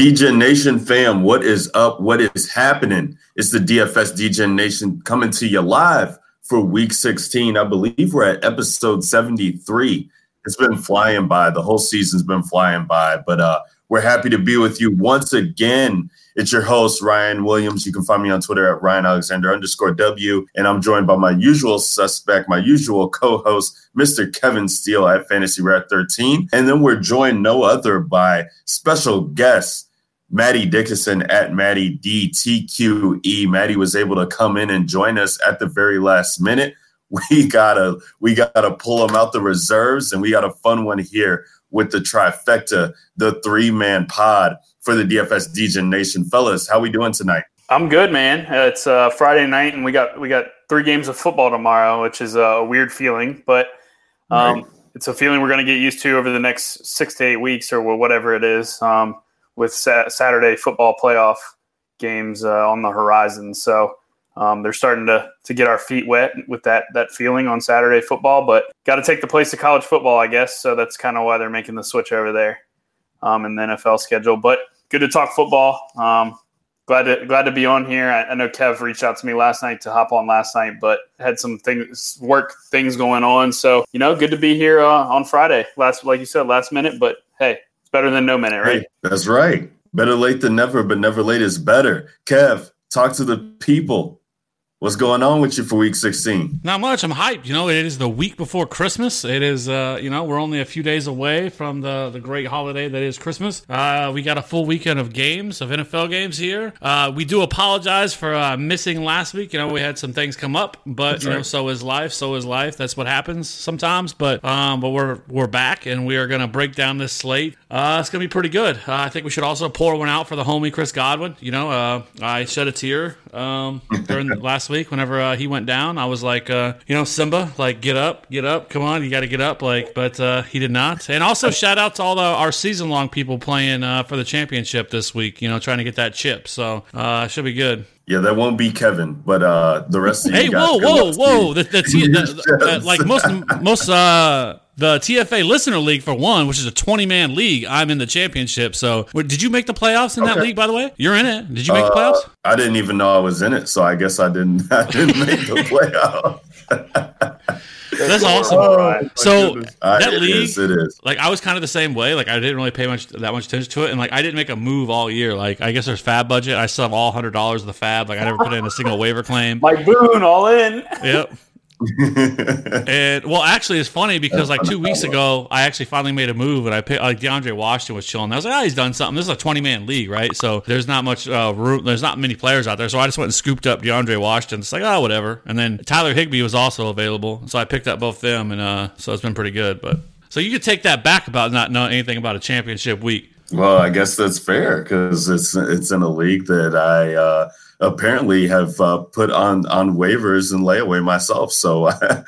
DJ Nation fam, what is up? What is happening? It's the DFS DJ Nation coming to you live for week 16. I believe we're at episode 73. It's been flying by. The whole season's been flying by, but uh, we're happy to be with you once again. It's your host, Ryan Williams. You can find me on Twitter at Ryan Alexander underscore W. And I'm joined by my usual suspect, my usual co host, Mr. Kevin Steele at Fantasy Rat 13. And then we're joined no other by special guest, Maddie Dickinson at Maddie DTQE. Maddie was able to come in and join us at the very last minute. We gotta we gotta pull him out the reserves, and we got a fun one here with the trifecta, the three man pod for the DFS DJ Nation. Fellas, how we doing tonight? I'm good, man. Uh, It's uh, Friday night, and we got we got three games of football tomorrow, which is a weird feeling, but um, Right. it's a feeling we're going to get used to over the next six to eight weeks, or whatever it is, um, with sa- Saturday football playoff games uh, on the horizon. So um, they're starting to to get our feet wet with that that feeling on Saturday football, but got to take the place of college football, I guess. So that's kind of why they're making the switch over there um, in the NFL schedule. But good to talk football. Um, glad to glad to be on here. I, I know Kev reached out to me last night to hop on last night, but had some things work things going on. So you know, good to be here uh, on Friday. Last, like you said, last minute. But hey, it's better than no minute, right? Hey, that's right. Better late than never, but never late is better. Kev, talk to the people. What's going on with you for week 16? Not much. I'm hyped. You know, it is the week before Christmas. It is, uh, you know, we're only a few days away from the, the great holiday that is Christmas. Uh, we got a full weekend of games, of NFL games here. Uh, we do apologize for uh, missing last week. You know, we had some things come up, but That's you know, so is life. So is life. That's what happens sometimes. But um, but we're we're back, and we are going to break down this slate. Uh, it's going to be pretty good. Uh, I think we should also pour one out for the homie Chris Godwin. You know, uh, I shed a tear um, during last week whenever uh, he went down. I was like, uh, you know, Simba, like get up, get up, come on, you got to get up. Like, but uh, he did not. And also shout out to all the our season long people playing uh, for the championship this week. You know, trying to get that chip. So uh, should be good. Yeah, that won't be Kevin, but uh, the rest of you Hey, guys. whoa, whoa, whoa! you. The, the, T, the, the- uh, like most most uh the TFA listener league for one, which is a twenty man league. I'm in the championship. So, wait, did you make the playoffs in that league? By the way, you're in it. Did you make the Uh, playoffs? I didn't even know I was in it, so I guess I didn't. I didn't make the playoff. That's awesome. All right. So Uh, that it league, is, it is. like I was kind of the same way. Like I didn't really pay much that much attention to it, and like I didn't make a move all year. Like I guess there's FAAB budget. I still have all hundred dollars of the FAAB. Like I never put in a single waiver claim. Mike Boone, all in. Yep. And well, actually, it's funny because like two weeks ago, I actually finally made a move, and I picked like DeAndre Washington was chilling. I was like, oh, he's done something. This is a twenty man league, right? So there's not much uh, room. There's not many players out there. So I just went and scooped up DeAndre Washington. It's like, oh, whatever. And then Tyler Higbee was also available, so I picked up both them, and uh, so it's been pretty good. But so you could take that back about not knowing anything about a championship week. Well, I guess that's fair because it's it's in a league that I uh, apparently have uh, put on on waivers and layaway myself. So I,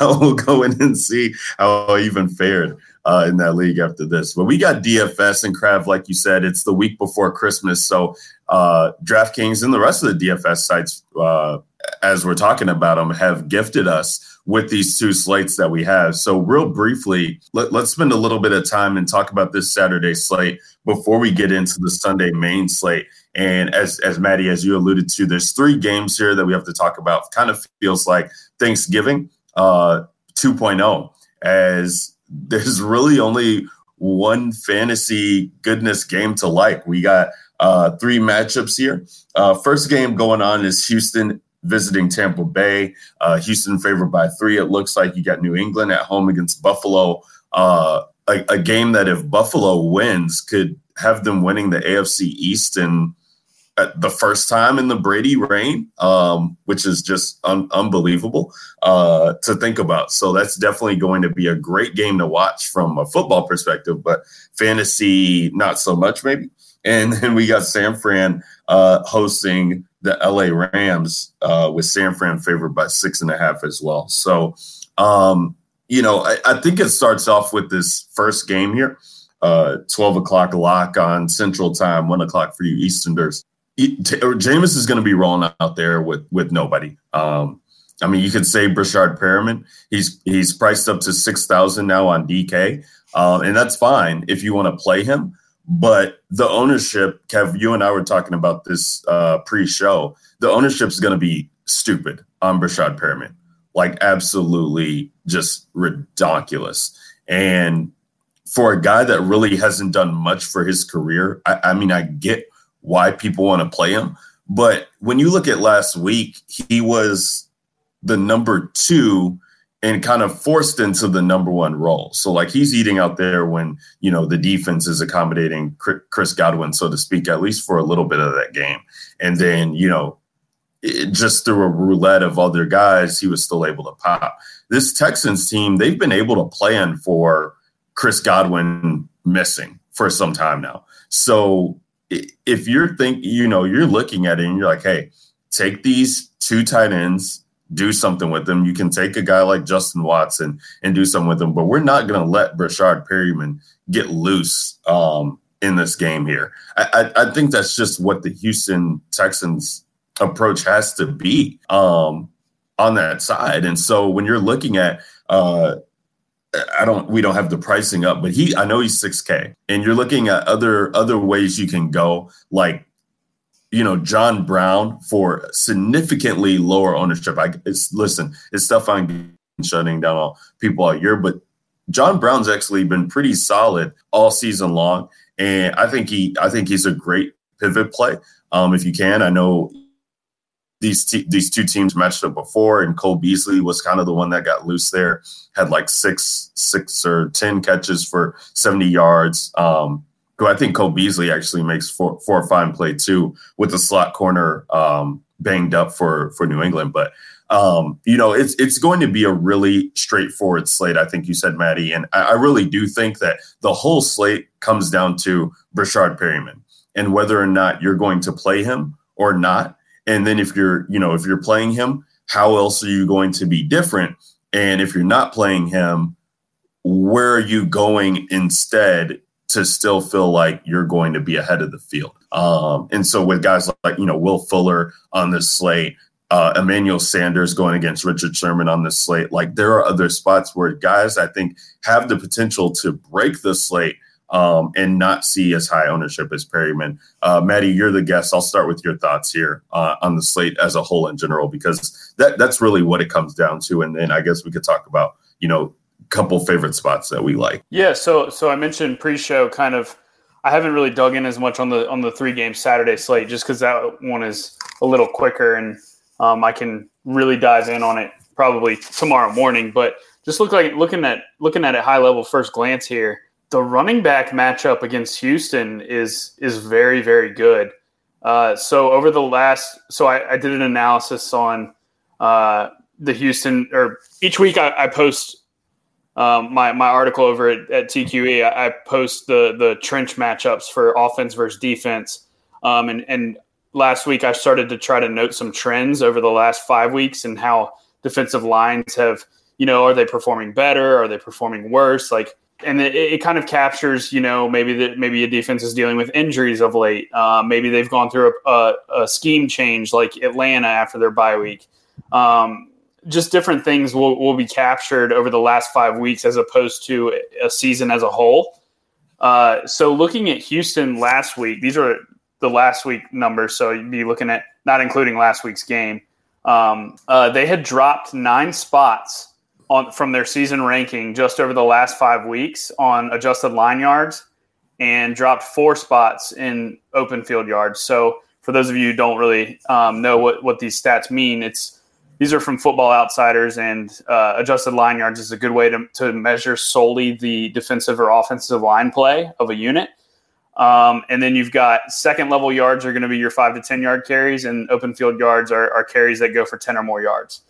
will go in and see how I even fared uh, in that league after this. But we got DFS and Crav, like you said, it's the week before Christmas, so uh, DraftKings and the rest of the DFS sites, uh, as we're talking about them, have gifted us with these two slates that we have. So, real briefly, let, us spend a little bit of time and talk about this Saturday slate before we get into the Sunday main slate. And as as Maddie, as you alluded to, there's three games here that we have to talk about. Kind of feels like Thanksgiving uh, 2.0, as there's really only one fantasy goodness game to like. We got uh, three matchups here. Uh, first game going on is Houston visiting Tampa Bay. Uh, Houston favored by three. It looks like you got New England at home against Buffalo. Uh, a, a, game that if Buffalo wins could have them winning the AFC East in the first time in the Brady reign, um, which is just un- unbelievable uh, to think about. So that's definitely going to be a great game to watch from a football perspective, but fantasy not so much maybe. And then we got San Fran uh, hosting the LA Rams uh, with San Fran favored by six and a half as well. So, um, you know, I, I, think it starts off with this first game here, uh, 12 o'clock lock on Central Time, one o'clock for you Easterners. Jameis is going to be rolling out there with with nobody. Um, I mean, you could say Breshad Perriman. He's he's priced up to six thousand now on DK, um, and that's fine if you want to play him. But the ownership, Kev, you and I were talking about this uh, pre-show. The ownership is going to be stupid on Breshad Perriman, like absolutely just ridiculous. And for a guy that really hasn't done much for his career, I, I mean, I get why people want to play him, but when you look at last week, he was the number two and kind of forced into the number one role. So like he's eating out there when, you know, the defense is accommodating Chris Godwin, so to speak, at least for a little bit of that game. And then, you know, it, just through a roulette of other guys, he was still able to pop. This Texans team, they've been able to plan for Chris Godwin missing for some time now. So if you're think, you know, you're looking at it and you're like, hey, take these two tight ends, do something with them. You can take a guy like Justin Watson and do something with them, but we're not going to let Breshad Perriman get loose um, in this game here. I, I, I, think that's just what the Houston Texans approach has to be um, on that side. And so when you're looking at, uh, I don't, we don't have the pricing up, but he, I know he's 6K, and you're looking at other other ways you can go, like you know, John Brown for significantly lower ownership. I it's listen, it's stuff I'm shutting down all people all year, but John Brown's actually been pretty solid all season long, and I think he I think he's a great pivot play. Um, if you can, I know these these two teams matched up before, and Cole Beasley was kind of the one that got loose there. Had like six six or ten catches for seventy yards. Um, I think Cole Beasley actually makes for a fine play too, with the slot corner um, banged up for for New England. But um, you know, it's it's going to be a really straightforward slate. I think you said, Maddie, and I, I really do think that the whole slate comes down to Breshad Perriman and whether or not you're going to play him or not. And then if you're, you know, if you're playing him, how else are you going to be different? And if you're not playing him, where are you going instead to still feel like you're going to be ahead of the field. Um, and so with guys like, you know, Will Fuller on this slate, uh, Emmanuel Sanders going against Richard Sherman on this slate, like there are other spots where guys I think have the potential to break the slate um, and not see as high ownership as Perriman. Uh, Maddie, you're the guest. I'll start with your thoughts here uh, on the slate as a whole in general, because that that's really what it comes down to. And then I guess we could talk about you know couple favorite spots that we like. Yeah, so so I mentioned pre-show kind of. I haven't really dug in as much on the on the three game Saturday slate just because that one is a little quicker and um, I can really dive in on it probably tomorrow morning. But just look like looking at looking at a high level first glance here, the running back matchup against Houston is is very very good. Uh, so over the last, so I, I did an analysis on uh, the Houston or each week I, I post um, my my article over at, at TQE. I, I, post the the trench matchups for offense versus defense, um, and and last week I started to try to note some trends over the last five weeks and how defensive lines have you know are they performing better, are they performing worse, like. And it, it kind of captures, you know, maybe that maybe a defense is dealing with injuries of late. Uh, maybe they've gone through a, a, a, scheme change, like Atlanta after their bye week. Um, just different things will, will be captured over the last five weeks as opposed to a season as a whole. Uh, so looking at Houston last week, these are the last week numbers. So you'd be looking at not including last week's game. Um, uh, they had dropped nine spots on from their season ranking just over the last five weeks on adjusted line yards, and dropped four spots in open field yards. So for those of you who don't really um, know what what these stats mean, it's these are from Football Outsiders, and uh, adjusted line yards is a good way to, to measure solely the defensive or offensive line play of a unit. Um, and then you've got second level yards are going to be your five to 10 yard carries, and open field yards are, are carries that go for 10 or more yards.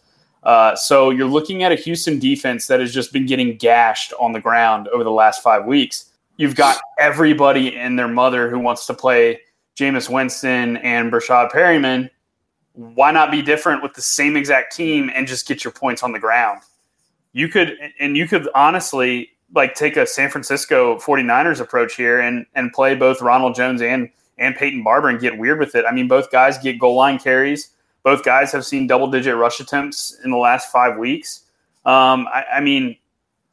Uh, so you're looking at a Houston defense that has just been getting gashed on the ground over the last five weeks. You've got everybody and their mother who wants to play Jameis Winston and Breshad Perriman. why not be different with the same exact team and just get your points on the ground? You could, and you could honestly like take a San Francisco 49ers approach here and, and play both Ronald Jones and, and Peyton Barber and get weird with it. I mean, both guys get goal line carries. Both guys have seen double digit rush attempts in the last five weeks. Um, I, I mean,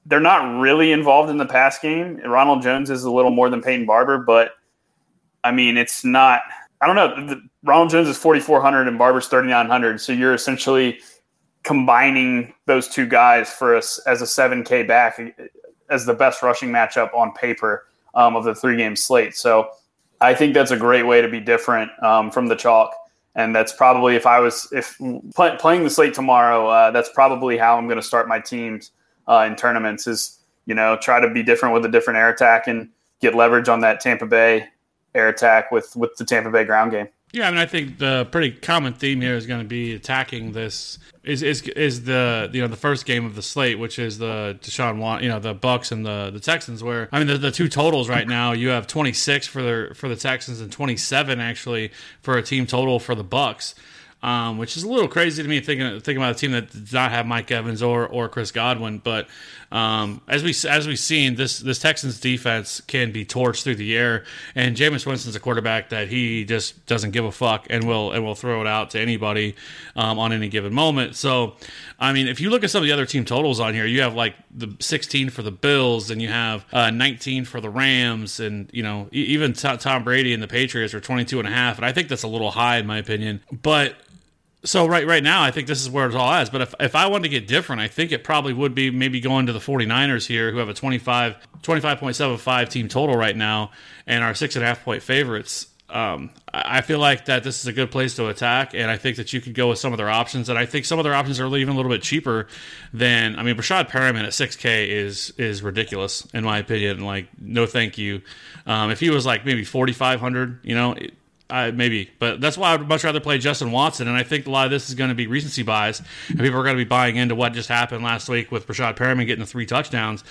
they're not really involved in the pass game. Ronald Jones is a little more than Peyton Barber, but I mean, it's not – I don't know. The, Ronald Jones is 4,400 and Barber's 3,900. So you're essentially combining those two guys for us as a 7K back as the best rushing matchup on paper um, of the three game slate. So I think that's a great way to be different um, from the chalk. And that's probably if I was if play, playing the slate tomorrow, uh, that's probably how I'm going to start my teams uh, in tournaments. Is you know try to be different with a different air attack and get leverage on that Tampa Bay air attack with with the Tampa Bay ground game. Yeah, I mean, I think the pretty common theme here is going to be attacking this is is is the you know the first game of the slate, which is the Deshaun Want, you know, the Bucs and the the Texans. Where I mean, the, the two totals right now, you have twenty six for the for the Texans and twenty seven actually for a team total for the Bucs um, which is a little crazy to me thinking thinking about a team that does not have Mike Evans or or Chris Godwin. But um, as we as we've seen, this this Texans defense can be torched through the air, and Jameis Winston's a quarterback that he just doesn't give a fuck and will and will throw it out to anybody um, on any given moment. So, I mean, if you look at some of the other team totals on here, you have like the 16 for the Bills, and you have uh, 19 for the Rams, and you know even Tom Brady and the Patriots are 22 and a half, and I think that's a little high in my opinion, but so right right now, I think this is where it's all at. But if, if I wanted to get different, I think it probably would be maybe going to the 49ers here, who have a 25, 25.75 team total right now and are six and a half point favorites. Um, I feel like that this is a good place to attack, and I think that you could go with some of their options. And I think some of their options are even a little bit cheaper than I mean, Breshad Perriman at 6K is is ridiculous in my opinion. Like, no, thank you. Um, if he was like maybe 4,500, you know. Uh, maybe, but that's why I would much rather play Justin Watson. And I think a lot of this is going to be recency bias, and people are going to be buying into what just happened last week with Breshad Perriman getting the three touchdowns.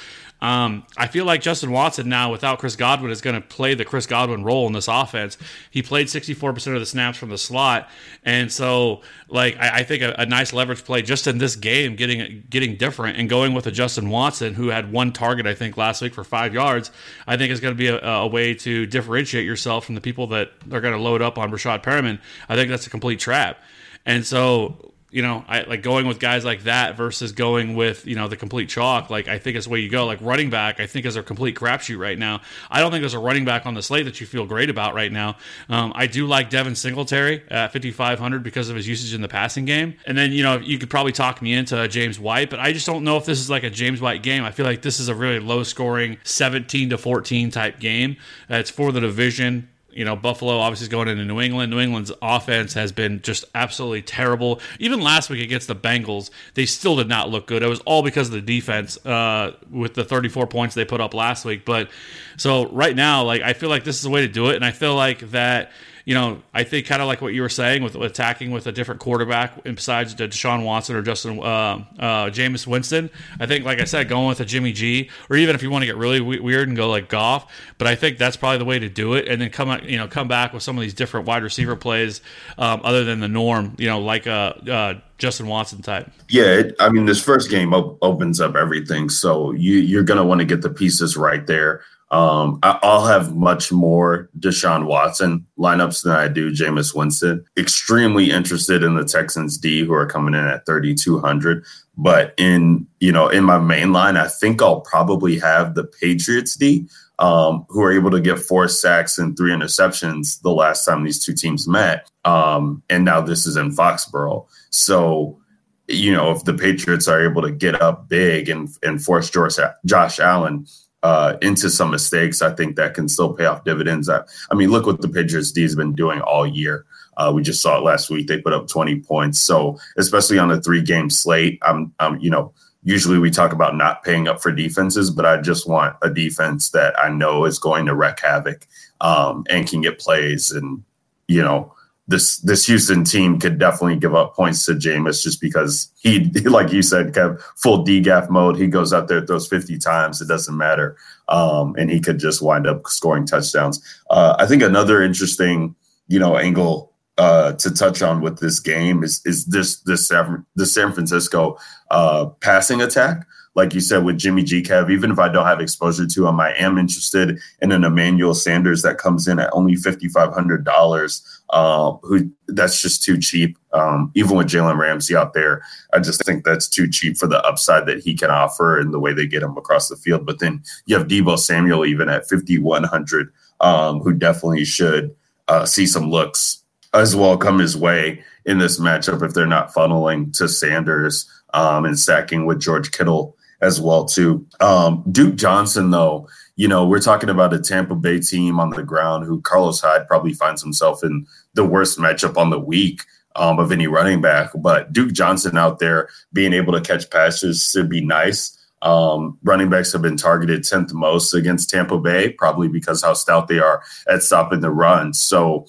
Um, I feel like Justin Watson now, without Chris Godwin, is going to play the Chris Godwin role in this offense. He played 64% of the snaps from the slot, and so like I, I think a, a, nice leverage play just in this game, getting getting different and going with a Justin Watson who had one target I think last week for five yards. I think is going to be a, a, way to differentiate yourself from the people that are going to load up on Breshad Perriman. I think that's a complete trap, and so you know, I like going with guys like that versus going with, you know, the complete chalk. Like, I think it's the way you go. Like, running back, I think is a complete crapshoot right now. I don't think there's a running back on the slate that you feel great about right now. Um, I do like Devin Singletary at 5,500 because of his usage in the passing game. And then, you know, you could probably talk me into James White, but I just don't know if this is like a James White game. I feel like this is a really low scoring 17 to 14 type game. Uh, it's for the division you know, Buffalo obviously is going into New England. New England's offense has been just absolutely terrible. Even last week against the Bengals, they still did not look good. It was all because of the defense uh, with the 34 points they put up last week. But so right now, like I feel like this is the way to do it, and I feel like that you know, I think kind of like what you were saying with, attacking with a different quarterback besides Deshaun Watson or Justin uh, uh, Winston. I think, like I said, going with a Jimmy G, or even if you want to get really weird and go like Goff. But I think that's probably the way to do it, and then come you know come back with some of these different wide receiver plays um, other than the norm. You know, like a. Uh, Justin Watson type. Yeah, it, I mean, this first game op- opens up everything, so you you're gonna want to get the pieces right there. Um, I, will have much more Deshaun Watson lineups than I do Jameis Winston. Extremely interested in the Texans D who are coming in at 3,200. But in, you know, in my main line, I think I'll probably have the Patriots D um, who are able to get four sacks and three interceptions the last time these two teams met. Um, and now this is in Foxborough. So, you know, if the Patriots are able to get up big and, and force Josh Allen – uh, into some mistakes, I think that can still pay off dividends. I, I mean, look what the Patriots D has been doing all year. Uh, we just saw it last week; they put up 20 points. So, especially on a three-game slate, I'm, I'm, you know, usually we talk about not paying up for defenses, but I just want a defense that I know is going to wreak havoc um, and can get plays and you know this this Houston team could definitely give up points to Jameis just because he, like you said, Kev, full DGAF mode. He goes out there, throws 50 times. It doesn't matter. Um, and he could just wind up scoring touchdowns. Uh, I think another interesting, you know, angle uh, to touch on with this game is is this this San, San Francisco uh, passing attack like you said with Jimmy G Kev, even if I don't have exposure to him, I am interested in an Emmanuel Sanders that comes in at only fifty five hundred dollars. Uh, who that's just too cheap. Um, even with Jalen Ramsey out there, I just think that's too cheap for the upside that he can offer and the way they get him across the field. But then you have Deebo Samuel even at fifty one hundred, um, who definitely should uh, see some looks as well come his way in this matchup if they're not funneling to Sanders um, and stacking with George Kittle as well too. Um, Duke Johnson, though, you know, we're talking about a Tampa Bay team on the ground who Carlos Hyde probably finds himself in the worst matchup on the week um, of any running back. But Duke Johnson out there being able to catch passes should be nice. Um, running backs have been targeted 10th most against Tampa Bay, probably because how stout they are at stopping the run. So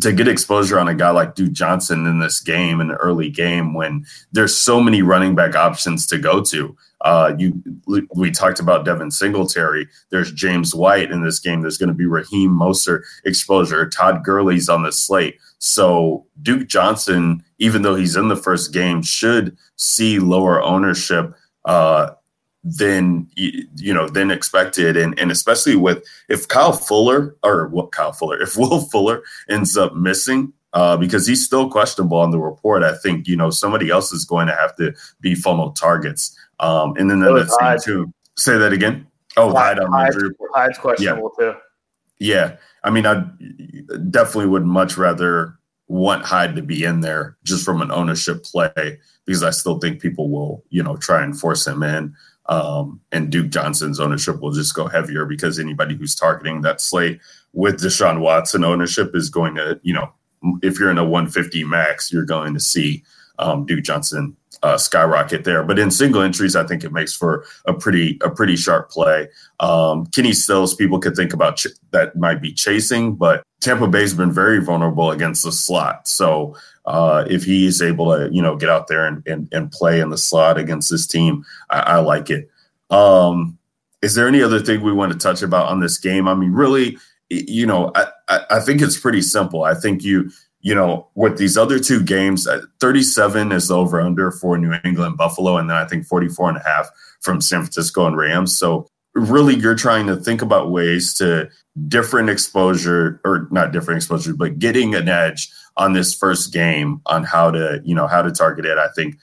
to get exposure on a guy like Duke Johnson in this game, in the early game, when there's so many running back options to go to. Uh, you we talked about Devin Singletary. There's James White in this game. There's going to be Raheem Mostert exposure. Todd Gurley's on the slate. So Duke Johnson, even though he's in the first game, should see lower ownership uh, than you know than expected, and and especially with if Kyle Fuller or what Kyle Fuller, if Will Fuller ends up missing. Uh, because he's still questionable on the report. I think you know somebody else is going to have to be funnel targets. Um, and then the thing too. Say that again. Oh, Hyde, Hyde on Hyde, the report. Hyde's questionable yeah. too. Yeah, I mean, I definitely would much rather want Hyde to be in there just from an ownership play because I still think people will, you know, try and force him in. Um, and Duke Johnson's ownership will just go heavier because anybody who's targeting that slate with Deshaun Watson ownership is going to, you know, if you're in a 150 max, you're going to see um, Duke Johnson uh, skyrocket there. But in single entries, I think it makes for a pretty a pretty sharp play. Um, Kenny Stills, people could think about ch- that might be chasing, but Tampa Bay's been very vulnerable against the slot. So uh, if he's able to, you know, get out there and, and, and play in the slot against this team, I, I like it. Um, is there any other thing we want to touch about on this game? I mean, really, you know, I, I, think it's pretty simple. I think you you know, with these other two games, uh, 37 is over under for New England Buffalo, and then I think 44 and a half from San Francisco and Rams. So really you're trying to think about ways to different exposure or not different exposure, but getting an edge on this first game on how to, you know, how to target it. I think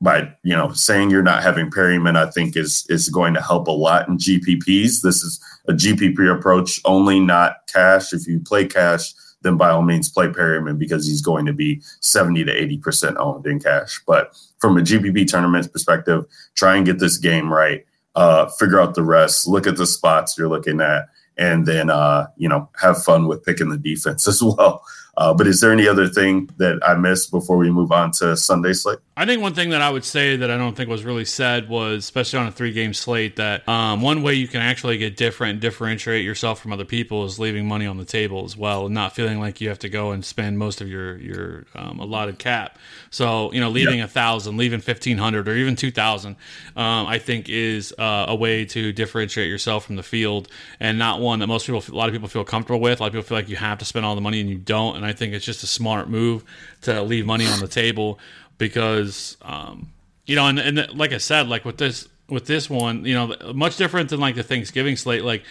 by you know saying you're not having Perriman, I think is is going to help a lot in GPPs. This is a GPP approach only, not cash. If you play cash, then by all means play Perriman because he's going to be 70 to 80 percent owned in cash. But from a GPP tournament perspective, try and get this game right. Uh, figure out the rest. Look at the spots you're looking at, and then uh, you know have fun with picking the defense as well. Uh, but is there any other thing that I missed before we move on to Sunday slate? I think one thing that I would say that I don't think was really said was, especially on a three game slate, that um, one way you can actually get different and differentiate yourself from other people is leaving money on the table as well, and not feeling like you have to go and spend most of your your um, allotted cap. So you know, leaving a thousand, leaving fifteen hundred, or even two thousand, um, I think is uh, a way to differentiate yourself from the field, and not one that most people, a lot of people feel comfortable with. A lot of people feel like you have to spend all the money and you don't, and I think it's just a smart move to leave money on the table because um, you know, and, and like I said, like with this with this one, you know, much different than like the Thanksgiving slate. Like,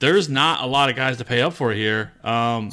there's not a lot of guys to pay up for here. Um,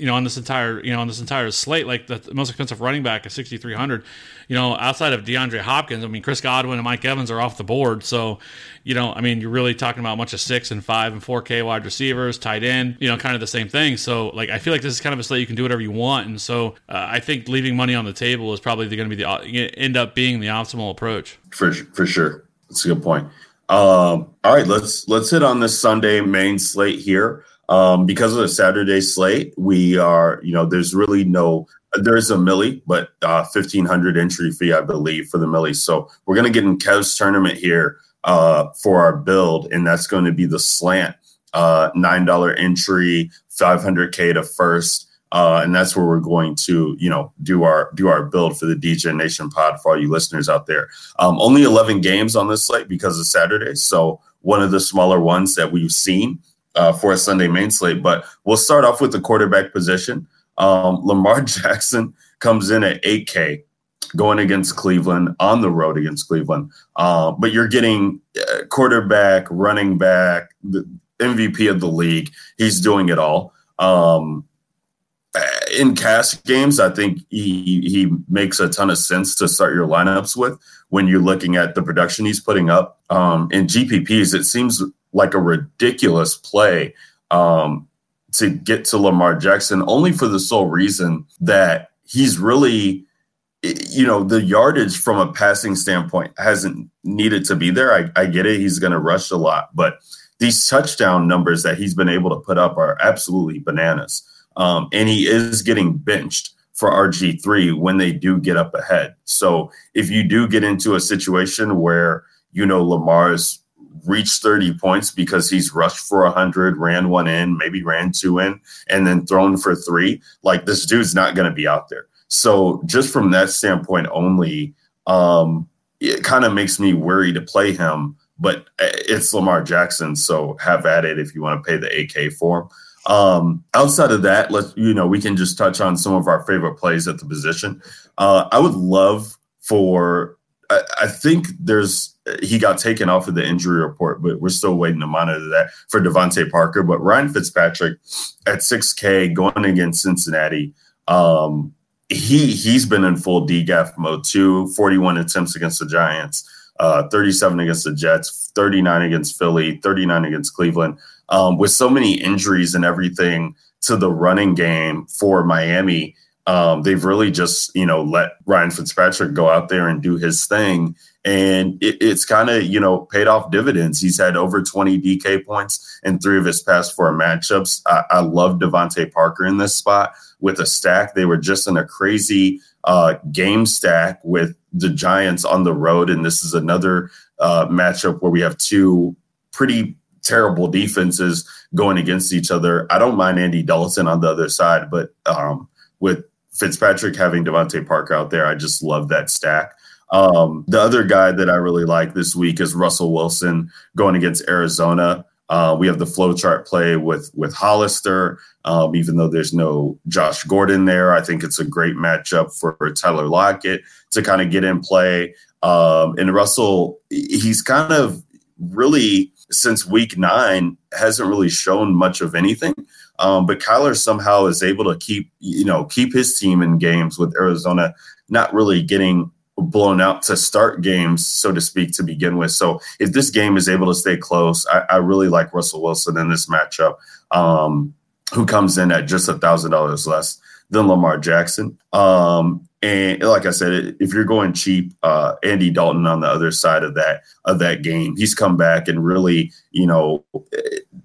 you know, on this entire you know on this entire slate, like the most expensive running back is 6,300. You know, outside of DeAndre Hopkins, I mean, Chris Godwin and Mike Evans are off the board. So, you know, I mean, you're really talking about a bunch of six and five and four K wide receivers, tight end. You know, kind of the same thing. So, like, I feel like this is kind of a slate you can do whatever you want. And so, uh, I think leaving money on the table is probably going to be the end up being the optimal approach. For for sure, that's a good point. Um, all right, let's let's hit on this Sunday main slate here. Um, because of the Saturday slate, we are, you know, there's really no, there's a millie, but uh, 1500 entry fee, I believe, for the millie. So we're going to get in Kev's tournament here uh, for our build, and that's going to be the slant, uh, $9 entry, 500K to first. Uh, and that's where we're going to, you know, do our do our build for the DJ Nation pod for all you listeners out there. Um, only 11 games on this slate because of Saturday, so one of the smaller ones that we've seen uh, for a Sunday main slate. But we'll start off with the quarterback position. Um, Lamar Jackson comes in at 8K going against Cleveland on the road against Cleveland. Uh, but you're getting uh, quarterback, running back, the MVP of the league. He's doing it all. Um, in cash games, I think he he makes a ton of sense to start your lineups with when you're looking at the production he's putting up. Um, in GPPs, it seems like a ridiculous play um, to get to Lamar Jackson, only for the sole reason that he's really, you know, the yardage from a passing standpoint hasn't needed to be there. I, I get it; he's going to rush a lot, but these touchdown numbers that he's been able to put up are absolutely bananas. Um, and he is getting benched for RG3 when they do get up ahead. So if you do get into a situation where, you know, Lamar's reached 30 points because he's rushed for 100, ran one in, maybe ran two in, and then thrown for three. Like this dude's not going to be out there. So just from that standpoint only, um, it kind of makes me worry to play him. But it's Lamar Jackson, so have at it if you want to pay the AK for him. Um, outside of that, let's you know we can just touch on some of our favorite plays at the position. Uh, I would love for I, I think there's he got taken off of the injury report, but we're still waiting to monitor that for DeVante Parker. But Ryan Fitzpatrick at 6K going against Cincinnati, um, he he's been in full DGAF mode too. 41 attempts against the Giants, uh, 37 against the Jets, 39 against Philly, 39 against Cleveland. Um, with so many injuries and everything to the running game for Miami, um, they've really just you know let Ryan Fitzpatrick go out there and do his thing, and it, it's kind of you know paid off dividends. He's had over 20 DK points in three of his past four matchups. I, I love DeVante Parker in this spot with a stack. They were just in a crazy uh, game stack with the Giants on the road, and this is another uh, matchup where we have two pretty terrible defenses going against each other. I don't mind Andy Dalton on the other side, but um, with Fitzpatrick having DeVante Parker out there, I just love that stack. Um, the other guy that I really like this week is Russell Wilson going against Arizona. Uh, we have the flow chart play with with Hollister. Um, even though there's no Josh Gordon there, I think it's a great matchup for Tyler Lockett to kind of get in play. Um, and Russell, he's kind of really since week nine hasn't really shown much of anything. Um, but Kyler somehow is able to keep, you know, keep his team in games with Arizona not really getting blown out to start games, so to speak, to begin with. So if this game is able to stay close, I, I really like Russell Wilson in this matchup, um, who comes in at just a thousand dollars less than Lamar Jackson. Um, and like I said, if you're going cheap, uh, Andy Dalton on the other side of that of that game, he's come back and really, you know,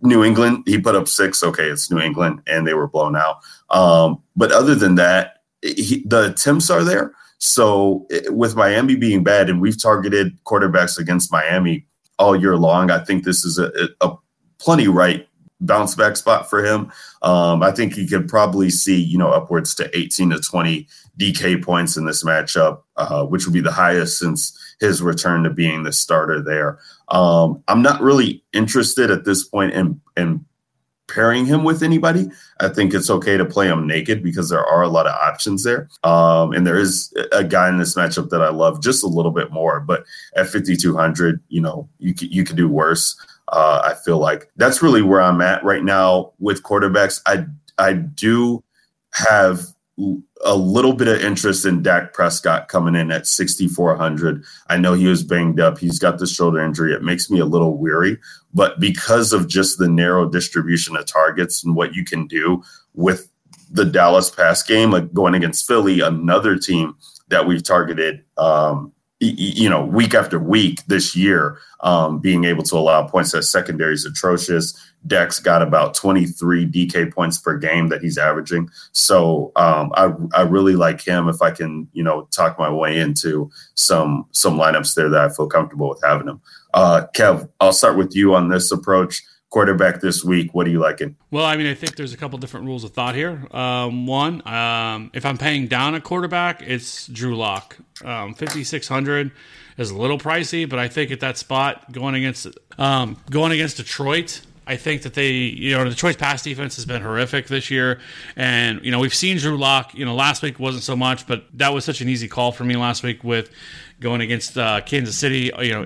New England. He put up six. Okay, it's New England, and they were blown out. Um, but other than that, he, the attempts are there. So with Miami being bad, and we've targeted quarterbacks against Miami all year long, I think this is a, a plenty right bounce back spot for him. Um, I think he could probably see, you know, upwards to 18 to 20 DK points in this matchup, uh, which would be the highest since his return to being the starter there. Um, I'm not really interested at this point in, in pairing him with anybody. I think it's okay to play him naked because there are a lot of options there. Um, and there is a guy in this matchup that I love just a little bit more, but at 5,200, you know, you could, you could do worse. Uh, I feel like that's really where I'm at right now with quarterbacks. I I do have a little bit of interest in Dak Prescott coming in at 6,400. I know he was banged up. He's got the shoulder injury. It makes me a little weary, but because of just the narrow distribution of targets and what you can do with the Dallas pass game, like going against Philly, another team that we've targeted um, you know, week after week this year, um, being able to allow points that secondary is atrocious. Dex got about 23 DK points per game that he's averaging. So um, I, I really like him if I can, you know, talk my way into some some lineups there that I feel comfortable with having him. Uh, Kev, I'll start with you on this approach quarterback this week. What are you liking? Well, I mean, I think there's a couple different rules of thought here. Um, one, um, if I'm paying down a quarterback, it's Drew Lock. Um, 5600 is a little pricey, but I think at that spot going against um, going against Detroit. I think that they, you know, Detroit's pass defense has been horrific this year, and you know we've seen Drew Lock. You know, last week wasn't so much, but that was such an easy call for me last week with going against uh, Kansas City. You know,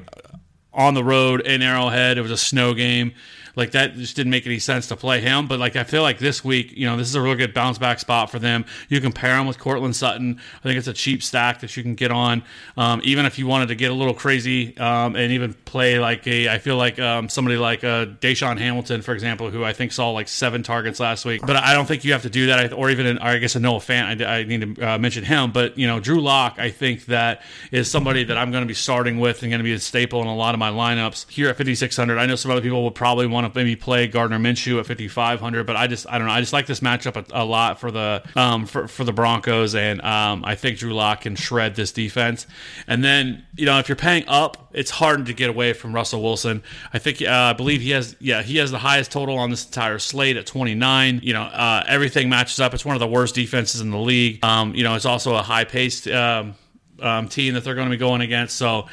on the road in Arrowhead, it was a snow game like that just didn't make any sense to play him. But like I feel like this week, you know, this is a really good bounce back spot for them. You can pair him with Courtland Sutton. I think it's a cheap stack that you can get on. Um, even if you wanted to get a little crazy um, and even play like a, I feel like um, somebody like uh, DaeSean Hamilton, for example, who I think saw like seven targets last week. But I don't think you have to do that, or even, or I guess a Noah Fant. I, I need to uh, mention him. But you know, Drew Lock, I think that is somebody that I'm going to be starting with and going to be a staple in a lot of my lineups here at 5600. I know some other people will probably want to maybe play Gardner Minshew at 5500, but I just I don't know. I just like this matchup a, a lot for the um, for, for the Broncos, and um, I think Drew Lock can shred this defense. And then you know if you're paying up, it's hard to get away from Russell Wilson. I think uh, I believe he has yeah he has the highest total on this entire slate at 29. You know uh, everything matches up. It's one of the worst defenses in the league. Um, you know it's also a high paced. Um, um, team that they're going to be going against. So,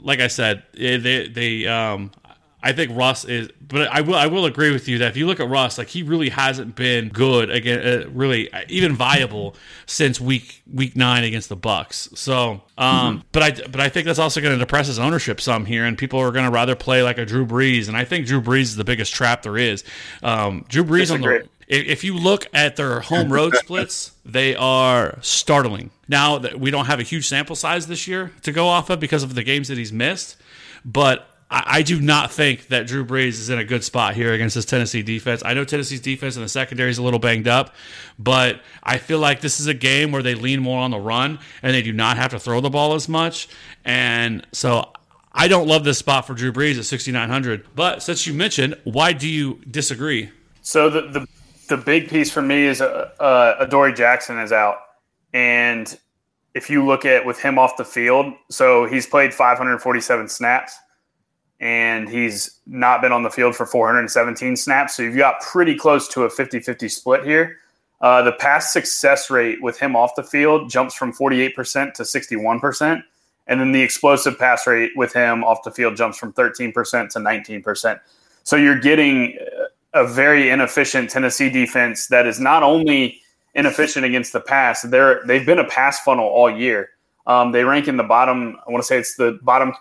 like I said, they they um, I think Russ is, but I will I will agree with you that if you look at Russ, like he really hasn't been good again, uh, really uh, even viable since week week nine against the Bucs. So, um, mm-hmm. but I but I think that's also going to depress his ownership some here, and people are going to rather play like a Drew Brees, and I think Drew Brees is the biggest trap there is. Um, Drew Brees on the if you look at their home road splits, they are startling. Now that we don't have a huge sample size this year to go off of because of the games that he's missed, but I, do not think that Drew Brees is in a good spot here against this Tennessee defense. I know Tennessee's defense and the secondary is a little banged up, but I feel like this is a game where they lean more on the run and they do not have to throw the ball as much. And so I don't love this spot for Drew Brees at 6,900. But since you mentioned, why do you disagree? So the the, the big piece for me is uh, uh, Jackson is out, and if you look at with him off the field, so he's played 547 snaps and he's not been on the field for 417 snaps. So you've got pretty close to a 50 50 split here. Uh, the pass success rate with him off the field jumps from 48% to 61%. And then the explosive pass rate with him off the field jumps from 13% to 19%. So you're getting a very inefficient Tennessee defense that is not only inefficient against the pass, they're, they've been a pass funnel all year. Um, they rank in the bottom, I want to say it's the bottom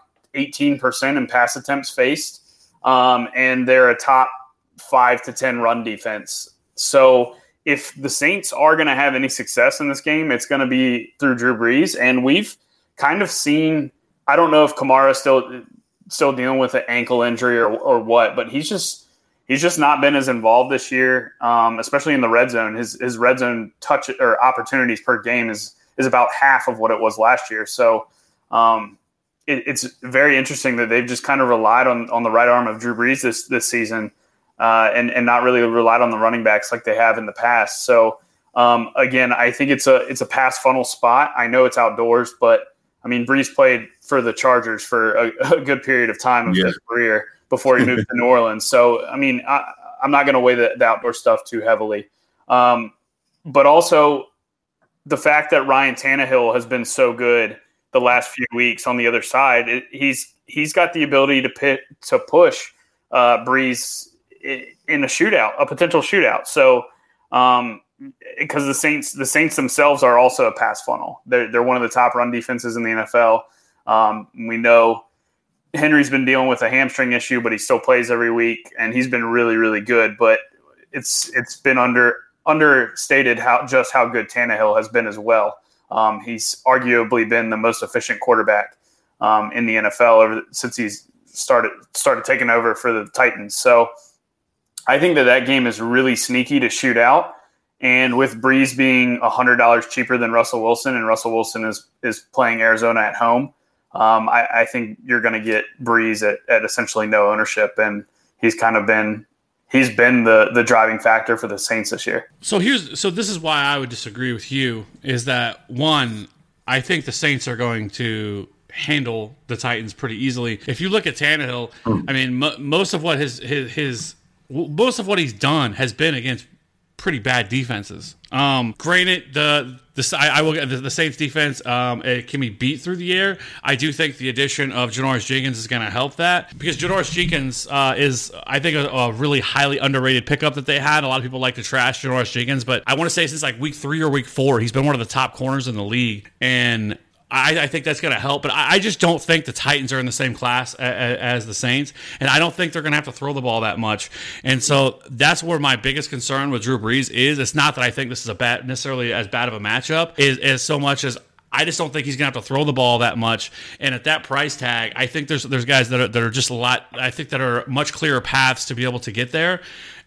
18% in pass attempts faced um, and they're a top five to ten run defense. So if the Saints are going to have any success in this game, it's going to be through Drew Brees, and we've kind of seen. I don't know if Kamara still still dealing with an ankle injury or, or what, but he's just he's just not been as involved this year, um, especially in the red zone. His his red zone touch or opportunities per game is is about half of what it was last year. So um, it, it's very interesting that they've just kind of relied on on the right arm of Drew Brees this this season, uh, and and not really relied on the running backs like they have in the past. So um, again, I think it's a it's a pass funnel spot. I know it's outdoors, but I mean Brees played for the Chargers for a, a good period of time of Yeah. his career before he moved to New Orleans. So I mean, I, I'm not going to weigh the, the outdoor stuff too heavily, um, but also the fact that Ryan Tannehill has been so good the last few weeks on the other side, it, he's he's got the ability to pit to push uh, Brees in a shootout, a potential shootout. So, um, because the Saints, the Saints themselves are also a pass funnel. They're they're one of the top run defenses in the NFL. Um, we know Henry's been dealing with a hamstring issue, but he still plays every week, and he's been really really good. But it's it's been under understated how just how good Tannehill has been as well. Um, he's arguably been the most efficient quarterback um, in the NFL ever, since he's started started taking over for the Titans. So I think that that game is really sneaky to shoot out. And with Brees being hundred dollars cheaper than Russell Wilson, and Russell Wilson is is playing Arizona at home, um, I, I think you're going to get Brees at, at essentially no ownership, and he's kind of been he's been the the driving factor for the Saints this year. So here's so this is why I would disagree with you is that one, I think the Saints are going to handle the Titans pretty easily. If you look at Tannehill, I mean, mo most of what his his his most of what he's done has been against pretty bad defenses. Um, granted, the the I, I will the, the Saints defense um, it can be beat through the air. I do think the addition of Janoris Jenkins is going to help that because Janoris Jenkins uh, is I think a, a really highly underrated pickup that they had. A lot of people like to trash Janoris Jenkins, but I want to say since like week three or week four, he's been one of the top corners in the league and. I, I think that's going to help, but I, I just don't think the Titans are in the same class a, a, as the Saints, and I don't think they're going to have to throw the ball that much. And so that's where my biggest concern with Drew Brees is. It's not that I think this is a bad necessarily as bad of a matchup, is, is so much as I just don't think he's going to have to throw the ball that much. And at that price tag, I think there's there's guys that are that are just a lot. I think that are much clearer paths to be able to get there,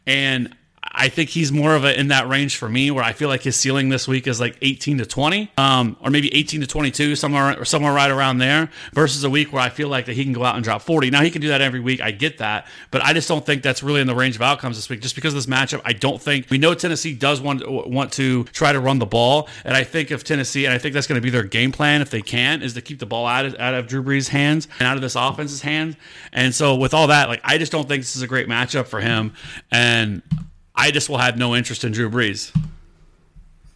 and. I think he's more of a in that range for me, where I feel like his ceiling this week is like 18 to 20, um, or maybe 18 to 22, somewhere somewhere right around there. Versus a week where I feel like that he can go out and drop 40. Now he can do that every week. I get that, but I just don't think that's really in the range of outcomes this week. Just because of this matchup, I don't think we know Tennessee does want want to try to run the ball, and I think if Tennessee, and I think that's going to be their game plan if they can, is to keep the ball out of, out of Drew Brees' hands and out of this offense's hands. And so with all that, like I just don't think this is a great matchup for him, and. I just will have no interest in Drew Brees.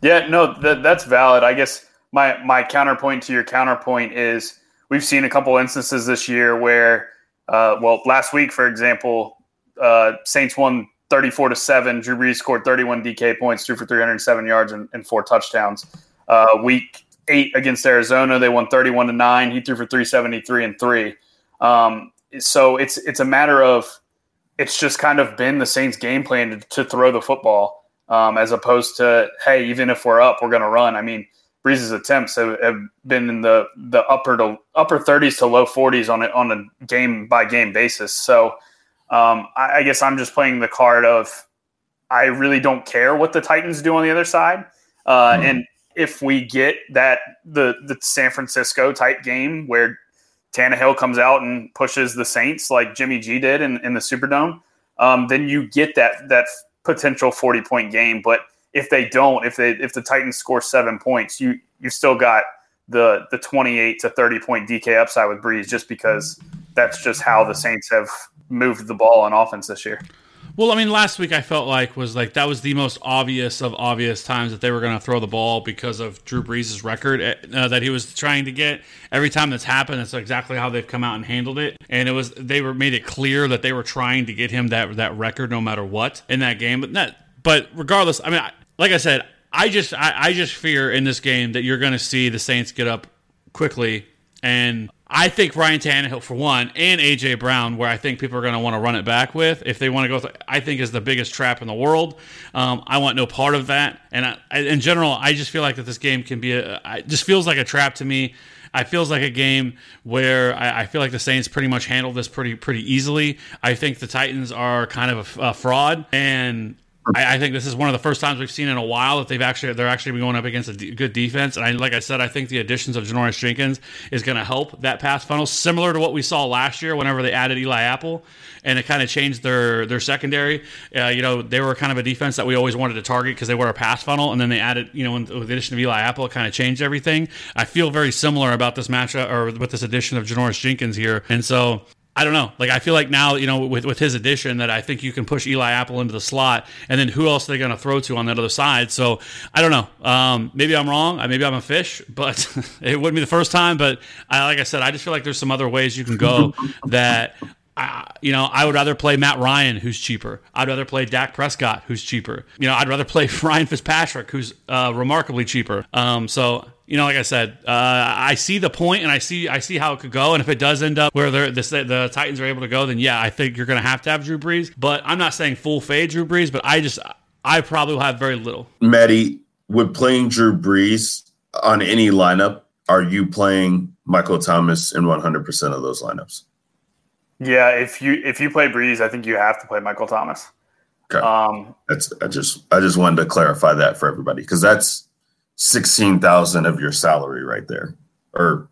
Yeah, no, that, that's valid. I guess my my counterpoint to your counterpoint is we've seen a couple instances this year where, uh, well, last week, for example, uh, Saints won 34 to 7. Drew Brees scored 31 DK points, threw for 307 yards and, and four touchdowns. Uh, week eight against Arizona, they won 31 to 9. He threw for 373 and three. Um, so it's it's a matter of it's just kind of been the Saints' game plan to, to throw the football um, as opposed to hey, even if we're up, we're going to run. I mean, Brees's attempts have, have been in the the upper to upper 30s to low 40s on a, on a game by game basis. So um, I, I guess I'm just playing the card of I really don't care what the Titans do on the other side, uh, and if we get that the the San Francisco type game where Tannehill comes out and pushes the Saints like Jimmy G did in, in the Superdome, um, then you get that that potential forty point game. But if they don't, if they if the Titans score seven points, you you still got the the twenty eight to thirty point DK upside with Brees, just because that's just how the Saints have moved the ball on offense this year. Well, I mean, last week I felt like was like that was the most obvious of obvious times that they were going to throw the ball because of Drew Brees' record uh, that he was trying to get. Every time that's happened, it's exactly how they've come out and handled it, and it was they were made it clear that they were trying to get him that that record no matter what in that game. But that, but regardless, I mean, I- like I said, I just I, I just fear in this game that you're going to see the Saints get up quickly and I think Ryan Tannehill for one, and AJ Brown, where I think people are going to want to run it back with if they want to go. I think is the biggest trap in the world. Um, I want no part of that. And I, I, in general, I just feel like that this game can be a. It just feels like a trap to me. I feels like a game where I, I, feel like the Saints pretty much handled this pretty pretty easily. I think the Titans are kind of a, a fraud, and I, I, think this is one of the first times we've seen in a while that they've actually they're actually going up against a d- good defense. And I, like I said, I think the additions of Janoris Jenkins is going to help that pass funnel, similar to what we saw last year whenever they added Eli Apple, and it kind of changed their their secondary. Uh, you know, they were kind of a defense that we always wanted to target because they were a pass funnel, and then they added, you know, with the addition of Eli Apple, it kind of changed everything. I feel very similar about this matchup or with this addition of Janoris Jenkins here, and so I don't know. Like I feel like now, you know, with with his addition, that I think you can push Eli Apple into the slot, and then who else are they going to throw to on that other side? So I don't know. Um, maybe I'm wrong. Maybe I'm a fish, but it wouldn't be the first time. But I, like I said, I just feel like there's some other ways you can go that. I, you know, I would rather play Matt Ryan, who's cheaper. I'd rather play Dak Prescott, who's cheaper. You know, I'd rather play Ryan Fitzpatrick, who's uh, remarkably cheaper. Um, so you know, like I said, uh, I see the point, and I see I see how it could go. And if it does end up where the, the Titans are able to go, then yeah, I think you're going to have to have Drew Brees. But I'm not saying full fade Drew Brees, but I just I probably will have very little. Maddie, with playing Drew Brees on any lineup, are you playing Michael Thomas in 100% of those lineups? Yeah, if you if you play Brees, I think you have to play Michael Thomas. Okay. Um, that's I just I just wanted to clarify that for everybody because that's sixteen thousand of your salary right there, or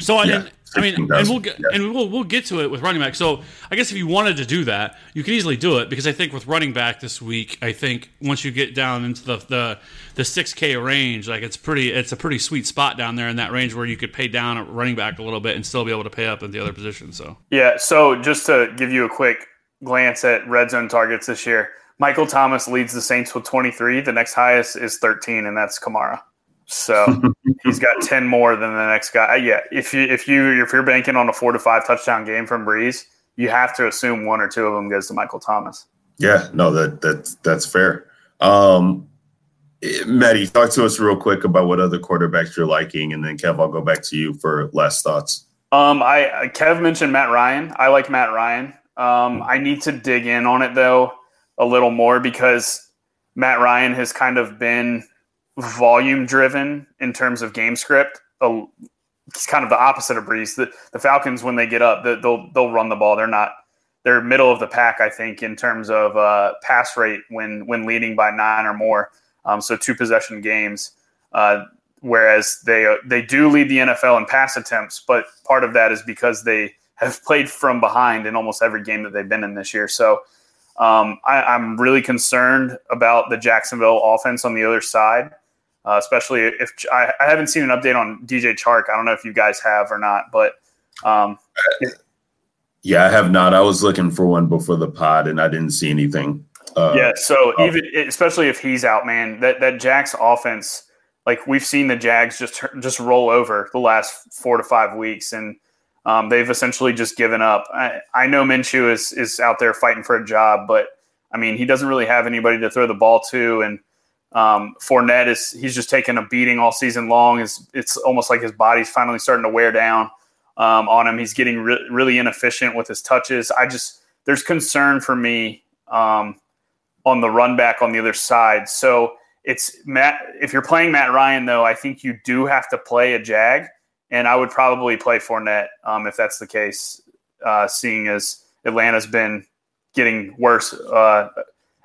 so I yeah, didn't. I mean, and we'll get yeah. and we'll we'll get to it with running back. So I guess if you wanted to do that, you could easily do it because I think with running back this week, I think once you get down into the the the six K range, like it's pretty, it's a pretty sweet spot down there in that range where you could pay down a running back a little bit and still be able to pay up in the other position. So yeah. So just to give you a quick glance at red zone targets this year, Michael Thomas leads the Saints with 23. The next highest is 13, and that's Kamara. So he's got 10 more than the next guy. Yeah, if you if you if you're banking on a four to five touchdown game from Brees, you have to assume one or two of them goes to Michael Thomas. Yeah, no, that that's that's fair. Um, Maddie, talk to us real quick about what other quarterbacks you're liking, and then Kev, I'll go back to you for last thoughts. Um, I Kev mentioned Matt Ryan. I like Matt Ryan. Um, I need to dig in on it though a little more because Matt Ryan has kind of been volume driven in terms of game script. He's kind of the opposite of Brees. The, the Falcons, when they get up, they'll they'll run the ball. They're not they're middle of the pack, I think, in terms of uh, pass rate when when leading by nine or more. Um, so two possession games. Uh, whereas they uh, they do lead the NFL in pass attempts, but part of that is because they have played from behind in almost every game that they've been in this year. So um, I, am really concerned about the Jacksonville offense on the other side, uh, especially if I, I, haven't seen an update on DJ Chark. I don't know if you guys have or not, but um, yeah, I have not. I was looking for one before the pod, and I didn't see anything. Uh, yeah, so oh. even especially if he's out, man, that that Jags offense, like we've seen the Jags just just roll over the last four to five weeks, and um, they've essentially just given up. I, I know Minshew is is out there fighting for a job, but I mean he doesn't really have anybody to throw the ball to, and um, Fournette is he's just taking a beating all season long. It's it's almost like his body's finally starting to wear down um, on him. He's getting re- really inefficient with his touches. I just there's concern for me um, on the run back on the other side. So it's Matt. If you're playing Matt Ryan, though, I think you do have to play a Jag and I would probably play Fournette um, if that's the case, uh, seeing as Atlanta's been getting worse. Uh,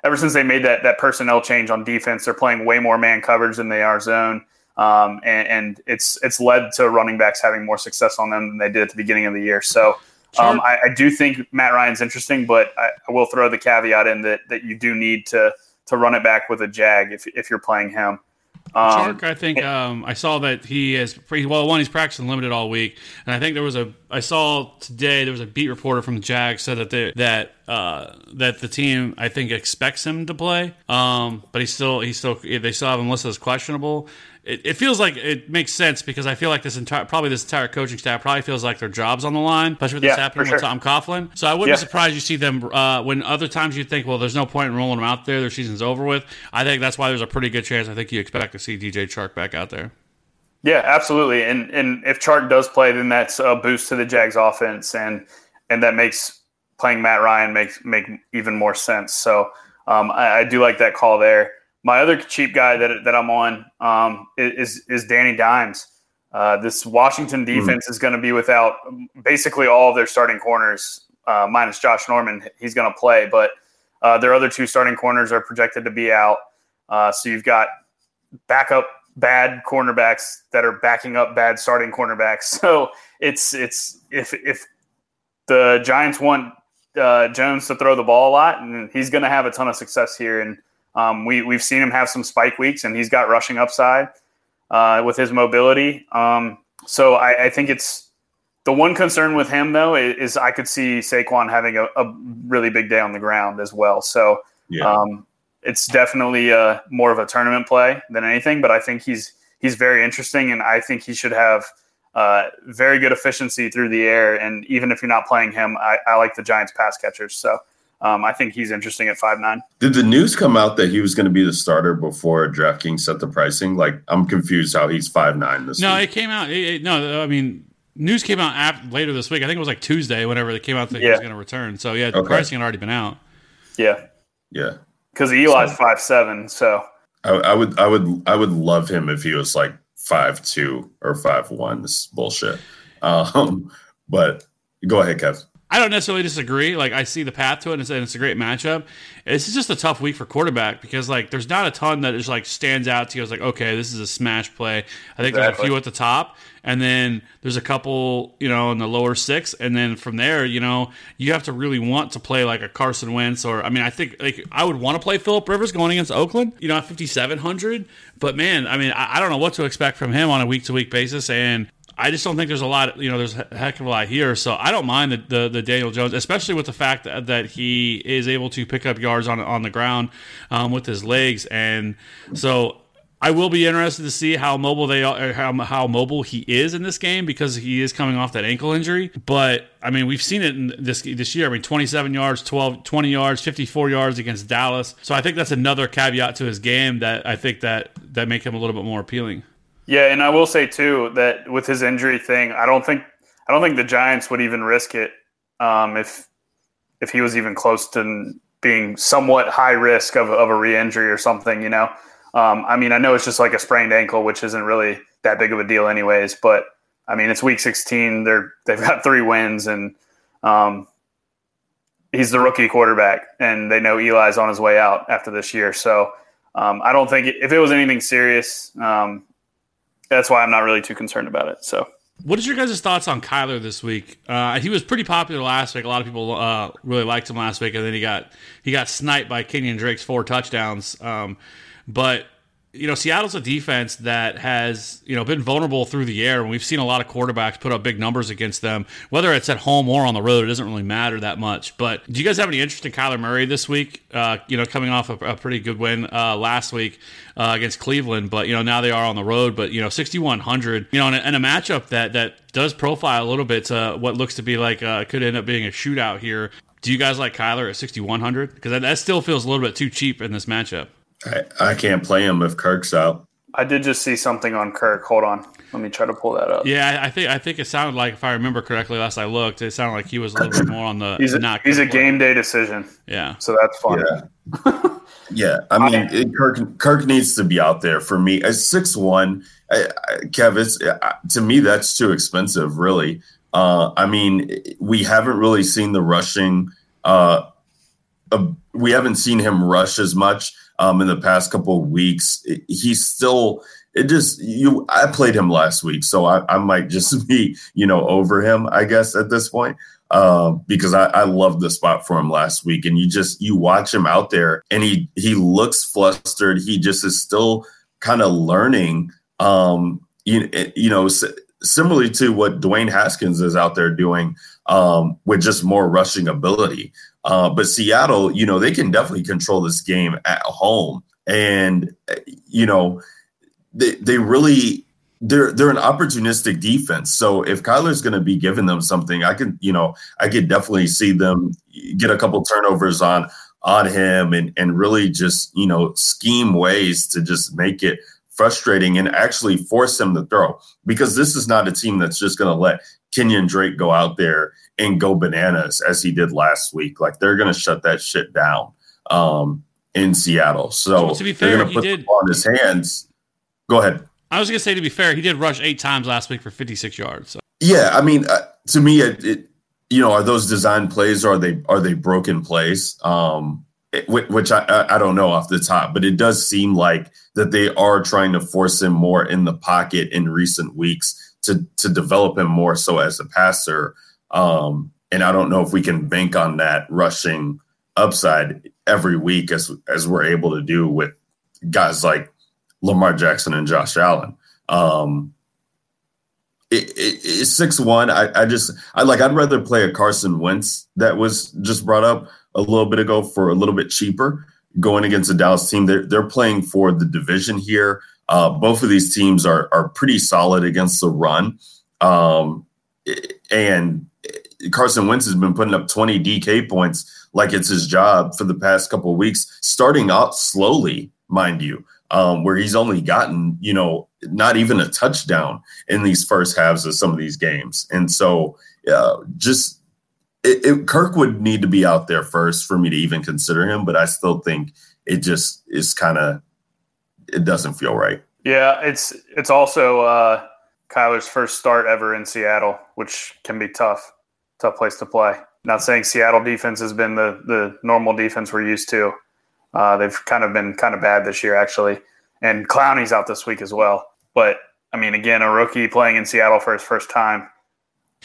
ever since they made that, that personnel change on defense, they're playing way more man coverage than they are zone. Um, and, and, it's it's led to running backs having more success on them than they did at the beginning of the year. So um, I, I, do think Matt Ryan's interesting, but I, I, will throw the caveat in that, that you do need to to run it back with a jag if, if you're playing him. Um, Chark, I think um, I saw that he has well. One, he's practicing limited all week, and I think there was a. I saw today there was a beat reporter from the Jags said that they, that uh, that the team I think expects him to play, um, but he's still he still they still have him listed as questionable it, it, feels like it makes sense because I feel like this entire probably this entire coaching staff probably feels like their jobs on the line, especially with yeah, this happening sure. with Tom Coughlin. So I wouldn't yeah. be surprised you see them uh, when other times you think, well, there's no point in rolling them out there. Their season's over with. I think that's why there's a pretty good chance. I think you expect to see DJ Chark back out there. Yeah, absolutely. And and if Chark does play, then that's a boost to the Jags offense, and and that makes playing Matt Ryan makes make even more sense. So um, I, I, do like that call there. My other cheap guy that that I'm on um, is is Danny Dimes. Uh, this Washington hmm. defense mm. is going to be without basically all of their starting corners, uh, minus Josh Norman. He's going to play, but uh, their other two starting corners are projected to be out. Uh, so you've got backup bad cornerbacks that are backing up bad starting cornerbacks. So it's it's if if the Giants want uh, Jones to throw the ball a lot, and he's going to have a ton of success here. And um, we we've seen him have some spike weeks, and he's got rushing upside uh, with his mobility. Um, so I, I, think it's the one concern with him though is, is I could see Saquon having a, a, really big day on the ground as well. So yeah. um, it's definitely a, uh, more of a tournament play than anything. But I think he's he's very interesting, and I think he should have uh, very good efficiency through the air. And even if you're not playing him, I, I like the Giants pass catchers. So um, I think he's interesting at five nine. Did the news come out that he was going to be the starter before DraftKings set the pricing? Like, I'm confused how he's five nine this. Week. No, week. it came out. It, it, no, I mean, news came out after, later this week. I think it was like Tuesday, whenever it came out that yeah. he was going to return. So yeah, the okay. pricing had already been out. Yeah. Yeah. Because Eli's so, five seven, so I, I would, I would, I would love him if he was like five two or five one. This bullshit. Um, but go ahead, Kev. I don't necessarily disagree. Like I see the path to it, and it's, a great matchup. It's just a tough week for quarterback because like there's not a ton that just like stands out to you It's like okay, this is a smash play. I think exactly. there's a few at the top, and then there's a couple you know in the lower six, and then from there you know you have to really want to play like a Carson Wentz or I mean I think like I would want to play Philip Rivers going against Oakland, you know at 5700. But man, I mean I, I don't know what to expect from him on a week to week basis, and I just don't think there's a lot. You know, there's a heck of a lot here. So I don't mind the, the, the Daniel Jones, especially with the fact that, that, he is able to pick up yards on on the ground um, with his legs, and so I will be interested to see how mobile they are, how, how mobile he is in this game because he is coming off that ankle injury. But I mean, we've seen it in this this year. I mean, 27 yards, 12, 20 yards, 54 yards against Dallas. So I think that's another caveat to his game that I think that that make him a little bit more appealing. Yeah, and I will say too that with his injury thing, I don't think I don't think the Giants would even risk it um, if if he was even close to being somewhat high risk of, of a re-injury or something. You know, um, I mean, I know it's just like a sprained ankle, which isn't really that big of a deal, anyways. But I mean, it's Week 16. They're they've got three wins, and um, he's the rookie quarterback, and they know Eli's on his way out after this year. So um, I don't think it, if it was anything serious, um, that's why I'm not really too concerned about it. So. What is your guys' thoughts on Kyler this week? Uh, he was pretty popular last week. A lot of people uh, really liked him last week, and then he got he got sniped by Kenyan Drake's four touchdowns. Um, but you know, Seattle's a defense that has, you know, been vulnerable through the air, and we've seen a lot of quarterbacks put up big numbers against them. Whether it's at home or on the road, it doesn't really matter that much. But do you guys have any interest in Kyler Murray this week? Uh, you know, coming off a, a pretty good win uh, last week uh, against Cleveland, but you know now they are on the road. But you know, sixty one hundred, you know, in a, a, matchup that that does profile a little bit to what looks to be like uh, could end up being a shootout here. Do you guys like Kyler at sixty one hundred? Because that, that still feels a little bit too cheap in this matchup. I, I can't play him if Kirk's out. I did just see something on Kirk. Hold on, let me try to pull that up. Yeah, I think I think it sounded like if I remember correctly, last I looked, it sounded like he was a little bit more on the. he's a, not he's a game day decision. Yeah, so that's fun. Yeah, yeah. I mean, I, it, Kirk Kirk needs to be out there for me. At six one, Kev, it's, to me that's too expensive. Really, uh, I mean, we haven't really seen the rushing. Uh, uh, we haven't seen him rush as much um, in the past couple of weeks. He's still it just you. I played him last week, so I, I might just be you know over him, I guess at this point. Uh, because I, I loved the spot for him last week, and you just you watch him out there, and he he looks flustered. He just is still kind of learning. Um, you, you know, similarly to what Dwayne Haskins is out there doing um, with just more rushing ability. Uh, but Seattle, you know, they can definitely control this game at home, and you know, they they really they're they're an opportunistic defense. So if Kyler's going to be giving them something, I can you know I could definitely see them get a couple turnovers on on him and and really just you know scheme ways to just make it frustrating and actually force him to throw because this is not a team that's just going to let Kenyan Drake go out there and go bananas as he did last week. Like they're going to shut that shit down um, in Seattle. So to be they're fair, he put did- in his hands. Go ahead. I was gonna say to be fair, he did rush eight times last week for 56 yards. So. Yeah, I mean, uh, to me, it, it you know, are those design plays or are they are they broken plays? Um, it- which I I don't know off the top, but it does seem like that they are trying to force him more in the pocket in recent weeks to to develop him more so as a passer. Um, and I don't know if we can bank on that rushing upside every week as as we're able to do with guys like Lamar Jackson and Josh Allen. Um, it, it, it's six one. I, I just I like I'd rather play a Carson Wentz that was just brought up a little bit ago for a little bit cheaper going against the Dallas team. They're they're playing for the division here. Uh, both of these teams are are pretty solid against the run, um, and Carson Wentz has been putting up 20 DK points like it's his job for the past couple weeks, starting out slowly, mind you, um, where he's only gotten, you know, not even a touchdown in these first halves of some of these games. And so uh, just it, it, Kirk would need to be out there first for me to even consider him, but I still think it just is kind of, it doesn't feel right. Yeah, it's it's also uh, Kyler's first start ever in Seattle, which can be tough, tough place to play. Not saying Seattle defense has been the the normal defense we're used to. Uh, they've kind of been kind of bad this year, actually. And Clowney's out this week as well. But I mean, again, a rookie playing in Seattle for his first time.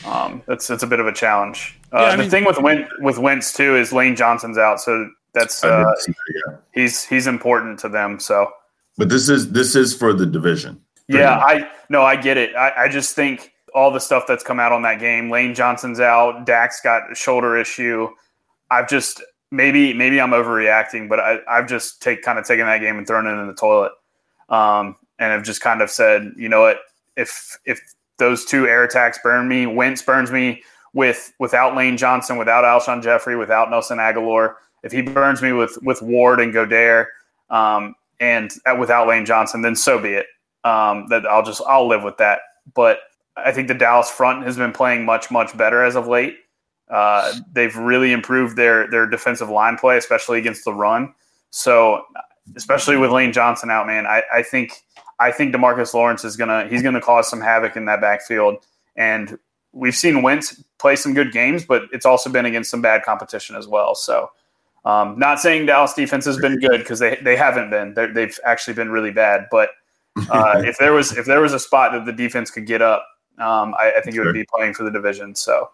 Um, it's it's a bit of a challenge. Uh, Yeah, the mean- thing with Win- with Wentz too is Lane Johnson's out, so that's uh, didn't see that yet. he's he's important to them. So But this is this is for the division. Yeah, I no, I get it. I, I just think all the stuff that's come out on that game. Lane Johnson's out. Dax got a shoulder issue. I've just maybe maybe I'm overreacting, but I, I've just take kind of taken that game and thrown it in the toilet, um, and have just kind of said, you know what, if if those two air attacks burn me, Wentz burns me with without Lane Johnson, without Alshon Jeffery, without Nelson Agholor, if he burns me with with Ward and Goedert, um, and uh, without Lane Johnson, then so be it um, that I'll just I'll live with that. But I think the Dallas front has been playing much much better as of late. Uh, they've really improved their their defensive line play, especially against the run. So, especially with Lane Johnson out, man, I, I think I think Demarcus Lawrence is gonna he's gonna cause some havoc in that backfield. And we've seen Wentz play some good games, but it's also been against some bad competition as well. So. Um, not saying Dallas defense has been good because they, they haven't been. They're, they've actually been really bad. But uh, if there was if there was a spot that the defense could get up, um, I, I think it would be playing for the division. So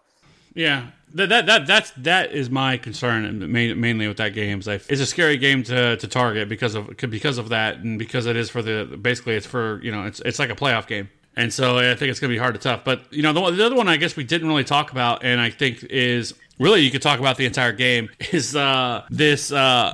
Yeah, that that that that's that is my concern main, mainly with that game. Is it's a scary game to, to target because of because of that and because it is for the basically it's for you know it's it's like a playoff game. And so I think it's going to be hard to tough. But you know the, the other one I guess we didn't really talk about, and I think is really you could talk about the entire game is uh, this. Uh,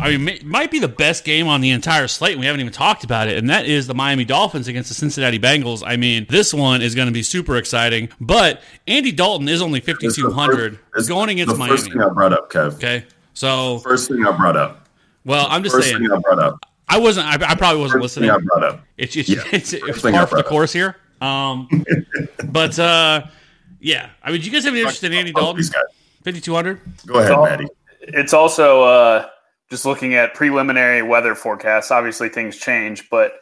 I mean, may, might be the best game on the entire slate. and We haven't even talked about it, and that is the Miami Dolphins against the Cincinnati Bengals. I mean, this one is going to be super exciting. But Andy Dalton is only fifty It's the two hundred first- it's going against the Miami. First thing I brought up, Kev. Okay, so First thing I brought up. well, I'm just First saying. thing I brought up. I wasn't. I, I probably wasn't First listening. I brought up. It's it's Yeah, it's, it's par for the course here. Um, but uh, yeah. I mean, do you guys have any interest in Andy Dalton? These guys. Fifty two hundred. Go ahead, all- Maddie. it's also uh, just looking at preliminary weather forecasts. Obviously, things change, but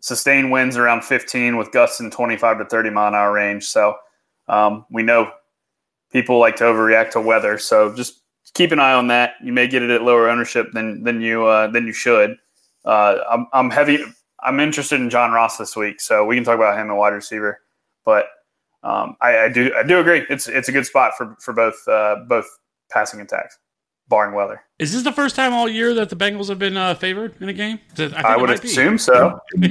sustained winds around 15 with gusts in 25 to 30 mile an hour range. So um, we know people like to overreact to weather. So just keep an eye on that. You may get it at lower ownership than than you uh, than you should. Uh, I'm, I'm heavy. I'm interested in John Ross this week, so we can talk about him at wide receiver. But um, I, I do I do agree. It's it's a good spot for for both uh, both passing attacks, barring weather. Is this the first time all year that the Bengals have been uh, favored in a game? I, think I, would might be. assume so.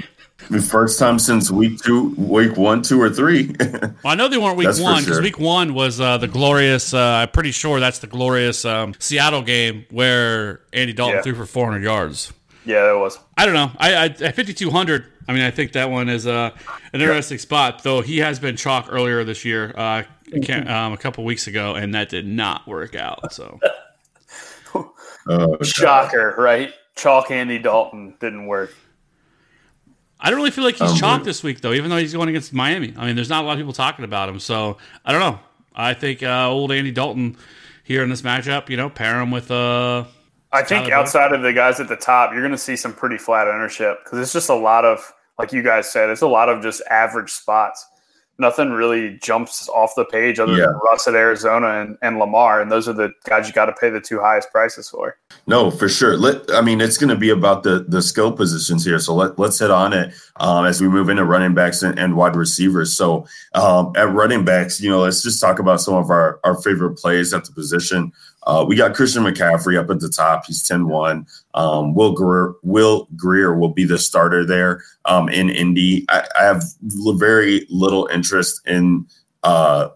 The first time since week two, week one, two, or three. Well, I know they weren't week That's one because sure. week one was uh, the glorious. Uh, I'm pretty sure that's the glorious um, Seattle game where Andy Dalton Yeah. threw for 400 yards. Yeah, that was. I don't know. I, I at 5200. I mean, I think that one is uh, an interesting spot. Though he has been chalk earlier this year, uh, can't- um, a couple weeks ago, and that did not work out. So Oh, Shocker, right? Chalk Andy Dalton didn't work. I don't really feel like he's Um, chalk this week, though, even though he's going against Miami. I mean, there's not a lot of people talking about him. So I don't know. I think uh, old Andy Dalton here in this matchup, you know, pair him with. Uh, I think outside of the guys at the top, you're going to see some pretty flat ownership because it's just a lot of, like you guys said, it's a lot of just average spots. Nothing really jumps off the page other Yeah. than Russ at Arizona and, and Lamar, and those are the guys you got to pay the two highest prices for. No, for sure. Let I mean, it's going to be about the the skill positions here. So let let's hit on it um, as we move into running backs and, and wide receivers. So um, at running backs, you know, let's just talk about some of our our favorite plays at the position. Uh, we got Christian McCaffrey up at the top. He's 10-1. Um, Will Grier, Will Grier will be the starter there um, in Indy. I, I have very little interest in uh,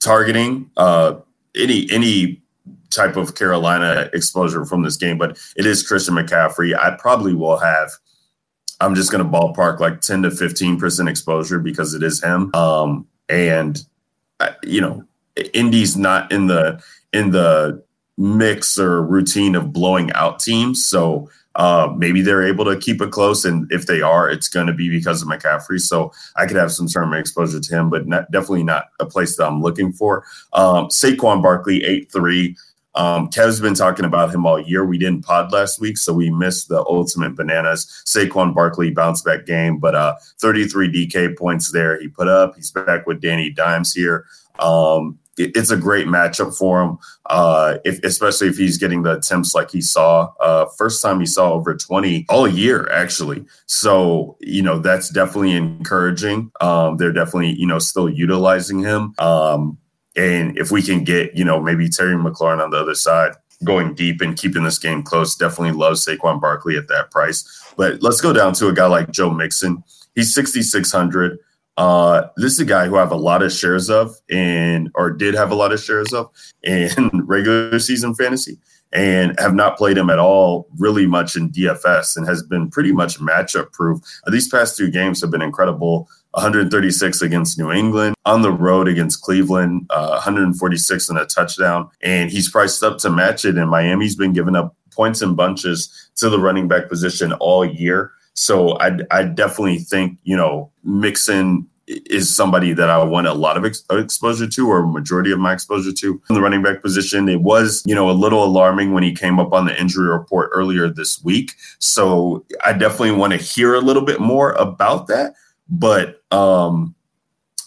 targeting uh, any any type of Carolina exposure from this game, but it is Christian McCaffrey. I probably will have. I'm just going to ballpark like 10 to 15 percent exposure because it is him. Um, and uh, you know, Indy's not in the in the mix or routine of blowing out teams, so uh, maybe they're able to keep it close. And if they are, it's going to be because of McCaffrey. So I could have some term exposure to him, but not, definitely not a place that I'm looking for. Um, Saquon Barkley, eight three. Um, Kev's been talking about him all year. We didn't pod last week, so we missed the ultimate bananas. Saquon Barkley bounce back game, but uh, 33 DK points there. He put up. He's back with Danny Dimes here. Um, it's a great matchup for him, uh, if, especially if he's getting the attempts like he saw. Uh, first time he saw over 20 all year, actually. So, you know, that's definitely encouraging. Um, they're definitely, you know, still utilizing him. Um, and if we can get, you know, maybe Terry McLaurin on the other side going deep and keeping this game close, definitely love Saquon Barkley at that price. But let's go down to a guy like Joe Mixon. He's 6,600. Uh, this is a guy who I have a lot of shares of and or did have a lot of shares of in regular season fantasy and have not played him at all really much in DFS and has been pretty much matchup proof. Uh, These past two games have been incredible. 136 against New England, on the road against Cleveland, uh, 146 and a touchdown. And he's priced up to match it. And Miami's been giving up points in bunches to the running back position all year. So I, I definitely think, you know, Mixon is somebody that I want a lot of ex- exposure to, or majority of my exposure to in the running back position. It was, you know, a little alarming when he came up on the injury report earlier this week. So I definitely want to hear a little bit more about that. But um,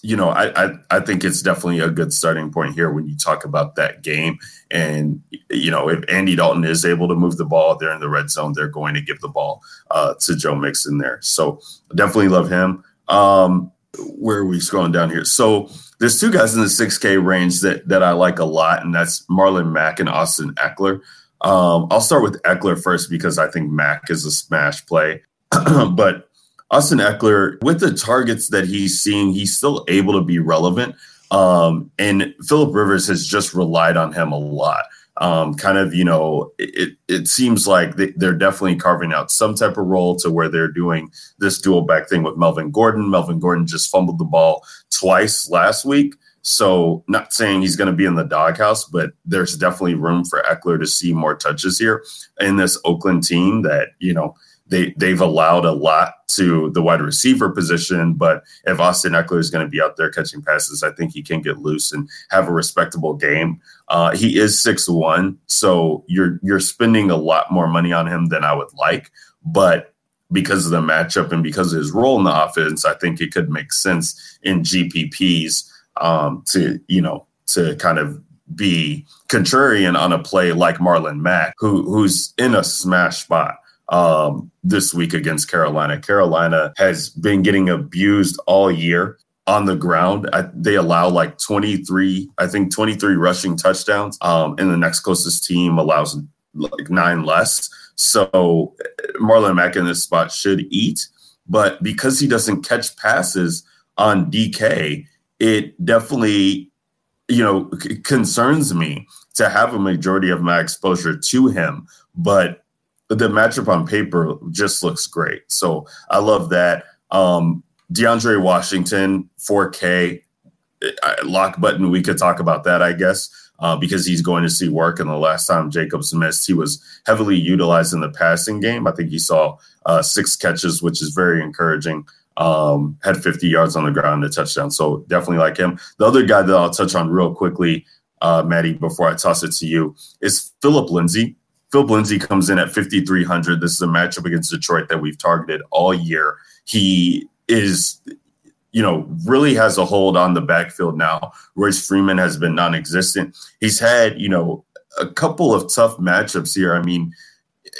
you know, I, I I think it's definitely a good starting point here when you talk about that game. And you know, if Andy Dalton is able to move the ball, they're in the red zone. They're going to give the ball uh, to Joe Mixon there. So definitely love him. Um, where are we scrolling down here? So there's two guys in the 6K range that that I like a lot, and that's Marlon Mack and Austin Ekeler. Um, I'll start with Ekeler first because I think Mack is a smash play, but Austin Ekeler, with the targets that he's seeing, he's still able to be relevant. Um, and Philip Rivers has just relied on him a lot. Um, kind of, you know, it, it seems like they, they're definitely carving out some type of role to where they're doing this dual back thing with Melvin Gordon. Melvin Gordon just fumbled the ball twice last week. So, not saying he's going to be in the doghouse, but there's definitely room for Ekeler to see more touches here in this Oakland team that, you know, they they've allowed a lot to the wide receiver position, but if Austin Ekeler is going to be out there catching passes, I think he can get loose and have a respectable game. Uh, he is six one, so you're you're spending a lot more money on him than I would like, but because of the matchup and because of his role in the offense, I think it could make sense in GPPs um, to you know to kind of be contrarian on a play like Marlon Mack, who who's in a smash spot um, this week against Carolina. Carolina has been getting abused all year on the ground. I, they allow like 23, I think 23 rushing touchdowns. Um, and the next closest team allows like nine less. So Marlon Mack in this spot should eat. But because he doesn't catch passes on DK, it definitely, you know, c- concerns me to have a majority of my exposure to him. But the matchup on paper just looks great. So I love that. Um, DeAndre Washington, 4K, uh, lock button. We could talk about that, I guess. uh, because he's going to see work. And the last time Jacobs missed, he was heavily utilized in the passing game. I think he saw uh, six catches, which is very encouraging. Um, had 50 yards on the ground, a touchdown. So definitely like him. The other guy that I'll touch on real quickly, uh, Maddie, before I toss it to you, is Phillip Lindsay. Phillip Lindsay comes in at 5,300. This is a matchup against Detroit that we've targeted all year. He is you know, really has a hold on the backfield now. Royce Freeman has been non existent. He's had, you know, a couple of tough matchups here. I mean,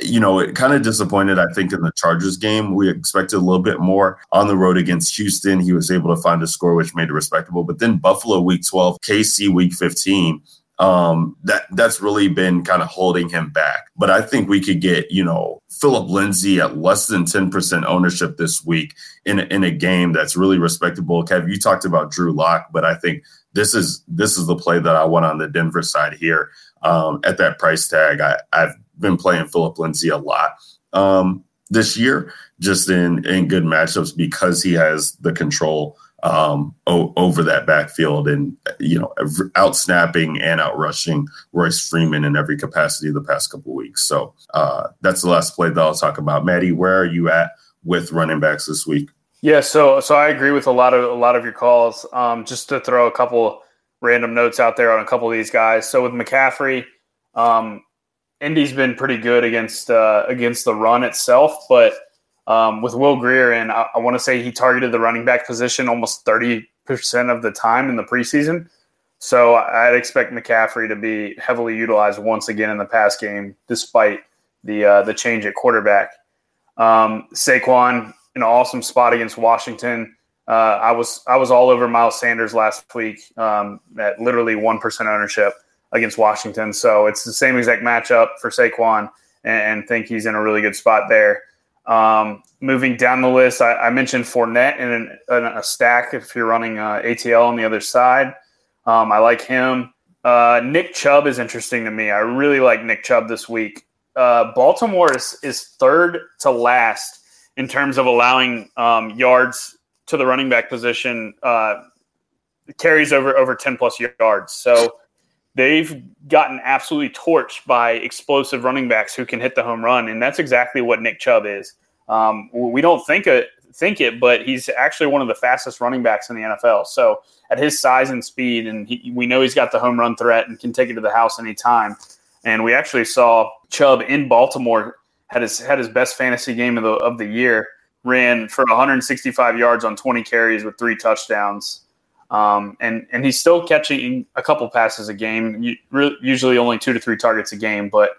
you know, it kind of disappointed, I think, in the Chargers game. We expected a little bit more on the road against Houston. He was able to find a score, which made it respectable. But then Buffalo week 12, KC week 15, um, that that's really been kind of holding him back. But I think we could get, you know, Phillip Lindsay at less than 10% ownership this week in a, in a game that's really respectable. Kev, you talked about Drew Lock, but I think this is this is the play that I want on the Denver side here. Um, at that price tag, I, I've been playing Philip Lindsay a lot um, this year, just in in good matchups because he has the control um, o- over that backfield and you know out snapping and out rushing Royce Freeman in every capacity the past couple weeks. So uh, that's the last play that I'll talk about. Maddie, where are you at with running backs this week? Yeah, so so I agree with a lot of a lot of your calls. Um, just to throw a couple random notes out there on a couple of these guys. So with McCaffrey, um, Indy's been pretty good against uh, against the run itself, but um, with Will Grier, and I, I want to say he targeted the running back position almost 30% of the time in the preseason. So I'd expect McCaffrey to be heavily utilized once again in the pass game, despite the uh, the change at quarterback. Um, Saquon, an awesome spot against Washington. Uh, I was I was all over Miles Sanders last week um, at literally one percent ownership against Washington. So it's the same exact matchup for Saquon, and, and think he's in a really good spot there. Um, moving down the list, I, I mentioned Fournette in, an, in, a stack if you're running uh, ATL on the other side. Um, I like him. Uh, Nick Chubb is interesting to me. I really like Nick Chubb this week. Uh, Baltimore is, is third to last in terms of allowing um, yards to the running back position, uh, carries over over 10 plus yards. So they've gotten absolutely torched by explosive running backs who can hit the home run, and that's exactly what Nick Chubb is. Um, we don't think it, think it, but he's actually one of the fastest running backs in the NFL. So at his size and speed, and he, we know he's got the home run threat and can take it to the house anytime. And we actually saw Chubb in Baltimore had his had his best fantasy game of the of the year. Ran for 165 yards on 20 carries with three touchdowns. Um, and and he's still catching a couple passes a game, usually only two to three targets a game. But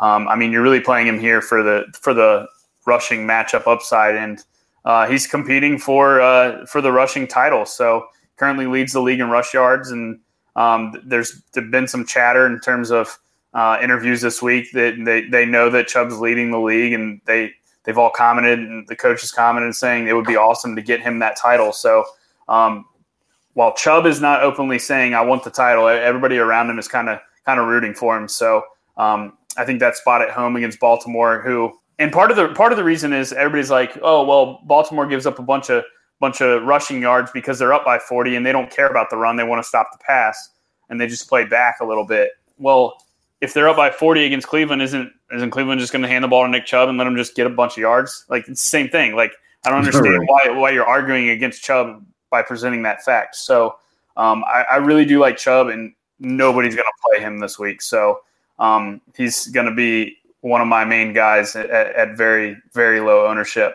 um, I mean, you're really playing him here for the for the rushing matchup upside, and uh, he's competing for uh, for the rushing title. So currently leads the league in rush yards, and um, there's been some chatter in terms of uh, interviews this week that they, they know that Chubb's leading the league, and they they've all commented, and the coaches commented saying it would be awesome to get him that title. So um, while Chubb is not openly saying I want the title, everybody around him is kind of kind of rooting for him. So um, I think that spot at home against Baltimore, who and part of the part of the reason is everybody's like, oh well, Baltimore gives up a bunch of bunch of rushing yards because they're up by 40 and they don't care about the run. They want to stop the pass and they just play back a little bit. Well, if they're up by 40 against Cleveland, isn't isn't Cleveland just going to hand the ball to Nick Chubb and let him just get a bunch of yards? Like it's the same thing. Like I don't understand why why you're arguing against Chubb by presenting that fact. So um, I, I, really do like Chubb, and nobody's going to play him this week. So um, he's going to be one of my main guys at, at very, very low ownership.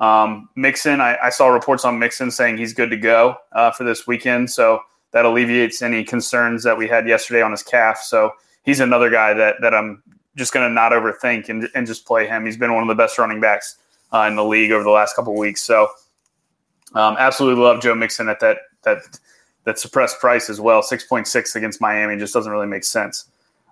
Um, Mixon, I, I, saw reports on Mixon saying he's good to go uh, for this weekend. So that alleviates any concerns that we had yesterday on his calf. So he's another guy that, that I'm just going to not overthink and, and just play him. He's been one of the best running backs uh, in the league over the last couple weeks. So um, absolutely love Joe Mixon at that that that suppressed price as well. Six point six against Miami just doesn't really make sense.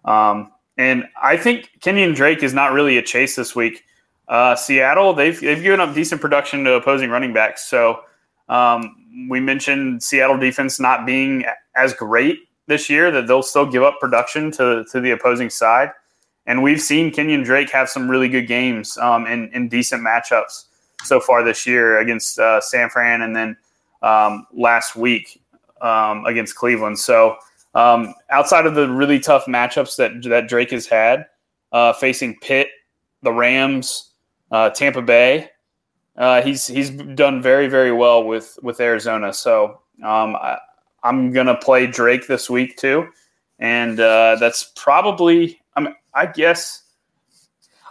Um, and I think Kenyan Drake is not really a chase this week. Uh, Seattle they've they've given up decent production to opposing running backs. So um, we mentioned Seattle defense not being as great this year that they'll still give up production to to the opposing side. And we've seen Kenyan Drake have some really good games um, in, in decent matchups so far this year against uh, San Fran and then um, last week um, against Cleveland. So Um, outside of the really tough matchups that that Drake has had, uh, facing Pitt, the Rams, uh, Tampa Bay, uh, he's he's done very very well with with Arizona. So um, I, am gonna play Drake this week too, and uh, that's probably I I guess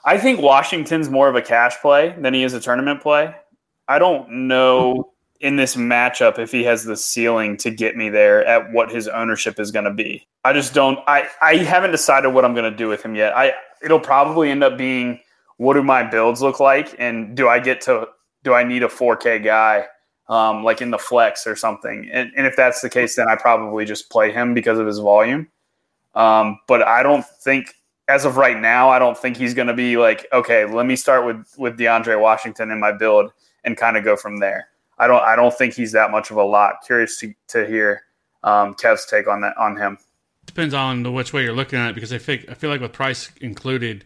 I think Washington's more of a cash play than he is a tournament play. I don't know in this matchup if he has the ceiling to get me there at what his ownership is going to be. I just don't I I haven't decided what I'm going to do with him yet. I it'll probably end up being what do my builds look like and do I get to do I need a 4K guy um, like in the flex or something? And, and if that's the case then I probably just play him because of his volume. Um, but I don't think as of right now, I don't think he's going to be like, okay, let me start with with DeAndre Washington in my build and kind of go from there. I don't I don't think he's that much of a lot. Curious to, to hear um, Kev's take on that on him. Depends on the which way you're looking at it because I think I feel like with price included,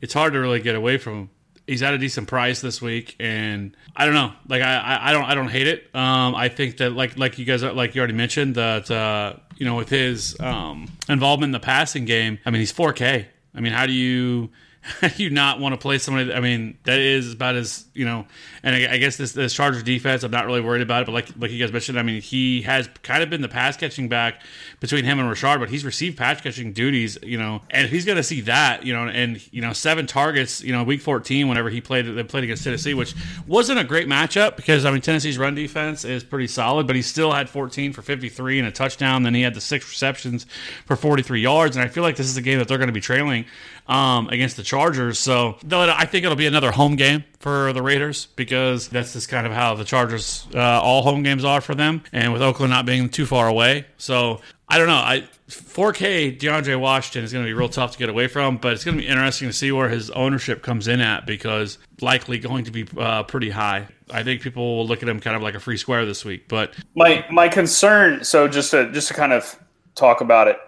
it's hard to really get away from him. He's at a decent price this week, and I don't know. Like I, I don't I don't hate it. Um, I think that like like you guys like you already mentioned that uh, you know with his um, involvement in the passing game. I mean he's 4K. I mean how do you you not want to play somebody? I mean, that is about as you know. And I, I guess this, this Chargers defense, I'm not really worried about it. But like like you guys mentioned, I mean, he has kind of been the pass catching back between him and Rashard, but he's received pass catching duties, you know. And if he's going to see that, you know, and you know, seven targets, you know, week 14, whenever he played, they played against Tennessee, which wasn't a great matchup because I mean, Tennessee's run defense is pretty solid, but he still had 14 for 53 and a touchdown. Then he had the six receptions for 43 yards, and I feel like this is a game that they're going to be trailing um, against the Chargers. So I think it'll be another home game for the Raiders because that's just kind of how the Chargers uh, all home games are for them, and with Oakland not being too far away. So I don't know. I 4K DeAndre Washington is going to be real tough to get away from, but it's going to be interesting to see where his ownership comes in at because likely going to be uh, pretty high. I think people will look at him kind of like a free square this week. But my my concern, so just to just to kind of talk about it,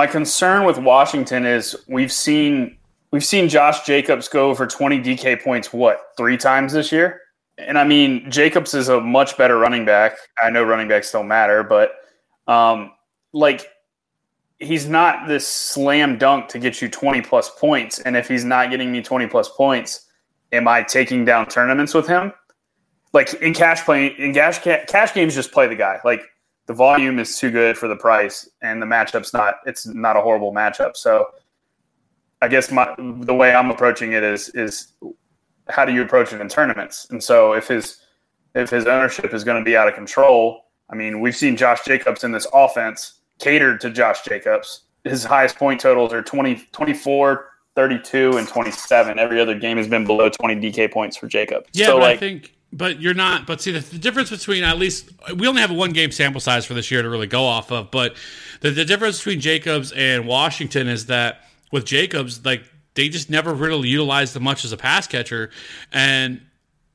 my concern with Washington is we've seen we've seen Josh Jacobs go for 20 DK points what three times this year, and I mean Jacobs is a much better running back. I know running backs don't matter, but um, like he's not this slam dunk to get you 20 plus points. And if he's not getting me 20 plus points, am I taking down tournaments with him? Like in cash play in cash cash games, just play the guy. Like the volume is too good for the price, and the matchup's not. It's not a horrible matchup. So, I guess my the way I'm approaching it is is how do you approach it in tournaments? And so, if his if his ownership is going to be out of control, I mean, we've seen Josh Jacobs in this offense catered to Josh Jacobs. His highest point totals are 20, 24, 32, and 27. Every other game has been below 20 DK points for Jacobs. Yeah, so, but like, I think but you're not. But see, the, the, difference between at least we only have a one game sample size for this year to really go off of. But the, the difference between Jacobs and Washington is that with Jacobs, like they just never really utilized them much as a pass catcher, and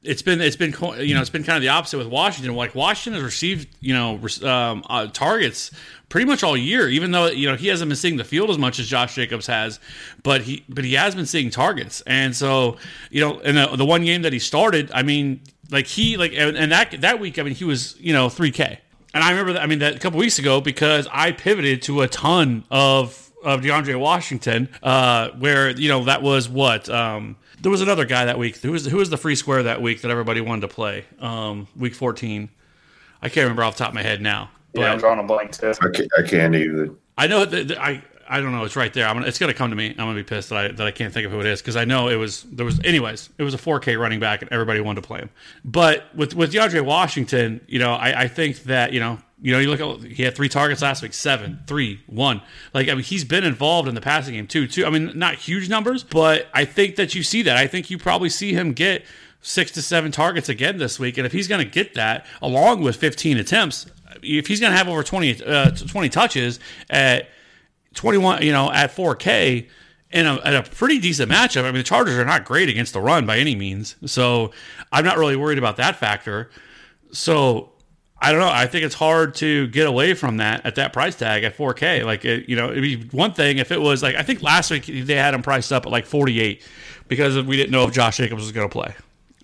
it's been it's been you know it's been kind of the opposite with Washington. Like Washington has received you know um, uh, targets pretty much all year, even though you know he hasn't been seeing the field as much as Josh Jacobs has, but he but he has been seeing targets, and so you know in the, the one game that he started, I mean like he like and that that week, I mean he was you know three K, and I remember that I mean that a couple weeks ago because I pivoted to a ton of of DeAndre Washington, uh, where you know that was what um, there was another guy that week. Who was who was the free square that week that everybody wanted to play? Um, week fourteen. I can't remember off the top of my head now. yeah, I'm drawing a blank too. I can't, I can't either. I know that, that I I don't know. It's right there. I'm gonna, it's gonna come to me. I'm gonna be pissed that I that I can't think of who it is because I know it was there was anyways. It was a 4K running back and everybody wanted to play him. But with with DeAndre Washington, you know, I, I think that you know you know, you look at he had three targets last week, seven, three, one. Like I mean, he's been involved in the passing game too. Too. I mean, not huge numbers, but I think that you see that. I think you probably see him get six to seven targets again this week, and if he's going to get that along with 15 attempts, if he's going to have over 20 uh, 20 touches at 21, you know, at 4K. In a, a pretty decent matchup. I mean, the Chargers are not great against the run by any means. So I'm not really worried about that factor. So I don't know. I think it's hard to get away from that at that price tag at 4K. Like, it, you know, it'd be one thing if it was like, I think last week they had him priced up at like 48 because we didn't know if Josh Jacobs was going to play.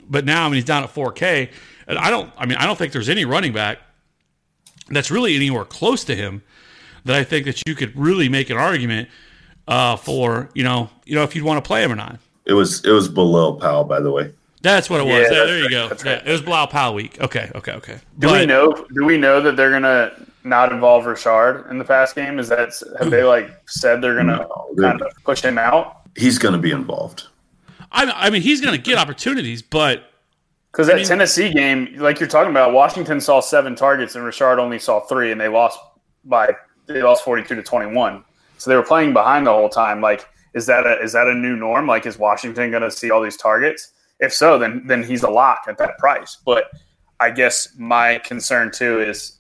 But now, I mean, he's down at 4K. And I don't, I mean, I don't think there's any running back that's really anywhere close to him that I think that you could really make an argument uh, for, you know, you know, if you'd want to play him or not. It was it was Bilal Powell, by the way. That's what it was. Yeah, Yeah, that's there you right, go. that's Yeah, right. it was Bilal Powell week. Okay, okay, okay. Do we know? Do we know that they're gonna not involve Richard in the pass game? Is that have they like said they're gonna No, they're- kind of push him out? He's going to be involved. I, I mean, he's going to get opportunities, but Because that mean- Tennessee game, like you're talking about, Washington saw seven targets and Richard only saw three, and they lost by they lost 42 to 21. So they were playing behind the whole time. Like, is that a is that a new norm? Like, is Washington going to see all these targets? If so, then then he's a lock at that price. But I guess my concern too is,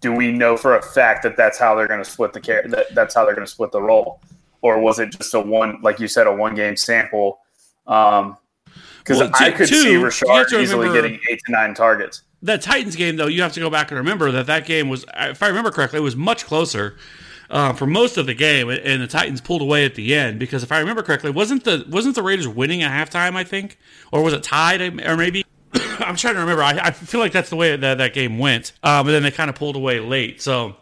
do we know for a fact that that's how they're going to split the care? That that's how they're going to split the role, or was it just a one, like you said, a one game sample? Um, because Well, I could two, see Richard easily remember- getting eight to nine targets. That Titans game, though, you have to go back and remember that that game was, if I remember correctly, it was much closer uh, for most of the game, and the Titans pulled away at the end because if I remember correctly, wasn't the wasn't the Raiders winning at halftime? I think, or was it tied? Or maybe I'm trying to remember. I, I feel like that's the way that that game went, uh, but then they kind of pulled away late. So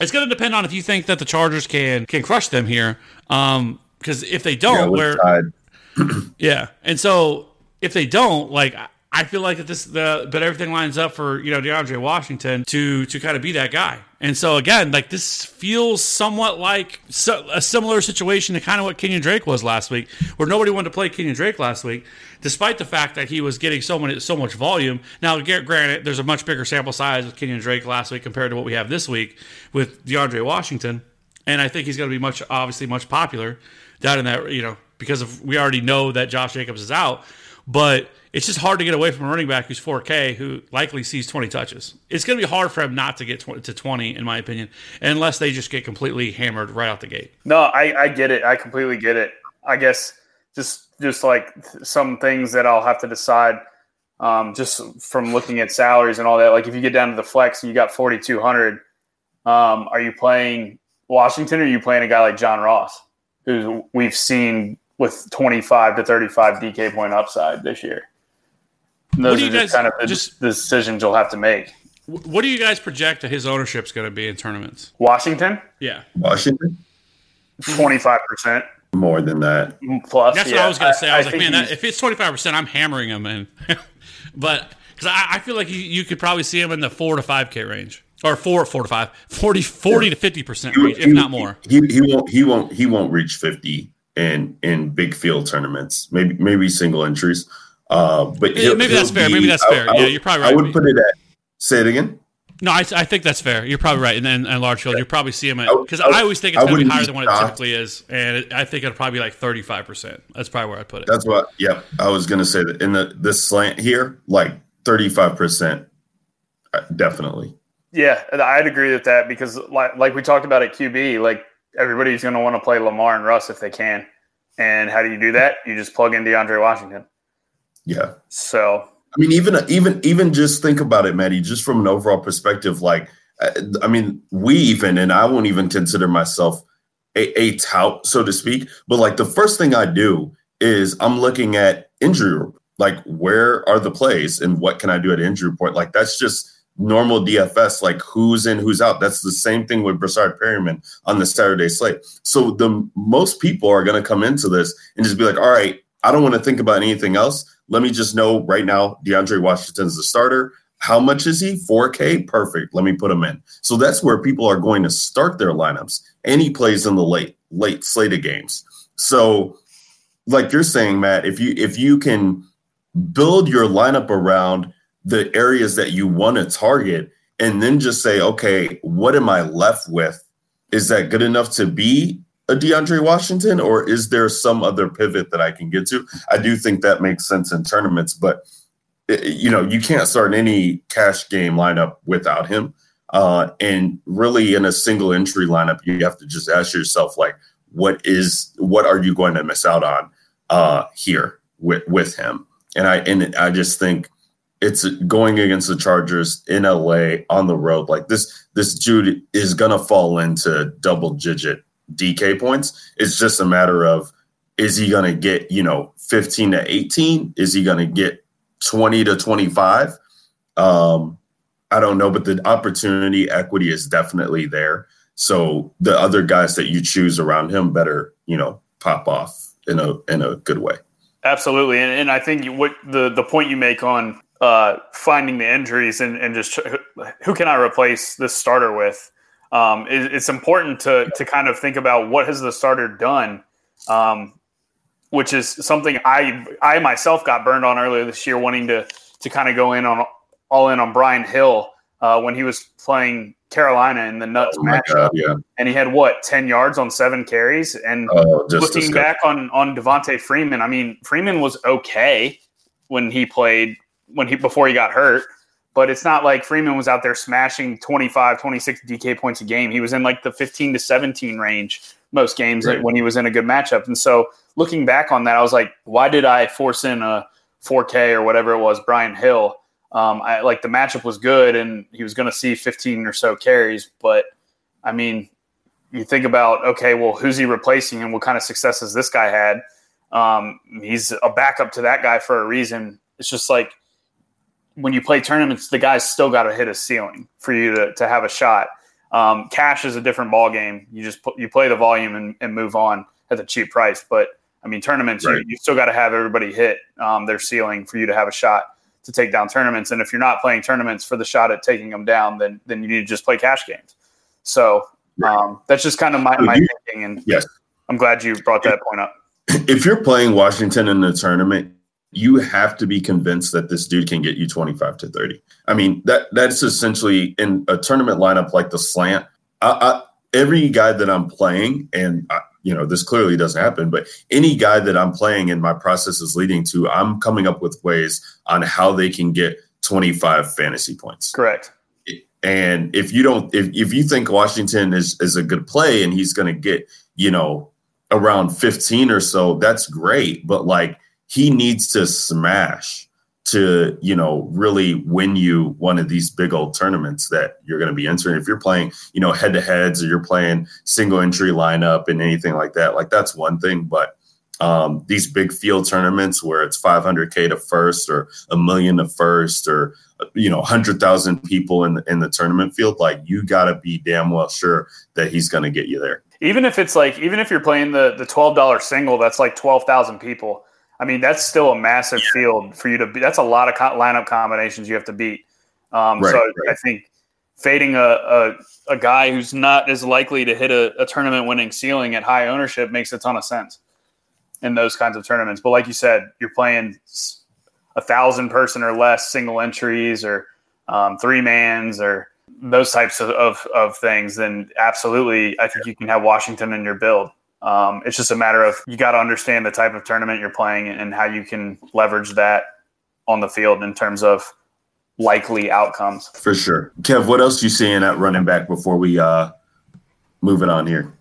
it's going to depend on if you think that the Chargers can can crush them here. Um, because if they don't, Yeah, where yeah, and so if they don't, like, I- feel like that this the but everything lines up for you know DeAndre Washington to to kind of be that guy. And so again, like this feels somewhat like so, a similar situation to kind of what Kenyan Drake was last week, where nobody wanted to play Kenyan Drake last week, despite the fact that he was getting so many so much volume. Now, granted, there's a much bigger sample size with Kenyan Drake last week compared to what we have this week with DeAndre Washington and I think he's going to be much obviously much popular down in that you know because of we already know that Josh Jacobs is out, but it's just hard to get away from a running back who's 4K who likely sees 20 touches. It's going to be hard for him not to get 20, to 20 in my opinion, unless they just get completely hammered right out the gate. No, I, I get it. I completely get it. I guess just just like some things that I'll have to decide um, just from looking at salaries and all that. Like if you get down to the flex and you got forty two hundred, um, are you playing Washington or are you playing a guy like John Ross, who we've seen with twenty five to thirty five DK point upside this year? And Those do are you just guys- kind of the, just- the decisions you'll have to make. What do you guys project that his ownership's going to be in tournaments? Washington, Yeah, Washington twenty five percent more than that. Mm, plus. that's yeah. what I was going to say. I was like, man, that, if it's 25, percent I'm hammering him, and but because I, I feel like you, you could probably see him in the four to five K range. Or four, four to five, 40, 40 to fifty percent range, if not more. He, he won't he won't he won't reach 50 in in big field tournaments. Maybe maybe single entries. Uh but Yeah, he'll- maybe that's he'll fair. be- Maybe that's I- fair. I Yeah, you're probably right. I right. would put it at say it again. No, I, I think that's fair. You're probably right. And then and large field, you probably see him at I because I I always think it's going to be higher be than what it typically is, and it, I think it'll probably be like 35. percent That's probably where I'd put it. That's what yep. I was gonna say that in the this slant here, like 35% uh, definitely. Yeah, I'd agree with that because, like, like we talked about at QB, like everybody's going to want to play Lamar and Russ if they can. And how do you do that? You just plug in DeAndre Washington. Yeah. So I mean, even even even just think about it, Maddie. Just from an overall perspective, like uh, I mean, we even and I won't even consider myself a, a tout, so to speak. But like the first thing I do is I'm looking at injury, report. like where are the plays and what can I do at injury report? Like that's just normal DFS. Like who's in, who's out. That's the same thing with Breshad Perriman on the Saturday slate. So the most people are going to come into this and just be like, all right, I don't want to think about anything else. Let me just know right now DeAndre Washington's the starter. How much is he? 4K? Perfect. Let me put him in. So that's where people are going to start their lineups. And he plays in the late, late slated games. So, like you're saying, Matt, if you if you can build your lineup around the areas that you want to target and then just say, okay, what am I left with? Is that good enough to be a DeAndre Washington, or is there some other pivot that I can get to? I do think that makes sense in tournaments, but eh, you know, you can't start any cash game lineup without him. Uh, and really, in a single entry lineup, you have to just ask yourself, like, what is what are you going to miss out on uh, here with with him? And I and I just think it's going against the Chargers in LA on the road. Like this, this dude is gonna fall into double digit DK points. It's just a matter of is he gonna get, you know, 15 to 18? Is he gonna get 20 to 25? Um, I don't know, but the opportunity equity is definitely there. So the other guys that you choose around him better, you know, pop off in a in a good way. Absolutely, and, and I think what the the point you make on uh, finding the injuries and, and just who can I replace this starter with, um, it, it's important to to kind of think about what has the starter done, um, which is something I I myself got burned on earlier this year, wanting to to kind of go in on all in on Brian Hill uh, when he was playing Carolina in the nuts Oh matchup, God, yeah. and he had what ten yards on seven carries, and Oh, looking back on on Devonta Freeman, I mean Freeman was okay when he played when he before he got hurt, but it's not like Freeman was out there smashing 25, 26 DK points a game. He was in like the 15 to 17 range most games Right. when he was in a good matchup. And so looking back on that, I was like, why did I force in a 4K or whatever it was, Brian Hill? Um, I like the matchup was good and he was going to see 15 or so carries, but I mean, you think about okay, well, who's he replacing and what kind of successes this guy had? Um, he's a backup to that guy for a reason. It's just like when you play tournaments, the guy's still got to hit a ceiling for you to, to have a shot. Um, cash is a different ball game. You just put, you play the volume and, and move on at a cheap price. But I mean, tournaments, Right. you, you still got to have everybody hit um, their ceiling for you to have a shot to take down tournaments. And if you're not playing tournaments for the shot at taking them down, then then you need to just play cash games. So um, that's just kind of my, my You- thinking, and Yes. I'm glad you brought that point up. if you're playing Washington in the tournament, you have to be convinced that this dude can get you 25 to 30. I mean, that that's essentially in a tournament lineup like the slant. I, I, every guy that I'm playing, and I, you know, this clearly doesn't happen, but any guy that I'm playing and my process is leading to, I'm coming up with ways on how they can get 25 fantasy points. Correct. And if you don't, if, if you think Washington is, is a good play and he's going to get, you know, around 15 or so, that's great. But like he needs to smash to, you know, really win you one of these big old tournaments that you're going to be entering. If you're playing, you know, head to heads or you're playing single entry lineup and anything like that, like that's one thing. But um, these big field tournaments where it's 500k to first or a million to first or you know 100,000 people in the, in the tournament field like you got to be damn well sure that he's going to get you there Even if it's like, even if you're playing the the twelve dollar single, that's like twelve thousand people. I mean, that's still a massive field for you to be. That's a lot of co- lineup combinations you have to beat. Um, Right, so right. I think fading a, a a guy who's not as likely to hit a, a tournament winning ceiling at high ownership makes a ton of sense in those kinds of tournaments. But like you said, you're playing a thousand person or less single entries or um, three mans or those types of, of, of things, then absolutely, I think you can have Washington in your build. Um, it's just a matter of you got to understand the type of tournament you're playing and how you can leverage that on the field in terms of likely outcomes. for sure kev what else you seeing at running back before we uh move it on here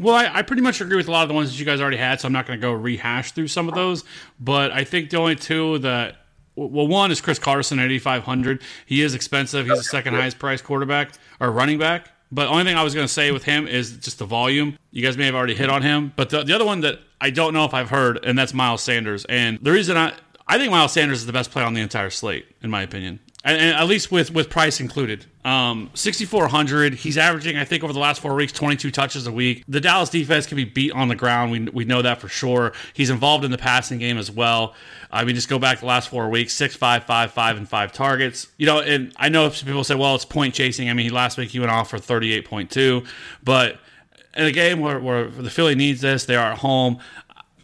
Well, I, I pretty much agree with a lot of the ones that you guys already had, so I'm not going to go rehash through some of those. But I think the only two that, well, one is Chris Carson at 8,500. He is expensive. He's the second highest priced quarterback or running back. But only thing I was going to say with him is just the volume. You guys may have already hit on him. But the, the other one that I don't know if I've heard, and that's Miles Sanders. And the reason I, I think Miles Sanders is the best player on the entire slate, in my opinion. And, and at least with, with price included. Um, 6,400. He's averaging, I think, over the last four weeks, 22 touches a week. The Dallas defense can be beat on the ground. We, we know that for sure. He's involved in the passing game as well. I mean, just go back the last four weeks six, five, five, five, and five targets. You know, and I know some people say, well, it's point chasing. I mean, last week he went off for 38.2, but in a game where, where the Philly needs this, they are at home.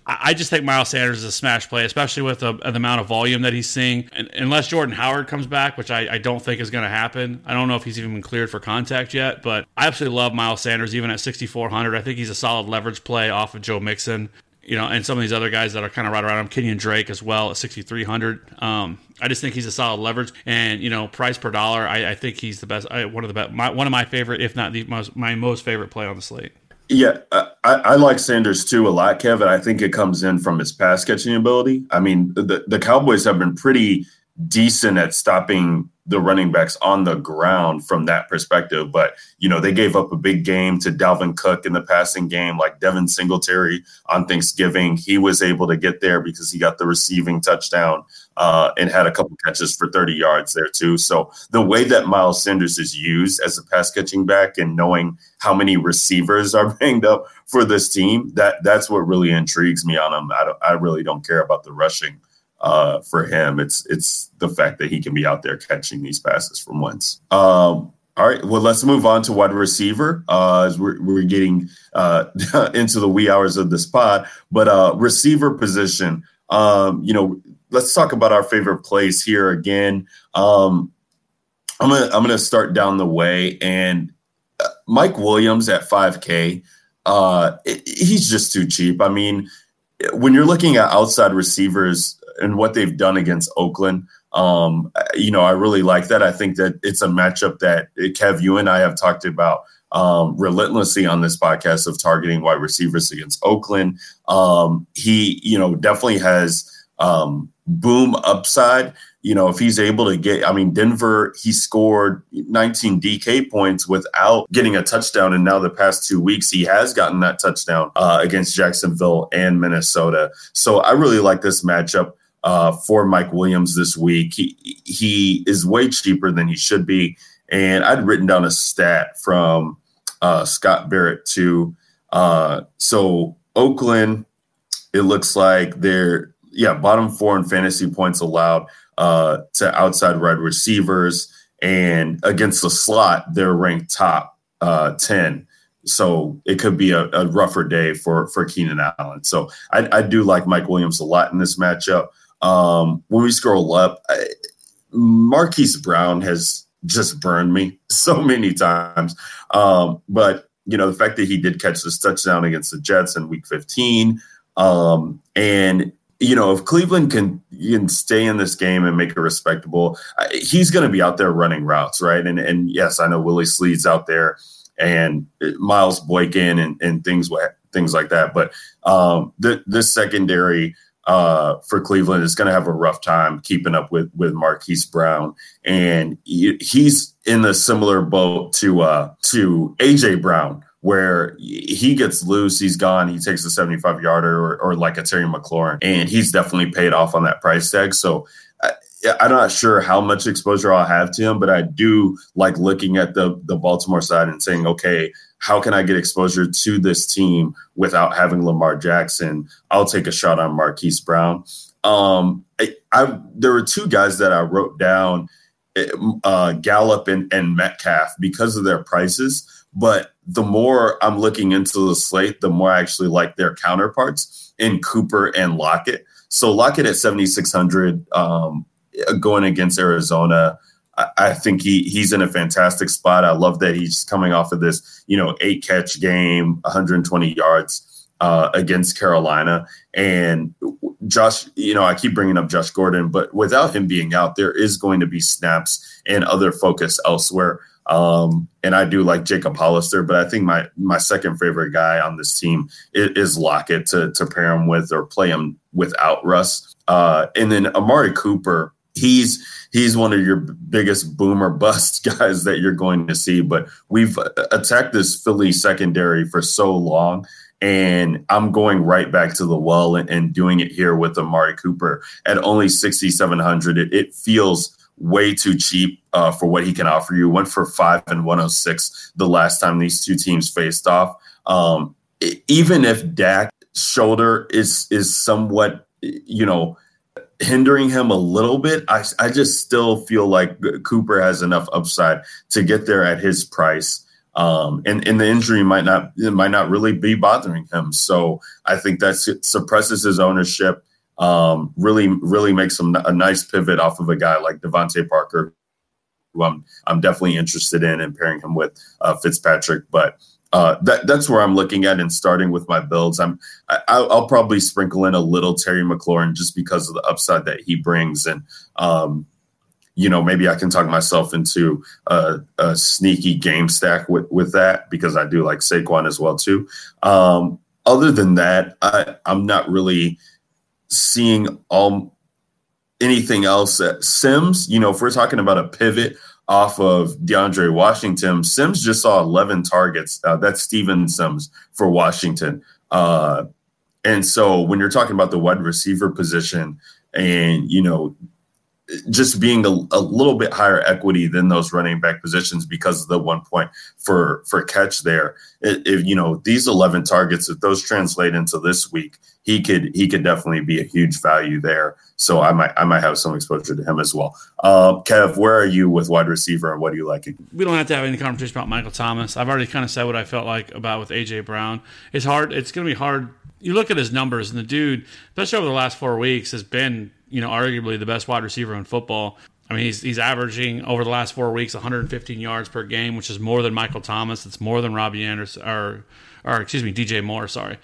I just think Miles Sanders is a smash play, especially with the, the amount of volume that he's seeing. And, unless Jordan Howard comes back, which I, I don't think is going to happen. I don't know if he's even been cleared for contact yet, but I absolutely love Miles Sanders, even at 6,400. I think he's a solid leverage play off of Joe Mixon. You know, and some of these other guys that are kind of right around him, Kenyan Drake as well at 6,300. Um, I just think he's a solid leverage, and you know, price per dollar, I, I think he's the best. I, one of the best, my, one of my favorite, if not the most, my most favorite play on the slate. Yeah, I, I like Sanders too a lot, Kevin. I think it comes in from his pass catching ability. I mean, the, the Cowboys have been pretty decent at stopping the running backs on the ground from that perspective. But, you know, they gave up a big game to Dalvin Cook in the passing game, like Devin Singletary on Thanksgiving. He was able to get there because he got the receiving touchdown uh, and had a couple catches for 30 yards there, too. So the way that Miles Sanders is used as a pass catching back and knowing how many receivers are banged up for this team, that that's what really intrigues me on him. I, I really don't care about the rushing uh, for him. It's it's the fact that he can be out there catching these passes from once. Um, all right, well, let's move on to wide receiver uh, as we're, we're getting uh, into the wee hours of this pod. But uh, receiver position, um, you know, let's talk about our favorite plays here again. Um, I'm gonna I'm gonna start down the way, and uh, Mike Williams at 5K, uh, it, he's just too cheap. I mean, when you're looking at outside receivers and what they've done against Oakland. Um, you know, I really like that. I think that it's a matchup that Kev, you and I have talked about um, relentlessly on this podcast of targeting wide receivers against Oakland. Um, he, you know, definitely has um, boom upside. You know, if he's able to get, I mean, Denver, he scored 19 DK points without getting a touchdown. And now the past two weeks, he has gotten that touchdown uh, against Jacksonville and Minnesota. So I really like this matchup uh, for Mike Williams this week. He he is way cheaper than he should be, and I'd written down a stat from uh, Scott Barrett too. Uh, so Oakland, it looks like they're yeah bottom four in fantasy points allowed uh, to outside wide receivers, and against the slot, they're ranked top uh, ten so it could be a, a, rougher day for for Keenan Allen. So I, I, do like Mike Williams a lot in this matchup. Um, when we scroll up, I, Marquise Brown has just burned me so many times. Um, but you know, the fact that he did catch this touchdown against the Jets in Week 15, um, and you know, if Cleveland can can stay in this game and make it respectable, he's going to be out there running routes, right? And and yes, I know Willie Snead's out there and Miles Boykin and and things things like that, but um, the, this secondary uh, for Cleveland is going to have a rough time keeping up with with Marquise Brown, and he, he's in the similar boat to uh, to AJ Brown, where he gets loose, he's gone, he takes a 75 yarder or, or like a Terry McLaurin, and he's definitely paid off on that price tag. So I'm not sure how much exposure I'll have to him, but I do like looking at the the Baltimore side and saying, okay, how can I get exposure to this team without having Lamar Jackson? I'll take a shot on Marquise Brown. Um, I, I there were two guys that I wrote down, uh, Gallup and, and Metcalf, because of their prices. But the more I'm looking into the slate, the more I actually like their counterparts in Cooper and Lockett. So Lockett at 7,600 um, going against Arizona. I, think he he's in a fantastic spot. I love that he's coming off of this, you know, eight catch game, 120 yards uh, against Carolina. And Josh, you know, I keep bringing up Josh Gordon, but without him being out, there is going to be snaps and other focus elsewhere. Um, and I do like Jacob Hollister, but I think my my second favorite guy on this team is, is Lockett to to pair him with or play him without Russ. Uh, and then Amari Cooper he's he's one of your biggest boomer bust guys that you're going to see. But we've attacked this Philly secondary for so long. And I'm going right back to the well and, and doing it here with Amari Cooper at only 6,700. It, it feels way too cheap uh, for what he can offer you. Went for five and 106 the last time these two teams faced off. Um, even if Dak shoulder is is somewhat, you know, hindering him a little bit, I, I just still feel like Cooper has enough upside to get there at his price. Um, and, and the injury might not might not really be bothering him. So I think that suppresses his ownership. Um, really, really makes him a nice pivot off of a guy like DeVante Parker, who I'm I'm definitely interested in and pairing him with uh, Fitzpatrick. But uh, that that's where I'm looking at and starting with my builds. I'm I, will probably sprinkle in a little Terry McLaurin just because of the upside that he brings, and um, you know maybe I can talk myself into a, a, sneaky game stack with with that because I do like Saquon as well too. Um, other than that, I, I'm not really seeing all anything else, uh, Sims, you know, if we're talking about a pivot off of DeAndre Washington, Sims just saw 11 targets. Uh, that's Steven Sims for Washington. Uh, and so when you're talking about the wide receiver position and, you know, just being a, a, little bit higher equity than those running back positions because of the one point for for catch there. If you know these eleven targets, if those translate into this week, he could he could definitely be a huge value there. So I might I might have some exposure to him as well. Uh, Kev, where are you with wide receiver and what are you liking? We don't have to have any conversation about Michael Thomas. I've already kind of said what I felt like about with AJ Brown. It's hard. It's going to be hard. You look at his numbers, and the dude, especially over the last four weeks, has been you know, arguably the best wide receiver in football. I mean, he's he's averaging over the last four weeks 115 yards per game, which is more than Michael Thomas. It's more than Robbie Anderson, or or excuse me, DJ Moore. Sorry.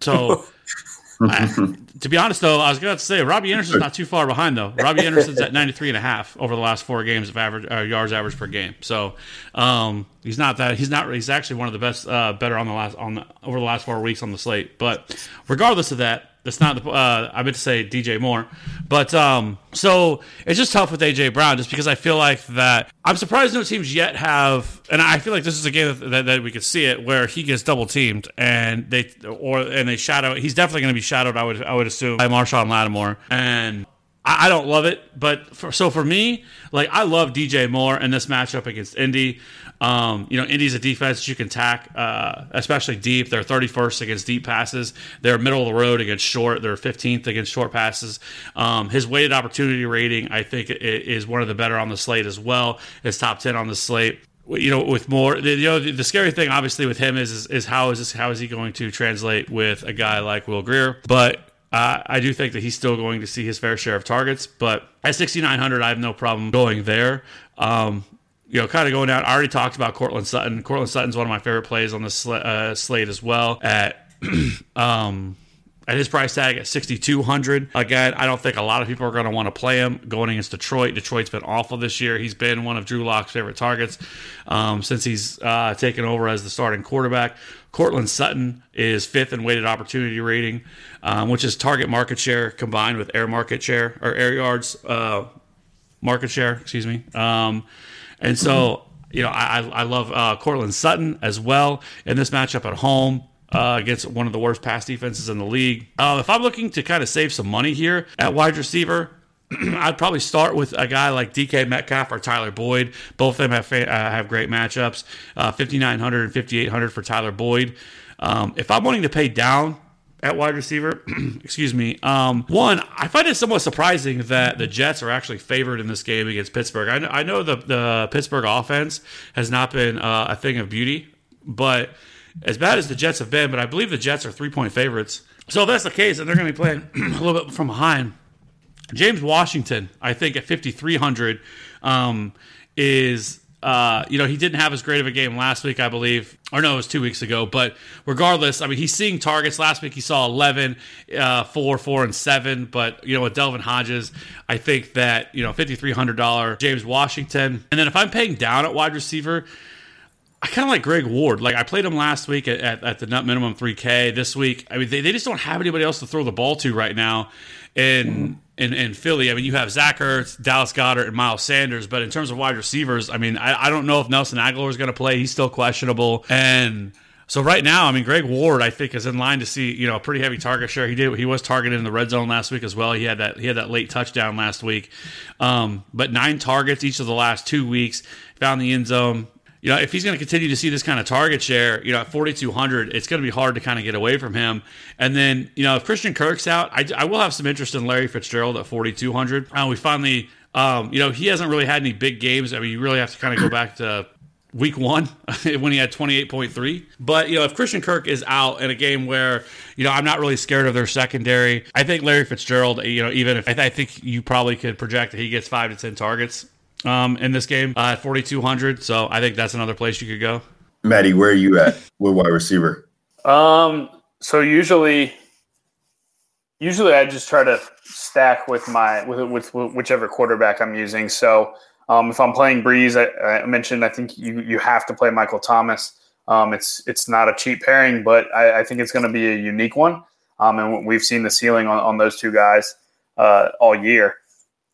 So, I, to be honest, though, I was going to say Robbie Anderson's not too far behind, though. Robbie Anderson's at 93 and a half over the last four games of average uh, yards average per game. So, um, he's not that he's not he's actually one of the best uh, better on the last on the over the last four weeks on the slate. But regardless of that, that's not the. Uh, I meant to say DJ Moore, but um, so it's just tough with AJ Brown, just because I feel like that. I'm surprised no teams yet have, and I feel like this is a game that, that, that we could see it where he gets double teamed and they or and they shadow. He's definitely going to be shadowed. I would I would assume by Marshon Lattimore and. I don't love it, but for, so for me, like I love DJ Moore in this matchup against Indy. Um, you know, Indy's a defense that you can attack, uh, especially deep. They're 31st against deep passes. They're middle of the road against short. They're 15th against short passes. Um, his weighted opportunity rating, I think, is one of the better on the slate as well. It's top 10 on the slate you know, with more, you know, the, the, scary thing obviously with him is, is, is how is this how is he going to translate with a guy like Will Grier But uh, I do think that he's still going to see his fair share of targets. But at 6,900, I have no problem going there. Um, you know, kind of going down. I already talked about Courtland Sutton. Courtland Sutton's one of my favorite plays on the sl- uh, slate as well. At um, at his price tag at 6200 again i don't think a lot of people are going to want to play him going against detroit detroit's been awful this year he's been one of drew lock's favorite targets um, since he's uh, taken over as the starting quarterback Courtland Sutton is fifth in weighted opportunity rating, um, which is target market share combined with air market share or air yards uh, market share. Excuse me. Um, and so, you know, I, I love uh, Courtland Sutton as well in this matchup at home. Uh, against one of the worst pass defenses in the league. Uh, if I'm looking to kind of save some money here at wide receiver, I'd probably start with a guy like DK Metcalf or Tyler Boyd. Both of them have uh, have great matchups. Uh, 5900 and 5800 for Tyler Boyd. Um, if I'm wanting to pay down at wide receiver. Excuse me. Um, one, I find it somewhat surprising that the Jets are actually favored in this game against Pittsburgh. I know, I know the, the Pittsburgh offense has not been uh, a thing of beauty, but as bad as the Jets have been, but I believe the Jets are three point favorites. So if that's the case, and they're going to be playing a little bit from behind. James Washington, I think at 5,300, um, is uh, you know, he didn't have as great of a game last week, I believe, or no, it was two weeks ago. But regardless, I mean, he's seeing targets. Last week he saw 11, uh, 4, 4, and 7. But, you know, with Devlin Hodges, I think that, you know, $5,300 James Washington. And then if I'm paying down at wide receiver, I kind of like Greg Ward. Like I played him last week at, at, at, the nut minimum 3K. This week, I mean, they, they just don't have anybody else to throw the ball to right now. And in, in Philly. I mean, you have Zach Ertz, Dallas Goedert, and Miles Sanders. But in terms of wide receivers, I mean, I, I don't know if Nelson Agholor is going to play. He's still questionable. And so right now, I mean, Greg Ward, I think, is in line to see you know a pretty heavy target share. He did he was targeted in the red zone last week as well. He had that he had that late touchdown last week, um, but nine targets each of the last two weeks. Found the end zone you know, if he's going to continue to see this kind of target share, you know, at 4,200, it's going to be hard to kind of get away from him. And then, you know, if Christian Kirk's out, I, I will have some interest in Larry Fitzgerald at 4,200. Uh, we finally, um, you know, he hasn't really had any big games. I mean, you really have to kind of go back to week one when he had 28.3. But, you know, if Christian Kirk is out in a game where, you know, I'm not really scared of their secondary, I think Larry Fitzgerald, you know, even if I, th- I think you probably could project that he gets five to 10 targets um, in this game uh, at 4,200. So I think that's another place you could go. Maddie, where are you at with wide receiver? Um, so usually, usually I just try to stack with my with, with, with whichever quarterback I'm using. So um, if I'm playing Brees, I, I, mentioned I think you you have to play Michael Thomas. Um, it's it's not a cheap pairing, but I, I think it's going to be a unique one. Um, and we've seen the ceiling on, on those two guys uh, all year.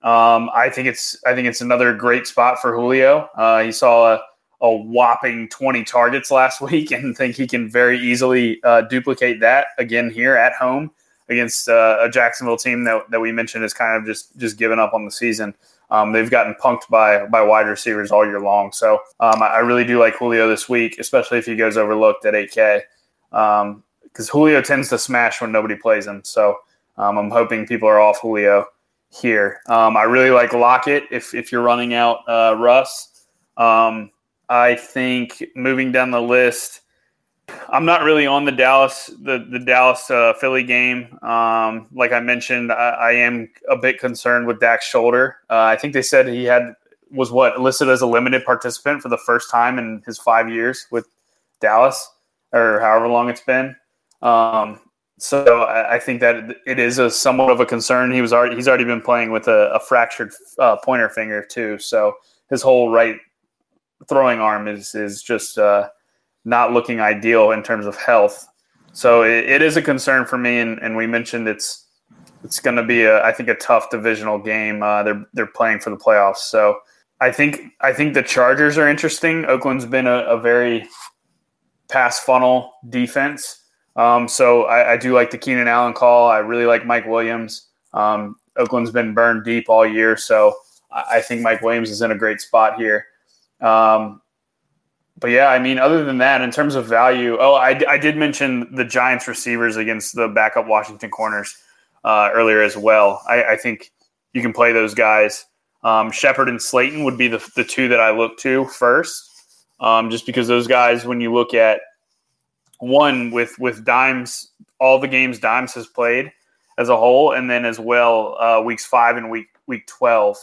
Um, I think it's I think it's another great spot for Julio. Uh, he saw a, a whopping 20 targets last week, and think he can very easily uh, duplicate that again here at home against uh, a Jacksonville team that, that we mentioned is kind of just just given up on the season. Um, they've gotten punked by by wide receivers all year long. So um, I, I, really do like Julio this week, especially if he goes overlooked at 8K, because um, Julio tends to smash when nobody plays him. So um, I'm hoping people are off Julio here. Um, I really like Lockett if if you're running out uh, Russ. Um, I think moving down the list. I'm not really on the Dallas the the Dallas uh, Philly game. Um, like I mentioned, I, I, am a bit concerned with Dak's shoulder. Uh, I think they said he had was what listed as a limited participant for the first time in his five years with Dallas, or however long it's been. Um, so I, think that it is a somewhat of a concern. He was already he's already been playing with a, a fractured uh, pointer finger too. So his whole right throwing arm is is just uh, not looking ideal in terms of health. So it, it is a concern for me, and, and we mentioned it's it's going to be a I think a tough divisional game. Uh, they're they're playing for the playoffs, so I think I think the Chargers are interesting. Oakland's been a, a very pass funnel defense, um, so I, I, do like the Keenan Allen call. I really like Mike Williams. Um, Oakland's been burned deep all year, so I, I think Mike Williams is in a great spot here. Um, but yeah, I mean, other than that, in terms of value, oh, I, I did mention the Giants receivers against the backup Washington corners uh, earlier as well. I, I, think you can play those guys. Um, Shepard and Slayton would be the, the two that I look to first, um, just because those guys, when you look at one with with Dimes, all the games Dimes has played as a whole, and then as well uh, weeks five and week week twelve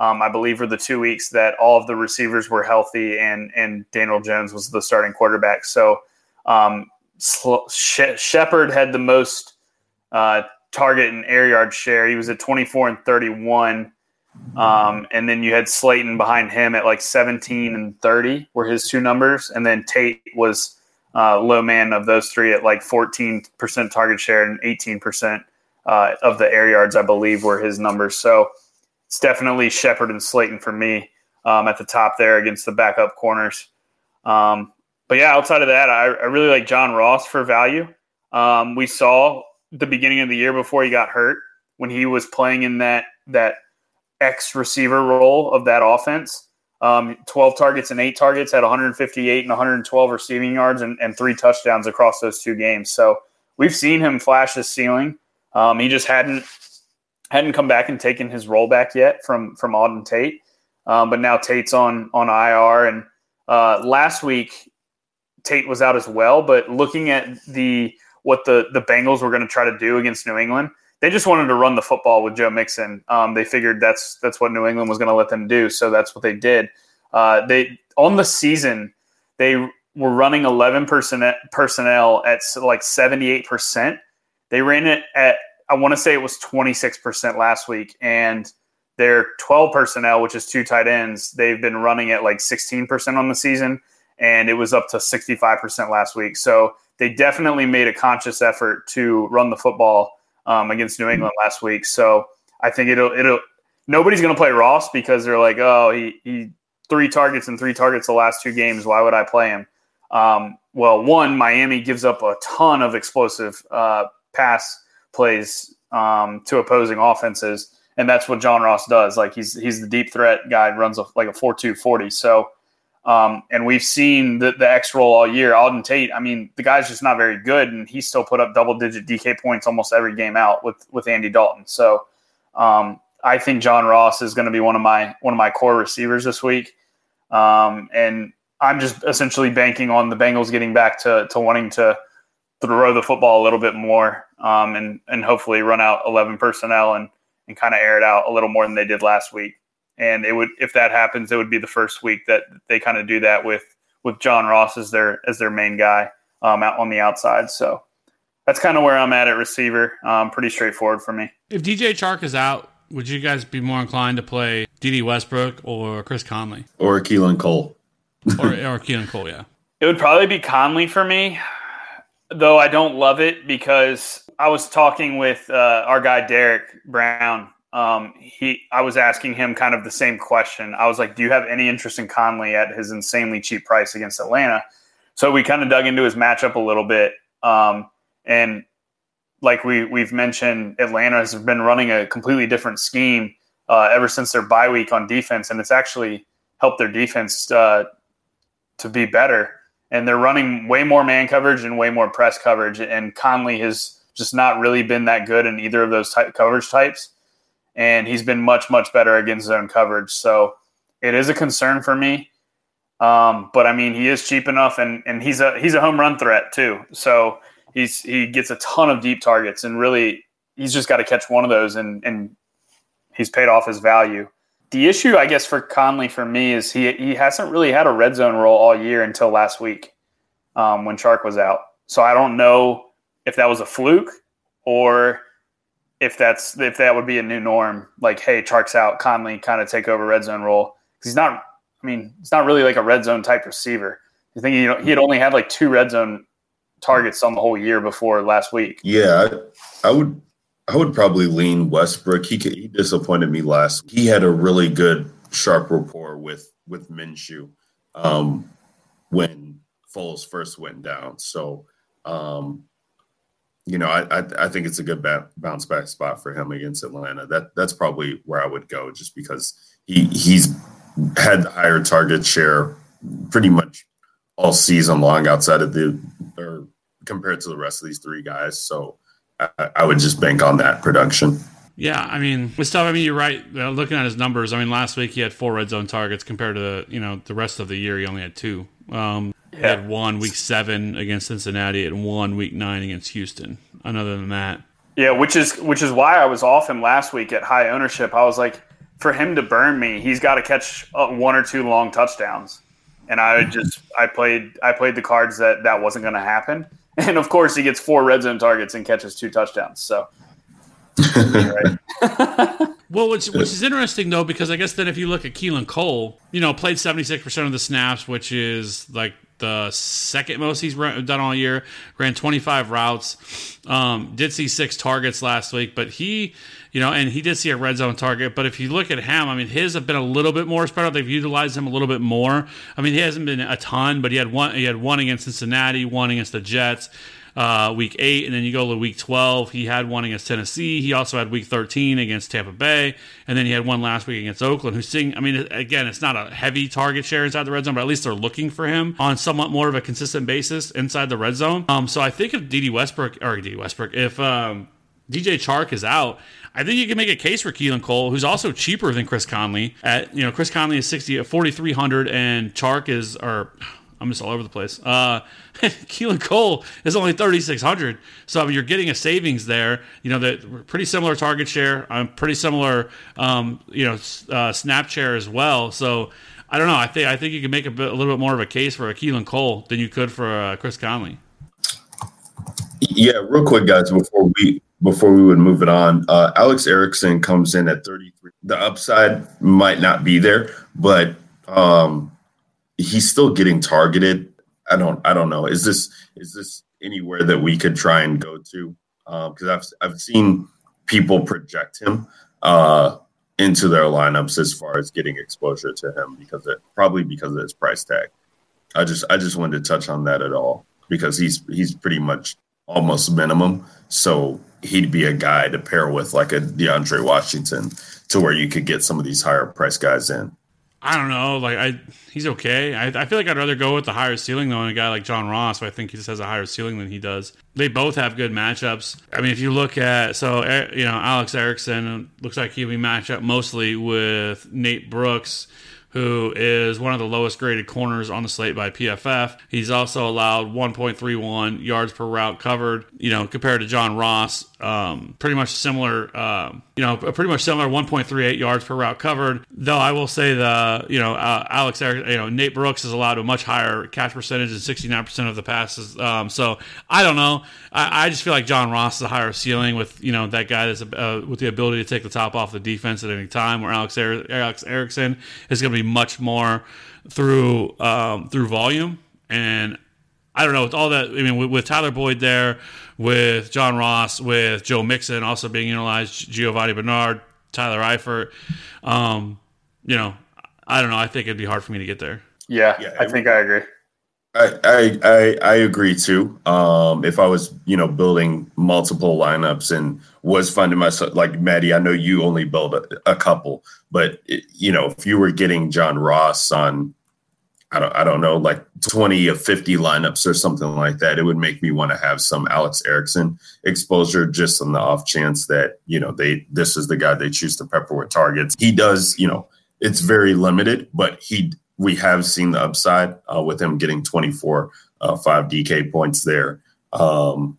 um, I believe, were the two weeks that all of the receivers were healthy and and Daniel Jones was the starting quarterback. So um, Shepard had the most uh, target and air yard share. He was at 24 and 31. Um, and then you had Slayton behind him at like 17 and 30 were his two numbers. And then Tate was uh, low man of those three at like 14% target share and 18% uh, of the air yards, I believe, were his numbers. So it's definitely Shepard and Slayton for me um, at the top there against the backup corners. Um, but yeah, outside of that, I, I, really like John Ross for value. Um, we saw the beginning of the year before he got hurt when he was playing in that that X receiver role of that offense. Um, 12 targets and eight targets, had 158 and 112 receiving yards and, and, three touchdowns across those two games. So we've seen him flash his ceiling. Um, he just hadn't hadn't come back and taken his role back yet from from Auden Tate, um, but now Tate's on on IR. And uh, last week Tate was out as well. But looking at the what the the Bengals were going to try to do against New England, they just wanted to run the football with Joe Mixon. Um, they figured that's that's what New England was going to let them do, so that's what they did. Uh, they on the season they were running 11 percent personnel at like 78 percent. They ran it at I want to say it was 26% last week. And their 12 personnel, which is two tight ends, they've been running at like 16% on the season. And it was up to 65% last week. So they definitely made a conscious effort to run the football um, against New England last week. So I think it'll, it'll, nobody's going to play Ross because they're like, oh, he, he, three targets and three targets the last two games. Why would I play him? Um, well, one, Miami gives up a ton of explosive uh, pass plays um, to opposing offenses, and that's what John Ross does. Like he's he's the deep threat guy, runs a, like a four two forty. So, um, and we've seen the, the X roll all year. Auden Tate, I mean, the guy's just not very good, and he still put up double digit DK points almost every game out with with Andy Dalton. So, um, I think John Ross is going to be one of my one of my core receivers this week, um, and I'm just essentially banking on the Bengals getting back to to wanting to throw the football a little bit more um, and and hopefully run out 11 personnel and and kind of air it out a little more than they did last week. And it would if that happens, it would be the first week that they kind of do that with with John Ross as their as their main guy um, out on the outside. So that's kind of where I'm at at receiver. Um, pretty straightforward for me. If DJ Chark is out, would you guys be more inclined to play Dede Westbrook or Chris Conley or Keelan Cole or or Keelan Cole? Yeah, it would probably be Conley for me though I don't love it because I was talking with uh, our guy Derek Brown um, he I was asking him kind of the same question. I was like, "Do you have any interest in Conley at his insanely cheap price against Atlanta?" So we kind of dug into his matchup a little bit, um, and like we we've mentioned, Atlanta has been running a completely different scheme uh, ever since their bye week on defense, and it's actually helped their defense uh, to be better. And they're running way more man coverage and way more press coverage. And Conley has just not really been that good in either of those type coverage types. And he's been much much better against zone coverage. So it is a concern for me. Um, but I mean, he is cheap enough, and and he's a he's a home run threat too. So he's he gets a ton of deep targets, and really he's just got to catch one of those, and and he's paid off his value. The issue, I guess, for Conley for me is he he hasn't really had a red zone role all year until last week um, when Chark was out. So I don't know if that was a fluke or if that's if that would be a new norm. Like, hey, Chark's out, Conley kind of take over red zone role because he's not. I mean, it's not really like a red zone type receiver. I think you he had only had like two red zone targets on the whole year before last week. Yeah, I, I would I would probably lean Westbrook. He he disappointed me last. He had a really good sharp rapport with with Minshew um, when Foles first went down. So um, you know, I, I, I think it's a good bounce back spot for him against Atlanta. That that's probably where I would go, just because he he's had the higher target share pretty much all season long outside of the or compared to the rest of these three guys. So I, I would just bank on that production. Yeah, I mean, with stuff, I mean, you're right. Uh, looking at his numbers, I mean, last week he had four red zone targets compared to you know the rest of the year he only had two. Um, He had one week seven against Cincinnati and one week nine against Houston. And other than that, Yeah, which is which is why I was off him last week at high ownership. I was like, for him to burn me, he's got to catch uh, one or two long touchdowns, and I just I played I played the cards that that wasn't going to happen, and of course he gets four red zone targets and catches two touchdowns. So, right. Well, which which is interesting though, because I guess then if you look at Keelan Cole, you know, played seventy six percent of the snaps, which is like the second most he's run, done all year. Ran twenty five routes. Um, did see six targets last week, but he, you know, and he did see a red zone target. But if you look at him, I mean, his have been a little bit more spread out. They've utilized him a little bit more. I mean, he hasn't been a ton, but he had one. He had one against Cincinnati, one against the Jets uh, week eight, and then you go to week 12. He had one against Tennessee. He also had week 13 against Tampa Bay, and then he had one last week against Oakland. Who's seeing? I mean, again, it's not a heavy target share inside the red zone, but at least they're looking for him on somewhat more of a consistent basis inside the red zone. Um, so I think if Dede Westbrook or Dede Westbrook, if um, DJ Chark is out, I think you can make a case for Keelan Cole, who's also cheaper than Chris Conley. At you know, Chris Conley is sixty at forty three hundred, and Chark is or I'm just all over the place. Uh, Keelan Cole is only 3,600. So I mean, you're getting a savings there. You know, that pretty similar target share. Um, pretty similar, um, you know, uh, snap share as well. So I don't know. I think I think you can make a, bit, a little bit more of a case for a Keelan Cole than you could for uh, Chris Conley. Yeah, real quick, guys, before we before we would move it on, uh, Alex Erickson comes in at 33. The upside might not be there, but um, he's still getting targeted. I don't I don't know. Is this is this anywhere that we could try and go to? Because I've I've seen people project him uh, into their lineups as far as getting exposure to him because it probably because of his price tag. I just I just wanted to touch on that at all because he's he's pretty much almost minimum. So he'd be a guy to pair with like a DeAndre Washington to where you could get some of these higher price guys in. I don't know. Like I, he's okay. I, I feel like I'd rather go with the higher ceiling though, and a guy like John Ross, who I think he just has a higher ceiling than he does. They both have good matchups. I mean, if you look at so you know Alex Erickson looks like he'll be matched up mostly with Nate Brooks. Who is one of the lowest graded corners on the slate by PFF? He's also allowed 1.31 yards per route covered. You know, compared to John Ross, um, pretty much similar. Um, you know, pretty much similar 1.38 yards per route covered. Though I will say the you know uh, Alex, you know Nate Brooks is allowed a much higher catch percentage than 69 percent of the passes. Um, so I don't know. I, I, just feel like John Ross is a higher ceiling with you know that guy that's uh, with the ability to take the top off the defense at any time. Where Alex er- Alex Erickson is going to be much more through um, through volume and I don't know with all that. I mean, with, with, Tyler Boyd there, with John Ross, with Joe Mixon also being utilized, Giovani Bernard, Tyler Eifert. Um, you know, I don't know. I think it'd be hard for me to get there. Yeah, Yeah, I think I agree. I, I I agree too. Um, if I was you know building multiple lineups and was finding myself like Maddie, I know you only build a, a couple, but it, you know if you were getting John Ross on, I don't I don't know like twenty of fifty lineups or something like that, it would make me want to have some Alex Erickson exposure just on the off chance that you know they this is the guy they choose to pepper with targets. He does you know it's very limited, but he we have seen the upside uh, with him getting 24 uh, 5 DK points there um,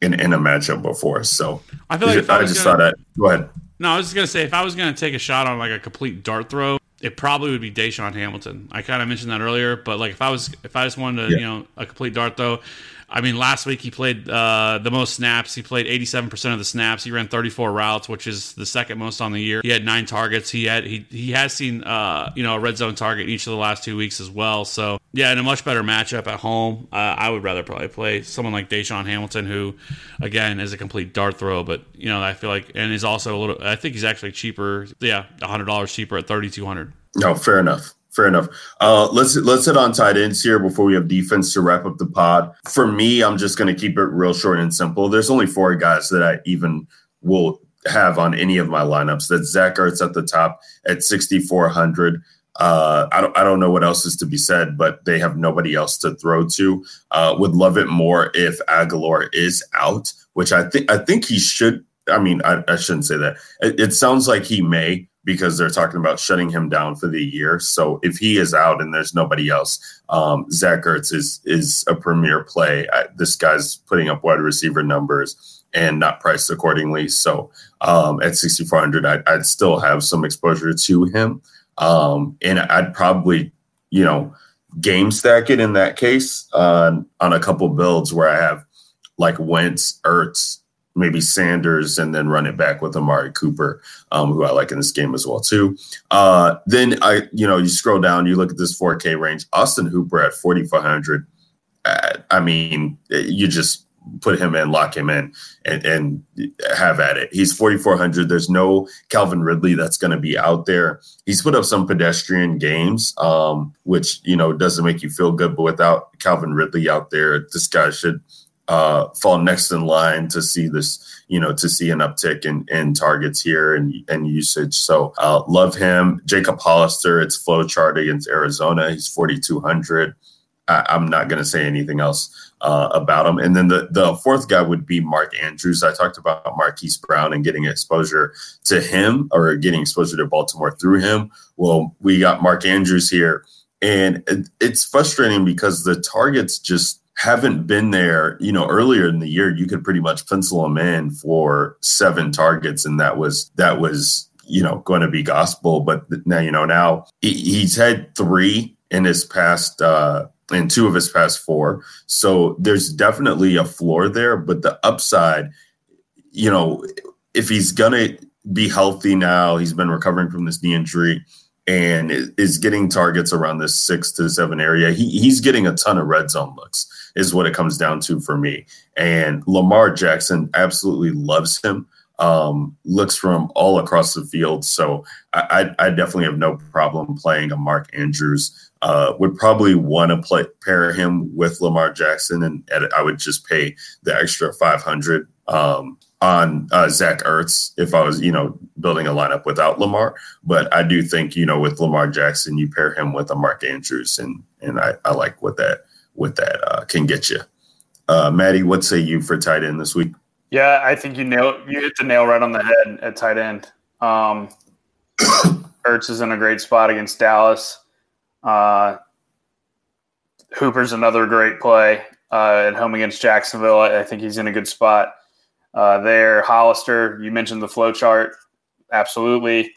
in, in a matchup before. So I feel like if I, I just gonna- thought that. Go ahead. No, I was just gonna say if I was gonna take a shot on like a complete dart throw, it probably would be Deshaun Hamilton. I kind of mentioned that earlier, but like if I was if I just wanted to, Yeah. you know, a complete dart throw. I mean, last week he played uh, the most snaps. He played 87% of the snaps. He ran 34 routes, which is the second most on the year. He had nine targets. He had he he has seen uh, you know a red zone target each of the last two weeks as well. So yeah, in a much better matchup at home, uh, I would rather probably play someone like Deshaun Hamilton, who again is a complete dart throw, but you know I feel like and is also a little. I think he's actually cheaper. Yeah, hundred dollars cheaper at 3,200. No, fair enough. Fair enough. Uh, let's let's hit on tight ends here before we have defense to wrap up the pod. For me, I'm just going to keep it real short and simple. There's only four guys that I even will have on any of my lineups. That's Zach Ertz at the top at 6,400. Uh, I don't I don't know what else is to be said, but they have nobody else to throw to. Uh, would love it more if Agholor is out, which I think I think he should. I mean, I, I shouldn't say that. It, it sounds like he may because they're talking about shutting him down for the year. So if he is out and there's nobody else, um, Zach Ertz is is a premier play. I, this guy's putting up wide receiver numbers and not priced accordingly. So um, at 6,400, I'd, I'd still have some exposure to him. Um, and I'd probably, you know, game stack it in that case on on a couple builds where I have like Wentz, Ertz, maybe Sanders, and then run it back with Amari Cooper, um, who I like in this game as well too. Uh, then I, you know, you scroll down, you look at this 4K range. Austin Hooper at 4,400. Uh, I mean, you just put him in, lock him in, and, and have at it. He's 4,400. There's no Calvin Ridley that's going to be out there. He's put up some pedestrian games, um, which, you know, doesn't make you feel good. But without Calvin Ridley out there, this guy should uh, fall next in line to see this, you know, to see an uptick in, in targets here and, and usage. So uh, love him. Jacob Hollister, it's flow chart against Arizona. He's 4,200. I, I'm not going to say anything else uh, about him. And then the, the fourth guy would be Mark Andrews. I talked about Marquise Brown and getting exposure to him or getting exposure to Baltimore through him. Well, we got Mark Andrews here. And it's frustrating because the targets just haven't been there. You know, earlier in the year, you could pretty much pencil him in for seven targets, and that was that was you know going to be gospel. But now you know now he, he's had three in his past uh, in two of his past four. So there's definitely a floor there, but the upside, you know, if he's gonna be healthy now, he's been recovering from this knee injury and is getting targets around this six to seven area. He, he's getting a ton of red zone looks, is what it comes down to for me. And Lamar Jackson absolutely loves him. Um, looks from all across the field. So I, I, I definitely have no problem playing a Mark Andrews. Uh, would probably want to play pair him with Lamar Jackson, and, and I would just pay the extra five hundred um, on uh, Zach Ertz if I was, you know, building a lineup without Lamar. But I do think, you know, with Lamar Jackson, you pair him with a Mark Andrews, and and I, I like what that what that uh, can get you. Uh, Maddie, what say you for tight end this week? Yeah, I think you nail you hit the nail right on the head at tight end. Um, Ertz is in a great spot against Dallas. Uh, Hooper's another great play uh, at home against Jacksonville. I, I think he's in a good spot uh, there. Hollister, you mentioned the flow chart, absolutely.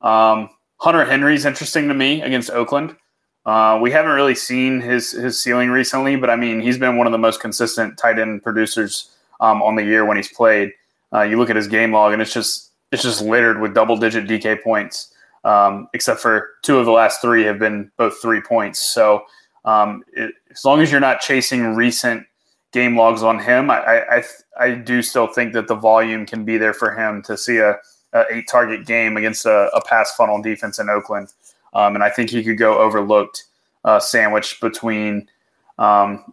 Um, Hunter Henry's interesting to me against Oakland. Uh, we haven't really seen his his ceiling recently, but I mean he's been one of the most consistent tight end producers um, on the year when he's played. Uh, you look at his game log, and it's just it's just littered with double digit DK points. Um, except for two of the last three have been both three points. So um, it, as long as you're not chasing recent game logs on him, I, I I do still think that the volume can be there for him to see a a eight target game against a, a pass funnel defense in Oakland, um, and I think he could go overlooked, uh, sandwiched between. Um,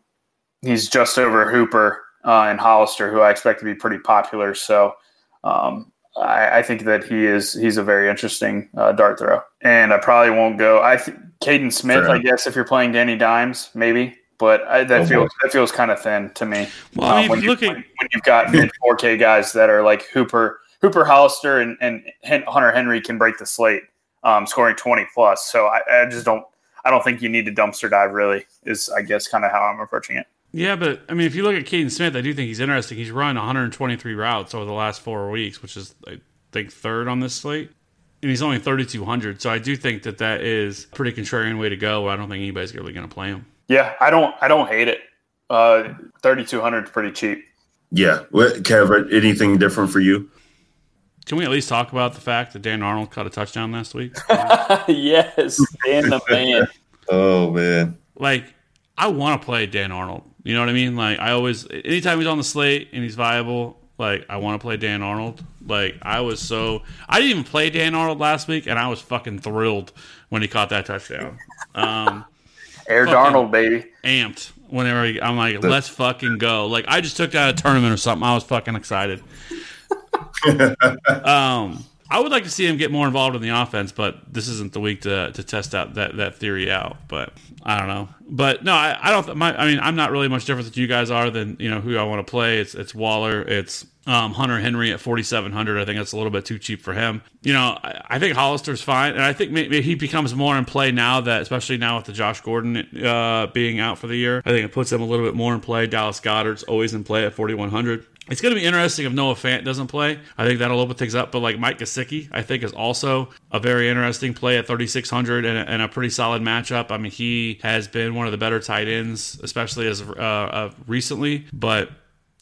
he's just over Hooper uh, and Hollister, who I expect to be pretty popular. So um, I, I, think that he is he's a very interesting uh, dart throw, and I probably won't go. I th- Kaden Smith, I guess, if you're playing Danny Dimes, maybe. But I, that oh, feels that feels kind of thin to me. Well, I mean, um, when, you, when, when, you've got mid 4K guys that are like Hooper, Hooper Hollister, and, and Hunter Henry can break the slate, um, scoring 20 plus. So I, I just don't I don't think you need to dumpster dive. Really, is I guess kind of how I'm approaching it. Yeah, but I mean, if you look at Kaden Smith, I do think he's interesting. He's run 123 routes over the last four weeks, which is I think third on this slate, and he's only 3,200. So I do think that that is a pretty contrarian way to go. I don't think anybody's really going to play him. Yeah, I don't. I don't hate it. Uh, 3,200 is pretty cheap. Yeah, what, Kev? Anything different for you? Can we at least talk about the fact that Dan Arnold caught a touchdown last week? yes, Dan the man. oh man! Like, I want to play Dan Arnold. You know what I mean? Like I always, anytime he's on the slate and he's viable, like I want to play Dan Arnold. Like I was so, I didn't even play Dan Arnold last week, and I was fucking thrilled when he caught that touchdown. Um, Air Darnold, baby, amped. Whenever he, I'm like, let's fucking go. Like I just took out a tournament or something. I was fucking excited. um, I would like to see him get more involved in the offense, but this isn't the week to, to test out that, that theory out. But I don't know. But no, I, I don't. My, I mean, I'm not really much different than you guys are than you know who I want to play. It's it's Waller. It's um, Hunter Henry at 4,700. I think that's a little bit too cheap for him. You know, I, I think Hollister's fine, and I think maybe he becomes more in play now that, especially now with the Josh Gordon uh, being out for the year. I think it puts him a little bit more in play. Dallas Goedert's always in play at 4,100. It's going to be interesting if Noah Fant doesn't play. I think that'll open things up. But like Mike Gesicki, I think is also a very interesting play at 3,600 and, and, a pretty solid matchup. I mean, he has been one of the better tight ends, especially as uh, uh, recently. But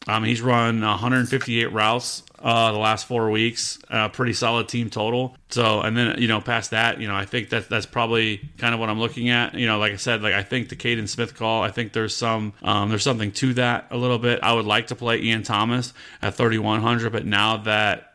um, he's run 158 routes uh, the last four weeks. Uh, pretty solid team total. So, and then you know, past that, you know, I think that that's probably kind of what I'm looking at. You know, like I said, like I think the Kaden Smith call. I think there's some um, there's something to that a little bit. I would like to play Ian Thomas at 3100, but now that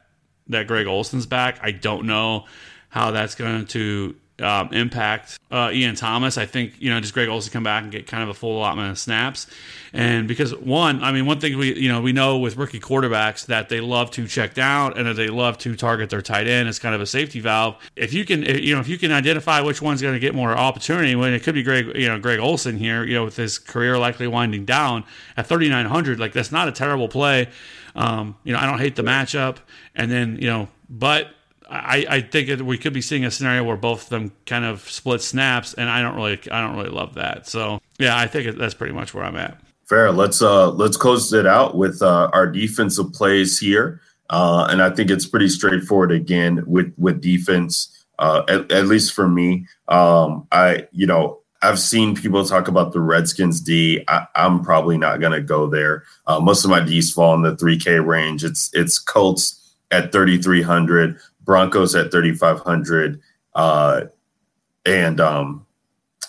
that Greg Olsen's back, I don't know how that's going to um, impact uh, Ian Thomas. I think you know just Greg Olsen come back and get kind of a full allotment of snaps, and because one, I mean one thing we you know we know with rookie quarterbacks that they love to check down and that they love to target their tight end as kind of a safety valve. If you can you know if you can identify which one's going to get more opportunity, when it could be Greg you know Greg Olsen here, you know with his career likely winding down at 3900, like that's not a terrible play. Um, you know I don't hate the matchup, and then you know but I, I think we could be seeing a scenario where both of them kind of split snaps, and I don't really I don't really love that. So yeah, I think that's pretty much where I'm at. Fair. Let's uh let's close it out with uh, our defensive plays here, uh, and I think it's pretty straightforward again with with defense. Uh, at, at least for me, um, I you know I've seen people talk about the Redskins D. I, I'm probably not going to go there. Uh, most of my D's fall in the 3K range. It's it's Colts at 3,300. Broncos at 3,500, uh, and um,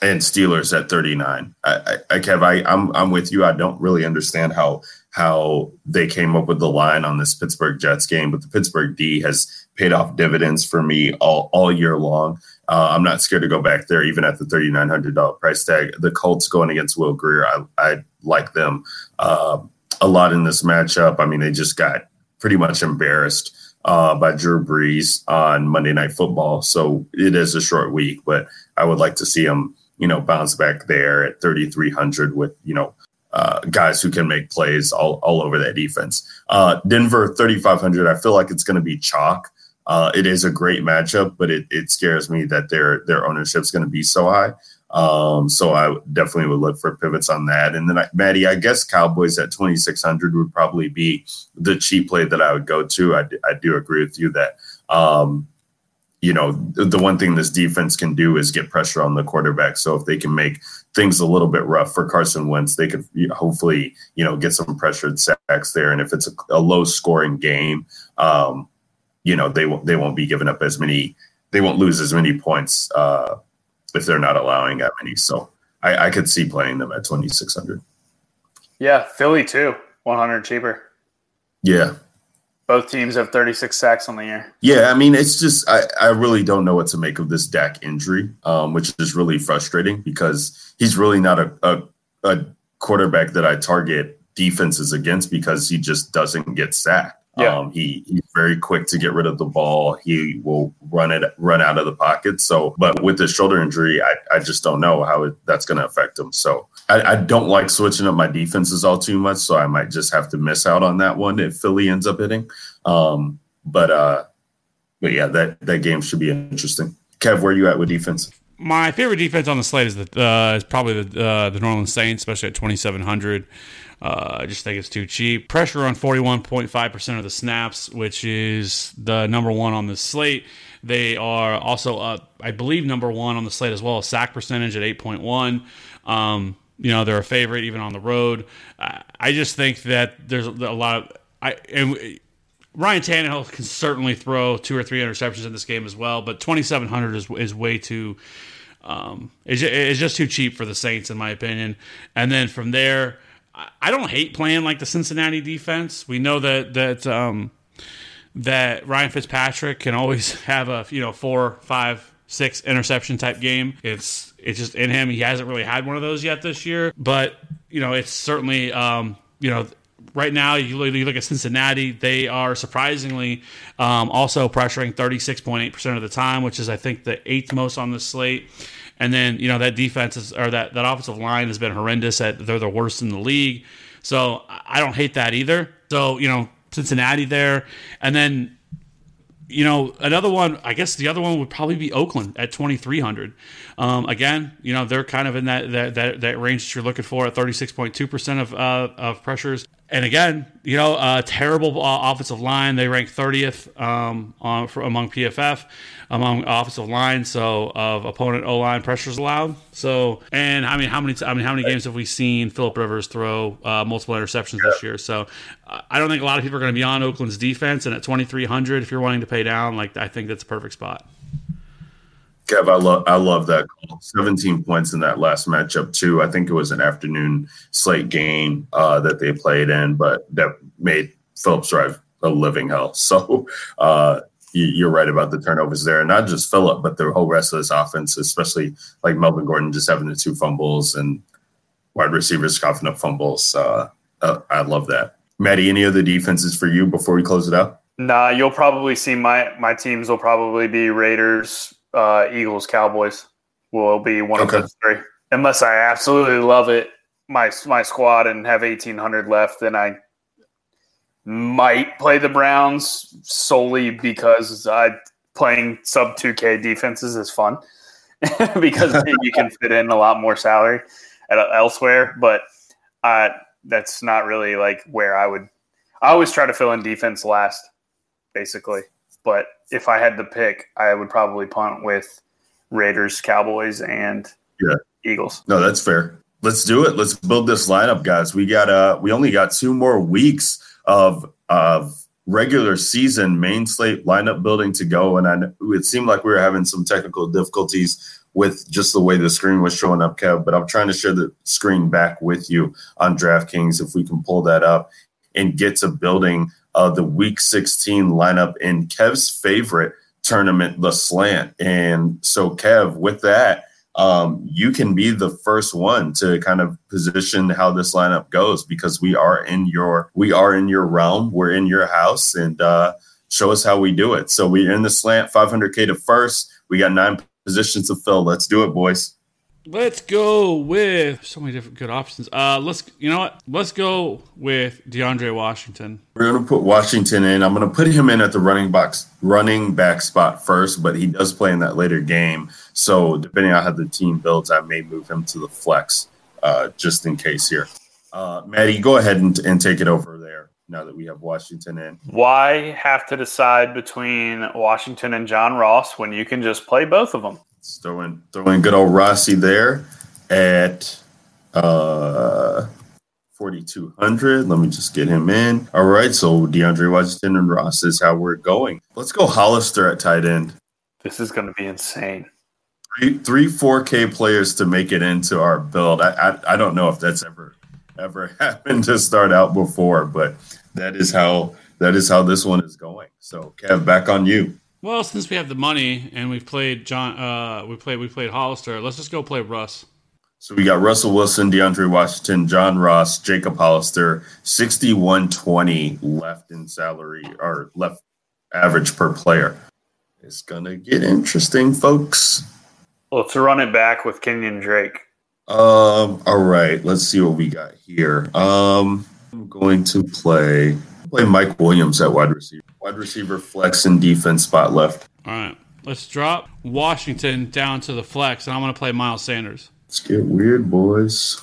and Steelers at 39. I, I, Kev, I, I'm I'm with you. I don't really understand how how they came up with the line on this Pittsburgh Jets game, but the Pittsburgh D has paid off dividends for me all all year long. Uh, I'm not scared to go back there, even at the $3,900 price tag. The Colts going against Will Grier, I, I like them uh, a lot in this matchup. I mean, they just got pretty much embarrassed uh, by Drew Brees on Monday Night Football. So it is a short week, but I would like to see him, you know, bounce back there at 3,300 with, you know, uh, guys who can make plays all, all over that defense. Uh, Denver 3,500, I feel like it's going to be chalk. Uh, it is a great matchup, but it, it scares me that their their ownership is going to be so high. Um, so I definitely would look for pivots on that. And then, I, Maddie, I guess Cowboys at 2,600 would probably be the cheap play that I would go to. I, I do agree with you that, um, you know, the one thing this defense can do is get pressure on the quarterback. So if they can make things a little bit rough for Carson Wentz, they could hopefully, you know, get some pressured sacks there. And if it's a, a low scoring game, um, you know, they won't, they won't be giving up as many, they won't lose as many points, uh, if they're not allowing that many. So I, I could see playing them at 2,600. Yeah, Philly too, 100 cheaper. Yeah. Both teams have 36 sacks on the year. Yeah, I mean, it's just I, I really don't know what to make of this Dak injury, um, which is really frustrating because he's really not a, a, a quarterback that I target defenses against because he just doesn't get sacked. Yeah. Um, he he's very quick to get rid of the ball. He will run it run out of the pocket. So, but with his shoulder injury, I, I just don't know how it, that's going to affect him. So, I, I don't like switching up my defenses all too much. So, I might just have to miss out on that one if Philly ends up hitting. Um, but uh, but yeah, that that game should be interesting. Kev, where you at with defense? My favorite defense on the slate is the uh, is probably the uh, the New Orleans Saints, especially at twenty seven hundred. Uh, I just think it's too cheap. Pressure on forty one point five percent of the snaps, which is the number one on the slate. They are also, I believe, number one on the slate as well. Sack percentage at eight point one. Um, you know they're a favorite even on the road. I, I just think that there's a lot of I and. Ryan Tannehill can certainly throw two or three interceptions in this game as well, but 2,700 is, is way too um, it's, it's just too cheap for the Saints, in my opinion. And then from there, I don't hate playing like the Cincinnati defense. We know that that um, that Ryan Fitzpatrick can always have a you know four, five, six interception type game. It's it's just in him. He hasn't really had one of those yet this year, but you know it's certainly um, you know right now you look, at Cincinnati, they are surprisingly um, also pressuring 36.8% of the time, which is I think the eighth most on the slate. And then you know that defense is or that that offensive line has been horrendous. At they're the worst in the league. So I don't hate that either. So you know Cincinnati there, and then you know, another one, I guess the other one would probably be Oakland at 2,300. Um, again, you know, they're kind of in that, that, that, that range that you're looking for at 36.2% of, uh, of pressures. And again, you know, a terrible uh, offensive line. They rank 30th um, on, for, among PFF, among offensive line. So of opponent O line pressures allowed. So, and I mean, how many, I mean, how many games have we seen Philip Rivers throw uh, multiple interceptions this year? So I don't think a lot of people are going to be on Oakland's defense. And at 2,300, if you're wanting to pay down, like I think that's a perfect spot. Kev, I love I love that call. 17 points in that last matchup too. I think it was an afternoon slate game uh, that they played in, but that made Phillips drive a living hell. So uh, you, are right about the turnovers there, and not just Philip, but the whole rest of this offense, especially like Melvin Gordon just having the two fumbles and wide receivers coughing up fumbles. Uh, uh I love that. Maddie, any other defenses for you before we close it out? Nah, you'll probably see my my teams will probably be Raiders, uh, Eagles, Cowboys will be one Okay. of those three. Unless I absolutely love it, my my squad and have eighteen hundred left, then I might play the Browns solely because I playing sub two K defenses is fun because you can fit in a lot more salary at, elsewhere. But uh, that's not really like where I would. I always try to fill in defense last, basically. But if I had to pick, I would probably punt with Raiders, Cowboys, and Yeah. Eagles. No, that's fair. Let's do it. Let's build this lineup, guys. We got uh we only got two more weeks of of regular season main slate lineup building to go. And I it seemed like we were having some technical difficulties with just the way the screen was showing up, Kev. But I'm trying to share the screen back with you on DraftKings if we can pull that up and get to building uh, the week 16 lineup in Kev's favorite tournament, the slant. And so, Kev, with that, um, you can be the first one to kind of position how this lineup goes because we are in your we are in your realm, we're in your house, and uh, show us how we do it. So we're in the slant, 500k to first. We got nine positions to fill. Let's do it, boys. Let's go with so many different good options. Uh, let's you know what? Let's go with DeAndre Washington. We're gonna put Washington in. I'm gonna put him in at the running box running back spot first, but he does play in that later game. So depending on how the team builds, I may move him to the flex uh, just in case here. Uh, Maddie, go ahead and, and take it over there now that we have Washington in. Why have to decide between Washington and John Ross when you can just play both of them? Let's throw in throw in good old Rossi there at uh 4200. Let me just get him in. All right, so DeAndre Washington and Ross is how we're going. Let's go Hollister at tight end. This is going to be insane. Three, three 4K players to make it into our build. I, I I don't know if that's ever ever happened to start out before, but that is how that is how this one is going. So, Kev, back on you. Well, since we have the money and we've played John, uh, we played we played Hollister. Let's just go play Russ. So we got Russell Wilson, DeAndre Washington, John Ross, Jacob Hollister, 6120 left in salary or left average per player. It's gonna get interesting, folks. Well, to run it back with Kenyan Drake. Um, all right, let's see what we got here. Um, I'm going to play play Mike Williams at wide receiver. Wide receiver flex and defense spot left. All right, let's drop Washington down to the flex, and I'm going to play Miles Sanders. Let's get weird, boys.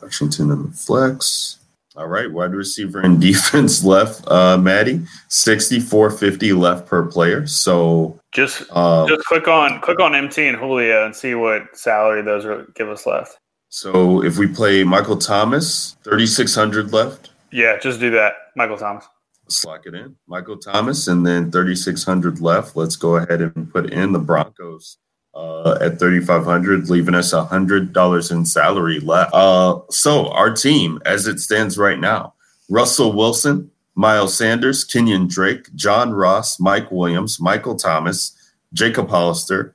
Washington and the flex. All right, wide receiver and defense left. Uh, Maddie, sixty four fifty left per player. So Just uh, just click on click on MT and Julio and see what salary those are, give us left. so if we play Michael Thomas, thirty six hundred left. Yeah, just do that, Michael Thomas. Let's lock it in. Michael Thomas, and then thirty six hundred left. Let's go ahead and put in the Broncos. Uh, at 3500 leaving us $100 in salary left. Uh, so, our team, as it stands right now Russell Wilson, Miles Sanders, Kenyan Drake, John Ross, Mike Williams, Michael Thomas, Jacob Hollister,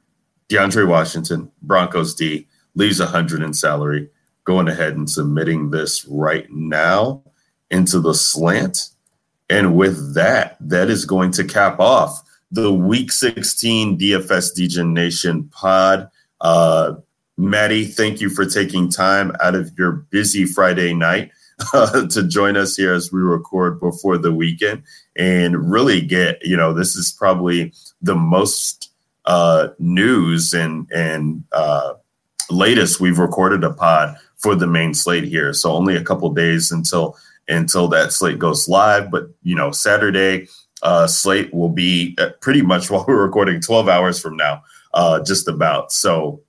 DeAndre Washington, Broncos D, leaves 100 in salary. Going ahead and submitting this right now into the slant. And with that, that is going to cap off the Week 16 DFS Degen Nation pod. Uh, Maddie, thank you for taking time out of your busy Friday night uh, to join us here as we record before the weekend and really get, you know, this is probably the most uh, news and, and uh, latest we've recorded a pod for the main slate here. So only a couple days until until that slate goes live. But, you know, Saturday, uh, slate will be uh, pretty much while we're recording 12 hours from now, uh, just about. So,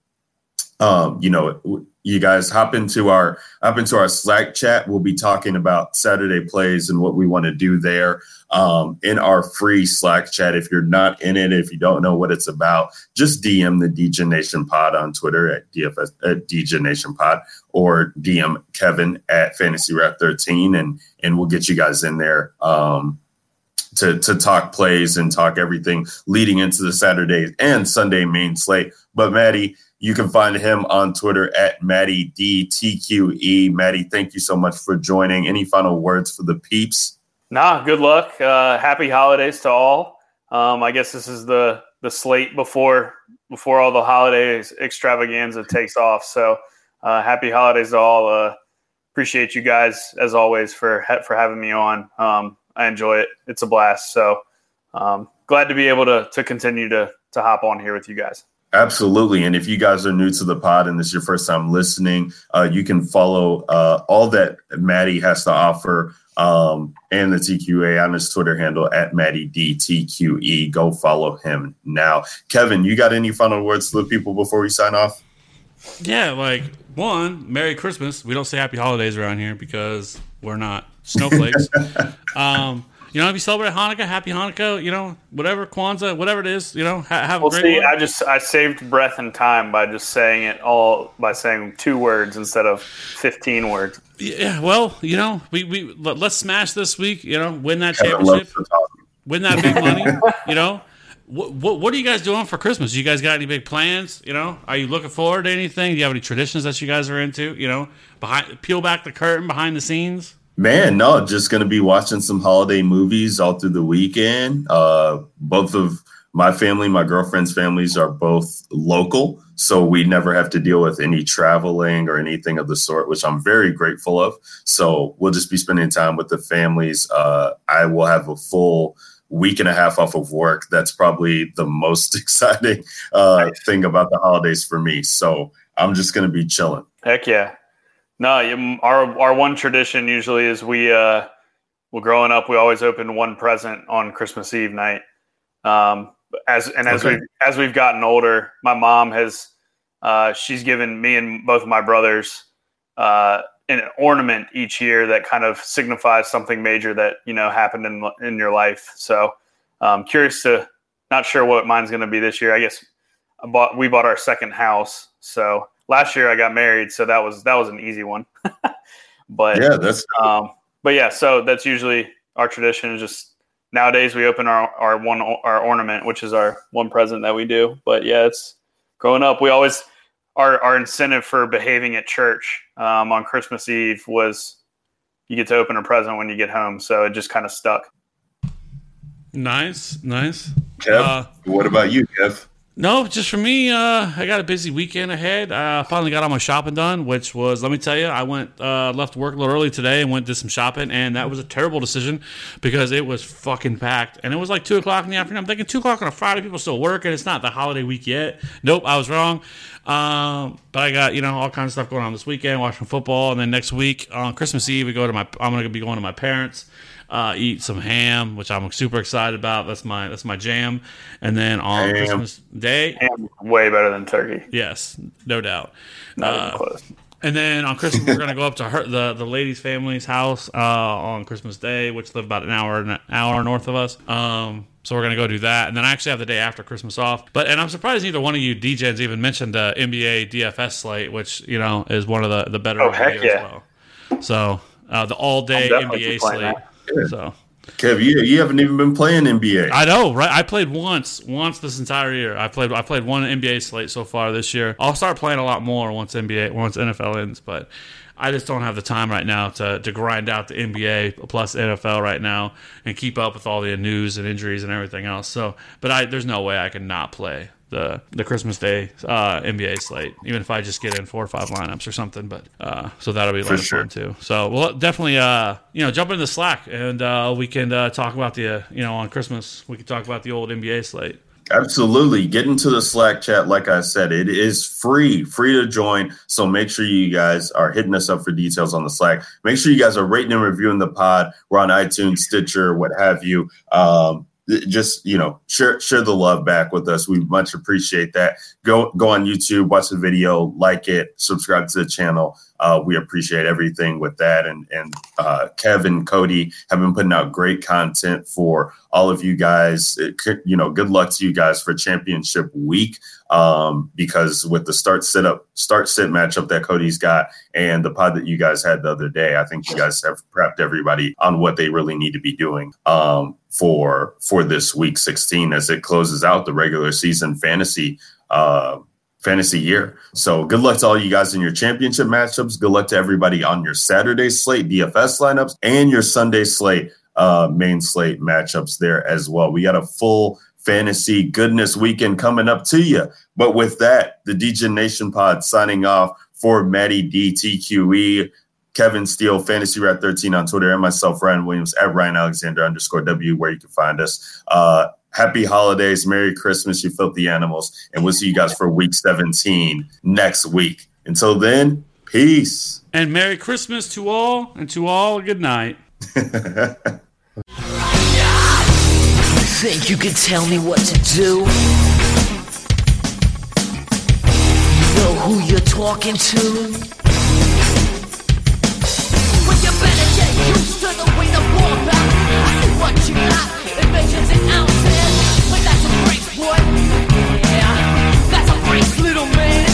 um, you know, you guys hop into our hop into our Slack chat. We'll be talking about Saturday plays and what we want to do there um, in our free Slack chat. If you're not in it, if you don't know what it's about, just DM the Degen Nation Pod on Twitter at DFS at Degen Nation Pod or DM Kevin at Fantasy Rap 13, and and we'll get you guys in there. Um, to to talk plays and talk everything leading into the Saturday and Sunday main slate. But Maddie, you can find him on Twitter at Maddie DTQE. Maddie, thank you so much for joining. Any final words for the peeps? Nah, good luck. Uh, happy holidays to all. Um, I guess this is the the slate before before all the holidays extravaganza takes off. So uh, happy holidays to all. Uh, appreciate you guys as always for for having me on. Um, I enjoy it. It's a blast. So um, glad to be able to to continue to to hop on here with you guys. Absolutely. And if you guys are new to the pod and this is your first time listening, uh, you can follow uh, all that Maddie has to offer um, and the TQA on his Twitter handle at Maddie DTQE. Go follow him now. Kevin, you got any final words to the people before we sign off? Yeah, like one, Merry Christmas. We don't say Happy Holidays around here because we're not snowflakes. um, you know, if you celebrate Hanukkah, Happy Hanukkah. You know, whatever Kwanzaa, whatever it is. You know, ha- have Well, a great see, one. I just I saved breath and time by just saying it all by saying two words instead of fifteen words. yeah, well, you know, we we let, us smash this week. You know, win that championship, loves to win that big money. You know. What, what, what are you guys doing for Christmas? You guys got any big plans? You know, are you looking forward to anything? Do you have any traditions that you guys are into? You know, behind peel back the curtain behind the scenes. Man, no, just going to be watching some holiday movies all through the weekend. Uh, both of my family, my girlfriend's families are both local, so we never have to deal with any traveling or anything of the sort, which I'm very grateful of. So we'll just be spending time with the families. Uh, I will have a full week and a half off of work. That's probably the most exciting uh, thing about the holidays for me. So I'm just going to be chilling. Heck yeah. No, you- our our one tradition usually is we uh well growing up we always opened one present on Christmas Eve night. Um as and as Okay. we as we've gotten older, my mom has uh she's given me and both of my brothers uh an ornament each year that kind of signifies something major that, you know, happened in in your life. So, um curious to not sure what mine's going to be this year. I guess I bought we bought our second house. So, last year I got married, so that was that was an easy one. but Yeah, that's um, but yeah, so that's usually our tradition is just nowadays we open our our one our ornament, which is our one present that we do. But yeah, it's growing up. We always our our incentive for behaving at church um, on Christmas Eve was you get to open a present when you get home. So it just kind of stuck. Nice, nice. Kev, Uh, what about you, Kev? No, just for me, uh, I got a busy weekend ahead. I finally got all my shopping done, which was, let me tell you, I went, uh, left work a little early today and went did some shopping, and that was a terrible decision because it was fucking packed. And it was like 2 o'clock in the afternoon. I'm thinking 2 o'clock on a Friday, people still working. It's not the holiday week yet. Nope, I was wrong. Um, but I got, you know, all kinds of stuff going on this weekend, watching football. And then next week on Christmas Eve, we go to my, I'm to be going to my parents uh, eat some ham, which I'm super excited about. That's my that's my jam. And then on Ham. Christmas Day, And way better than turkey. yes, no doubt. Not even Uh, close. and then on Christmas, we're gonna go up to her the the lady's family's house uh, on Christmas Day, which live about an hour an hour north of us. Um, so we're gonna go do that, and then I actually have the day after Christmas off. But and I'm surprised neither one of you DJs even mentioned the NBA DFS slate, which you know is one of the the better Oh, heck yeah. as well. So uh, the all day NBA slate. that. So Kev, you, you haven't even been playing NBA. I know, right? I played once, once this entire year. I played, I played one NBA slate so far this year. I'll start playing a lot more once NBA, once NFL ends, but I just don't have the time right now to to grind out the NBA plus NFL right now and keep up with all the news and injuries and everything else. So, but I, there's no way I can not play the the Christmas Day uh, NBA slate, even if I just get in four or five lineups or something. But uh, so that'll be a lot For of sure. fun too. So we'll definitely uh, you know jump into the Slack and uh, we can uh, talk about the uh, you know on Christmas we can talk about the old NBA slate. Absolutely. Get into the Slack chat. Like I said, it is free, free to join. So make sure you guys are hitting us up for details on the Slack. Make sure you guys are rating and reviewing the pod. We're on iTunes, Stitcher, what have you. Um, just you know, share share the love back with us. We much appreciate that. Go go on YouTube, watch the video, like it, subscribe to the channel. Uh, we appreciate everything with that. And and uh, Kevin, Cody have been putting out great content for all of you guys. Could- you know, good luck to you guys for championship week. Um, because with the start sit up, start sit matchup that Cody's got and the pod that you guys had the other day, I think you guys have prepped everybody on what they really need to be doing um, for for this week 16 as it closes out the regular season fantasy uh, fantasy year. So good luck to all you guys in your championship matchups. Good luck to everybody on your Saturday slate DFS lineups and your Sunday slate uh, main slate matchups there as well. We got a full fantasy goodness weekend coming up to you. But with that, the Degen Nation pod signing off for Maddie DTQE. Kevin Steele, Fantasy Rat 13 on Twitter, and myself, Ryan Williams, at Ryan Alexander underscore W, where you can find us. Uh, happy holidays, Merry Christmas, you filthy animals, and we'll see you guys for week 17 next week. Until then, peace. And Merry Christmas to all, and to all a good night. Think you can tell me what to do? Know who you're talking to? Well, you better get used to the way the war back. I see what you got, inventions and ounces. A. Yeah, that's a break, little man.